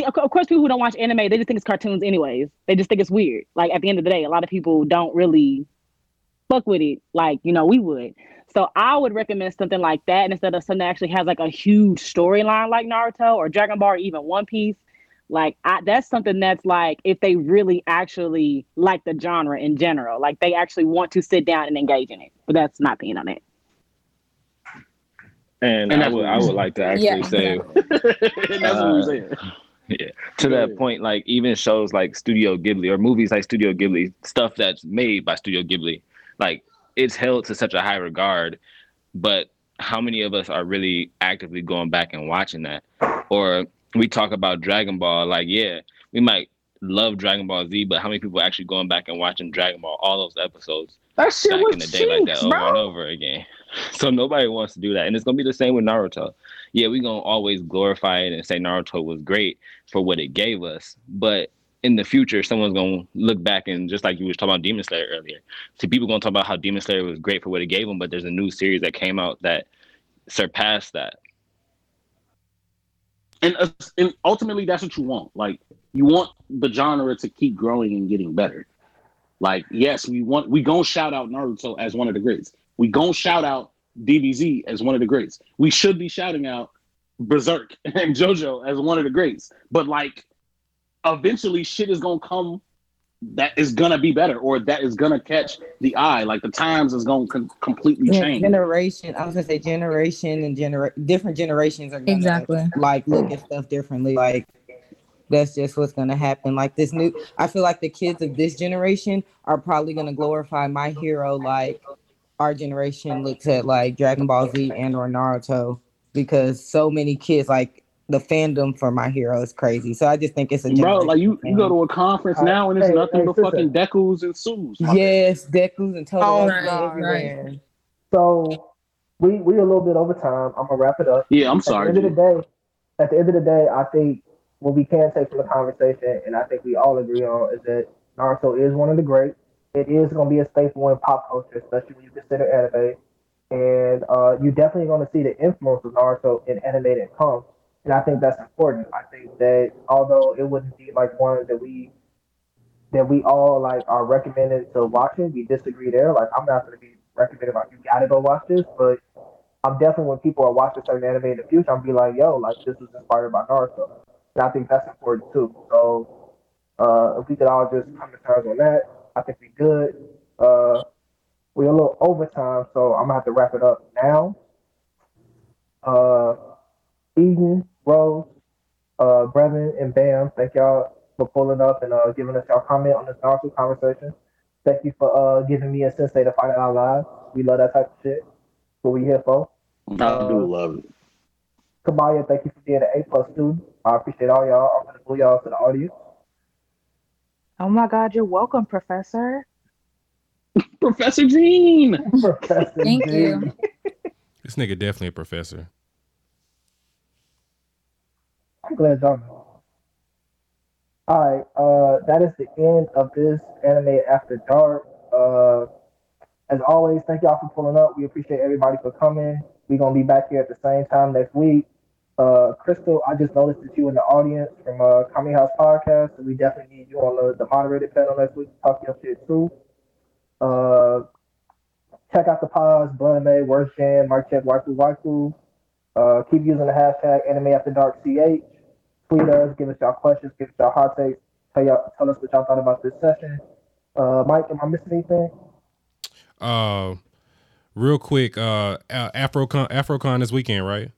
of of course, people who don't watch anime, they just think it's cartoons, anyways. They just think it's weird. Like at the end of the day, a lot of people don't really fuck with it like you know we would. So I would recommend something like that instead of something that actually has like a huge storyline like Naruto or Dragon Ball or even One Piece. Like I, that's something that's like if they really actually like the genre in general, like they actually want to sit down and engage in it. But that's my opinion on it. And, And I that's would what I would like to actually Yeah, say *laughs* And that's what we uh, saying. Yeah. To that point, like even shows like Studio Ghibli or movies like Studio Ghibli, stuff that's made by Studio Ghibli, like it's held to such a high regard. But how many of us are really actively going back and watching that? Or we talk about Dragon Ball, like, yeah, we might love Dragon Ball Z, but how many people are actually going back and watching Dragon Ball, all those episodes That shit back was in the day like that over bro. and over again? *laughs* So nobody wants to do that. And it's gonna be the same with Naruto. Yeah, we're gonna always glorify it and say Naruto was great for what it gave us. But in the future, someone's gonna look back and just like you was talking about Demon Slayer earlier. See, people gonna talk about how Demon Slayer was great for what it gave them, but there's a new series that came out that surpassed that. And uh, and ultimately that's what you want. Like you want the genre to keep growing and getting better. Like yes, we want we gonna shout out Naruto as one of the greats. We gonna shout out DBZ as one of the greats. We should be shouting out Berserk *laughs* and JoJo as one of the greats. But like eventually shit is gonna come that is gonna be better or that is gonna catch the eye. Like the times is gonna com- completely Yeah, change. generation. I was gonna say generation and genera- different generations are gonna Exactly. like look at stuff differently. Like that's just what's gonna happen. Like this new, I feel like the kids of this generation are probably gonna glorify my hero like our generation looks at like Dragon Ball Z and or Naruto because so many kids like the fandom for my hero is crazy. So I just think it's a Bro, like you, generational you go to a conference now and it's hey, nothing hey, but sister. fucking Dekus and Sus. my Yes, Deku's and Total Oh, Love right, everywhere. So we we a little bit over time. I'm gonna wrap it up. Yeah, I'm At sorry, the end of the day, at the end of the day, I think what we can take from the conversation, and I think we all agree on, is that Naruto is one of the great. It is gonna be a staple in pop culture, especially when you consider anime. And uh, you're definitely gonna see the influence of Naruto in animated comes. And I think that's important. I think that although it wouldn't be like one that we that we all like are recommended to watching, we disagree there. Like I'm not gonna be recommended like you gotta go watch this, but I'm definitely when people are watching certain anime in the future, I'm be like, yo, like this was inspired by Naruto. And I think that's important too. So uh, if we could all just come to terms on that, I think we good. Uh, we're a little overtime, so I'm gonna have to wrap it up now. Uh, Eden, Rose, uh, Brevin, and Bam, thank y'all for pulling up and uh, giving us y'all comment on this Naruto conversation. Thank you for uh, giving me a sensei to find out live. We love that type of shit. What we here for. I do love it. Kamaya, thank you for being an A plus student. I appreciate all y'all. I'm gonna pull y'all to the audience. Oh my God, you're welcome, Professor. *laughs* Professor Jean. *laughs* Professor Thank G. you. *laughs* This nigga definitely a professor. I'm glad y'all know. All right, uh, that is the end of this anime after dark. Uh, as always, thank y'all for pulling up. We appreciate everybody for coming. We're gonna be back here at the same time next week. Uh, Crystal, I just noticed that you in the audience from uh, Kami House Podcast, so we definitely need you on the, the moderated panel next week to talk your shit too. Uh, check out the pods, Blanime, Worst Gen, Mark Check, Waifu Waifu. Uh, keep using the hashtag Anime After Dark CH. Tweet us, give us y'all questions, give us y'all hot takes, tell y'all tell us what y'all thought about this session. Uh, Mike, am I missing anything? Uh, Real quick, uh, AfroCon AfroCon this weekend, right?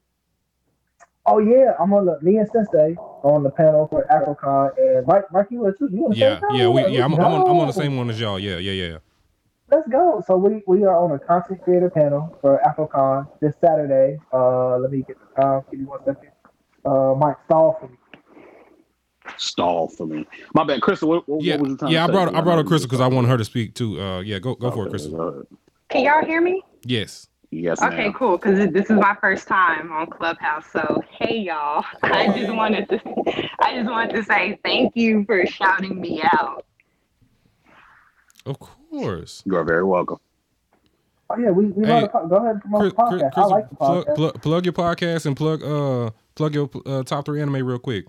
Oh yeah, I'm on the me and Sensei on the panel for AfroCon, and Mike, Mike, you were too. You on the Yeah, same yeah, we, yeah. I'm, I'm, on, I'm on the same one as y'all. Yeah, yeah, yeah. Let's go. So we, we are on a content creator panel for AfroCon this Saturday. Uh, let me get the time. Give me one second. Uh, Mike stall for me. Stall for me. My bad, Crystal. What, what, Yeah, what was you trying yeah. I brought I brought up Crystal because I want her to speak too. Uh, yeah, go go for it, Crystal. Can y'all hear me? Yes. Yes. Okay, cool. Because this is my first time on Clubhouse. So hey, y'all. *laughs* I just wanted to, I just wanted to say thank you for shouting me out. Of course. You are very welcome. Oh yeah, we, we Hey, po- go ahead and promote the podcast. I like the plug, podcast. plug, plug your podcast and plug uh plug your uh, top three anime real quick.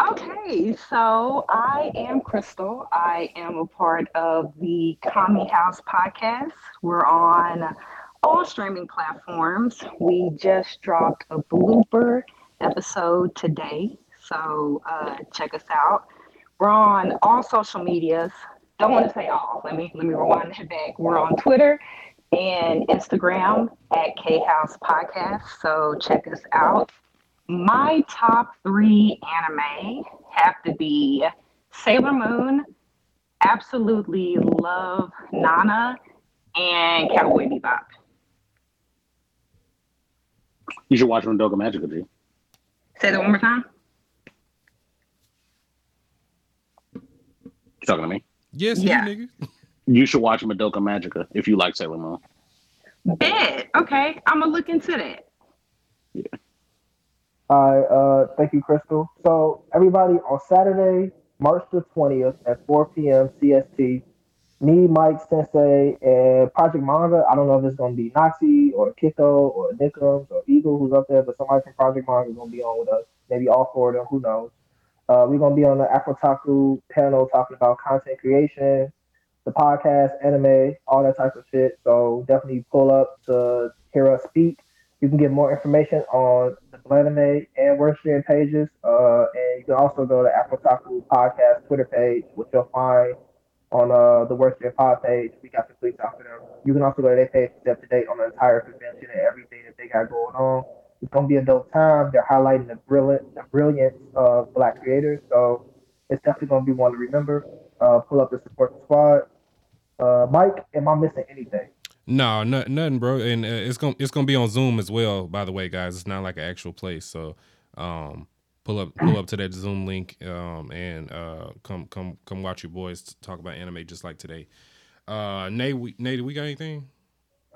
Okay, so I am Crystal. I am a part of the Kami House podcast. We're on all streaming platforms. We just dropped a blooper episode today, so uh, check us out. We're on all social medias. Don't want to say all. Let me let me rewind that back. We're on Twitter and Instagram at K House Podcast. So check us out. My top three anime have to be Sailor Moon, absolutely love Nana, and Cowboy Bebop. You should watch Madoka Magica, G. Say that one more time. You talking to me? Yes, Yeah. you nigga. You should watch Madoka Magica if you like Sailor Moon. Bet. Okay, I'm gonna look into that. All right, uh, thank you, Crystal. So everybody on Saturday, March the twentieth at four p.m. CST, me, Mike, Sensei, and Project Manga. I don't know if it's gonna be Noxie or Kiko or Nickums or Eagle who's up there, but somebody from Project Manga is gonna be on with us. Maybe all four of them. Who knows? Uh, we're gonna be on the Afrotaku panel talking about content creation, the podcast, anime, all that type of shit. So definitely pull up to hear us speak. You can get more information on the Blanime and Worst Gen pages. Uh, and you can also go to Afrotaku Podcast Twitter page, which you'll find on uh, the Worst Gen Pod page. We got the tweets out for them. You can also go to their page to stay up to date on the entire convention and everything that they got going on. It's gonna be a dope time. They're highlighting the brilliant, the brilliance of Black creators. So it's definitely gonna be one to remember. Uh, pull up and support the squad. Uh, Mike, am I missing anything? No, no, nothing, bro. And uh, it's gonna it's gonna be on Zoom as well. By the way, guys, it's not like an actual place. So, um, pull up pull up to that Zoom link, um, and uh, come come come watch your boys talk about anime just like today. Uh, Nate, we, Nate, we got anything?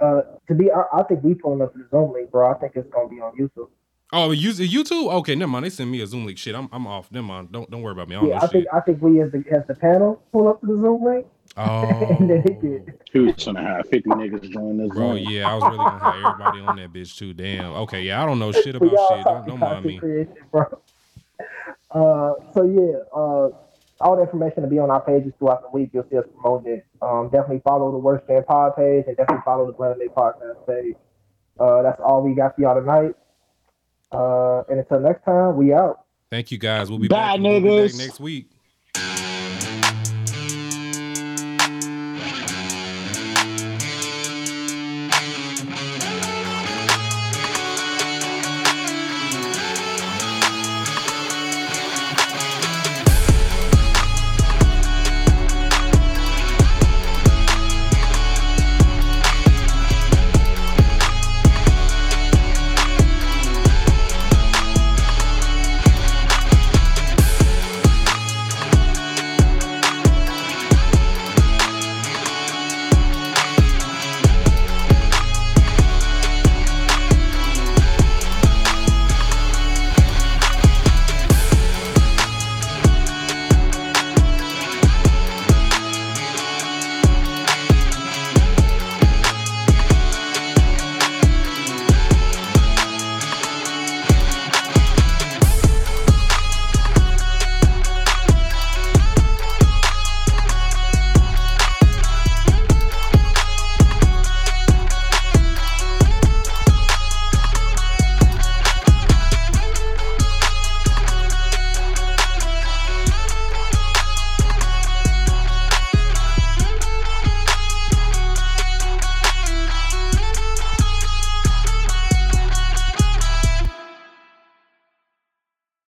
Uh, to be, I, I think we pulling up the Zoom link, bro. I think it's gonna be on YouTube. Oh, you YouTube? Okay, never mind. They send me a Zoom link. Shit, I'm I'm off. Never mind. Don't don't worry about me. I Yeah, I shit. think I think we as the as the panel pull up to the Zoom link. Oh, and then it get Who's gonna have 50 niggas join this? bro, Zoom? yeah, I was really gonna have everybody on that bitch too. Damn. Okay, yeah, I don't know shit about shit. Don't, talking don't mind me. creation, bro. Uh, so yeah, uh, all the information will be on our pages throughout the week. You'll see us promoting it. Um, definitely follow the Worst Gen Pod page and definitely follow the Blended Day Podcast page. Uh, that's all we got for y'all tonight. Uh, and until next time, we out. Thank you guys. We'll be Bye, back. We'll be back next week.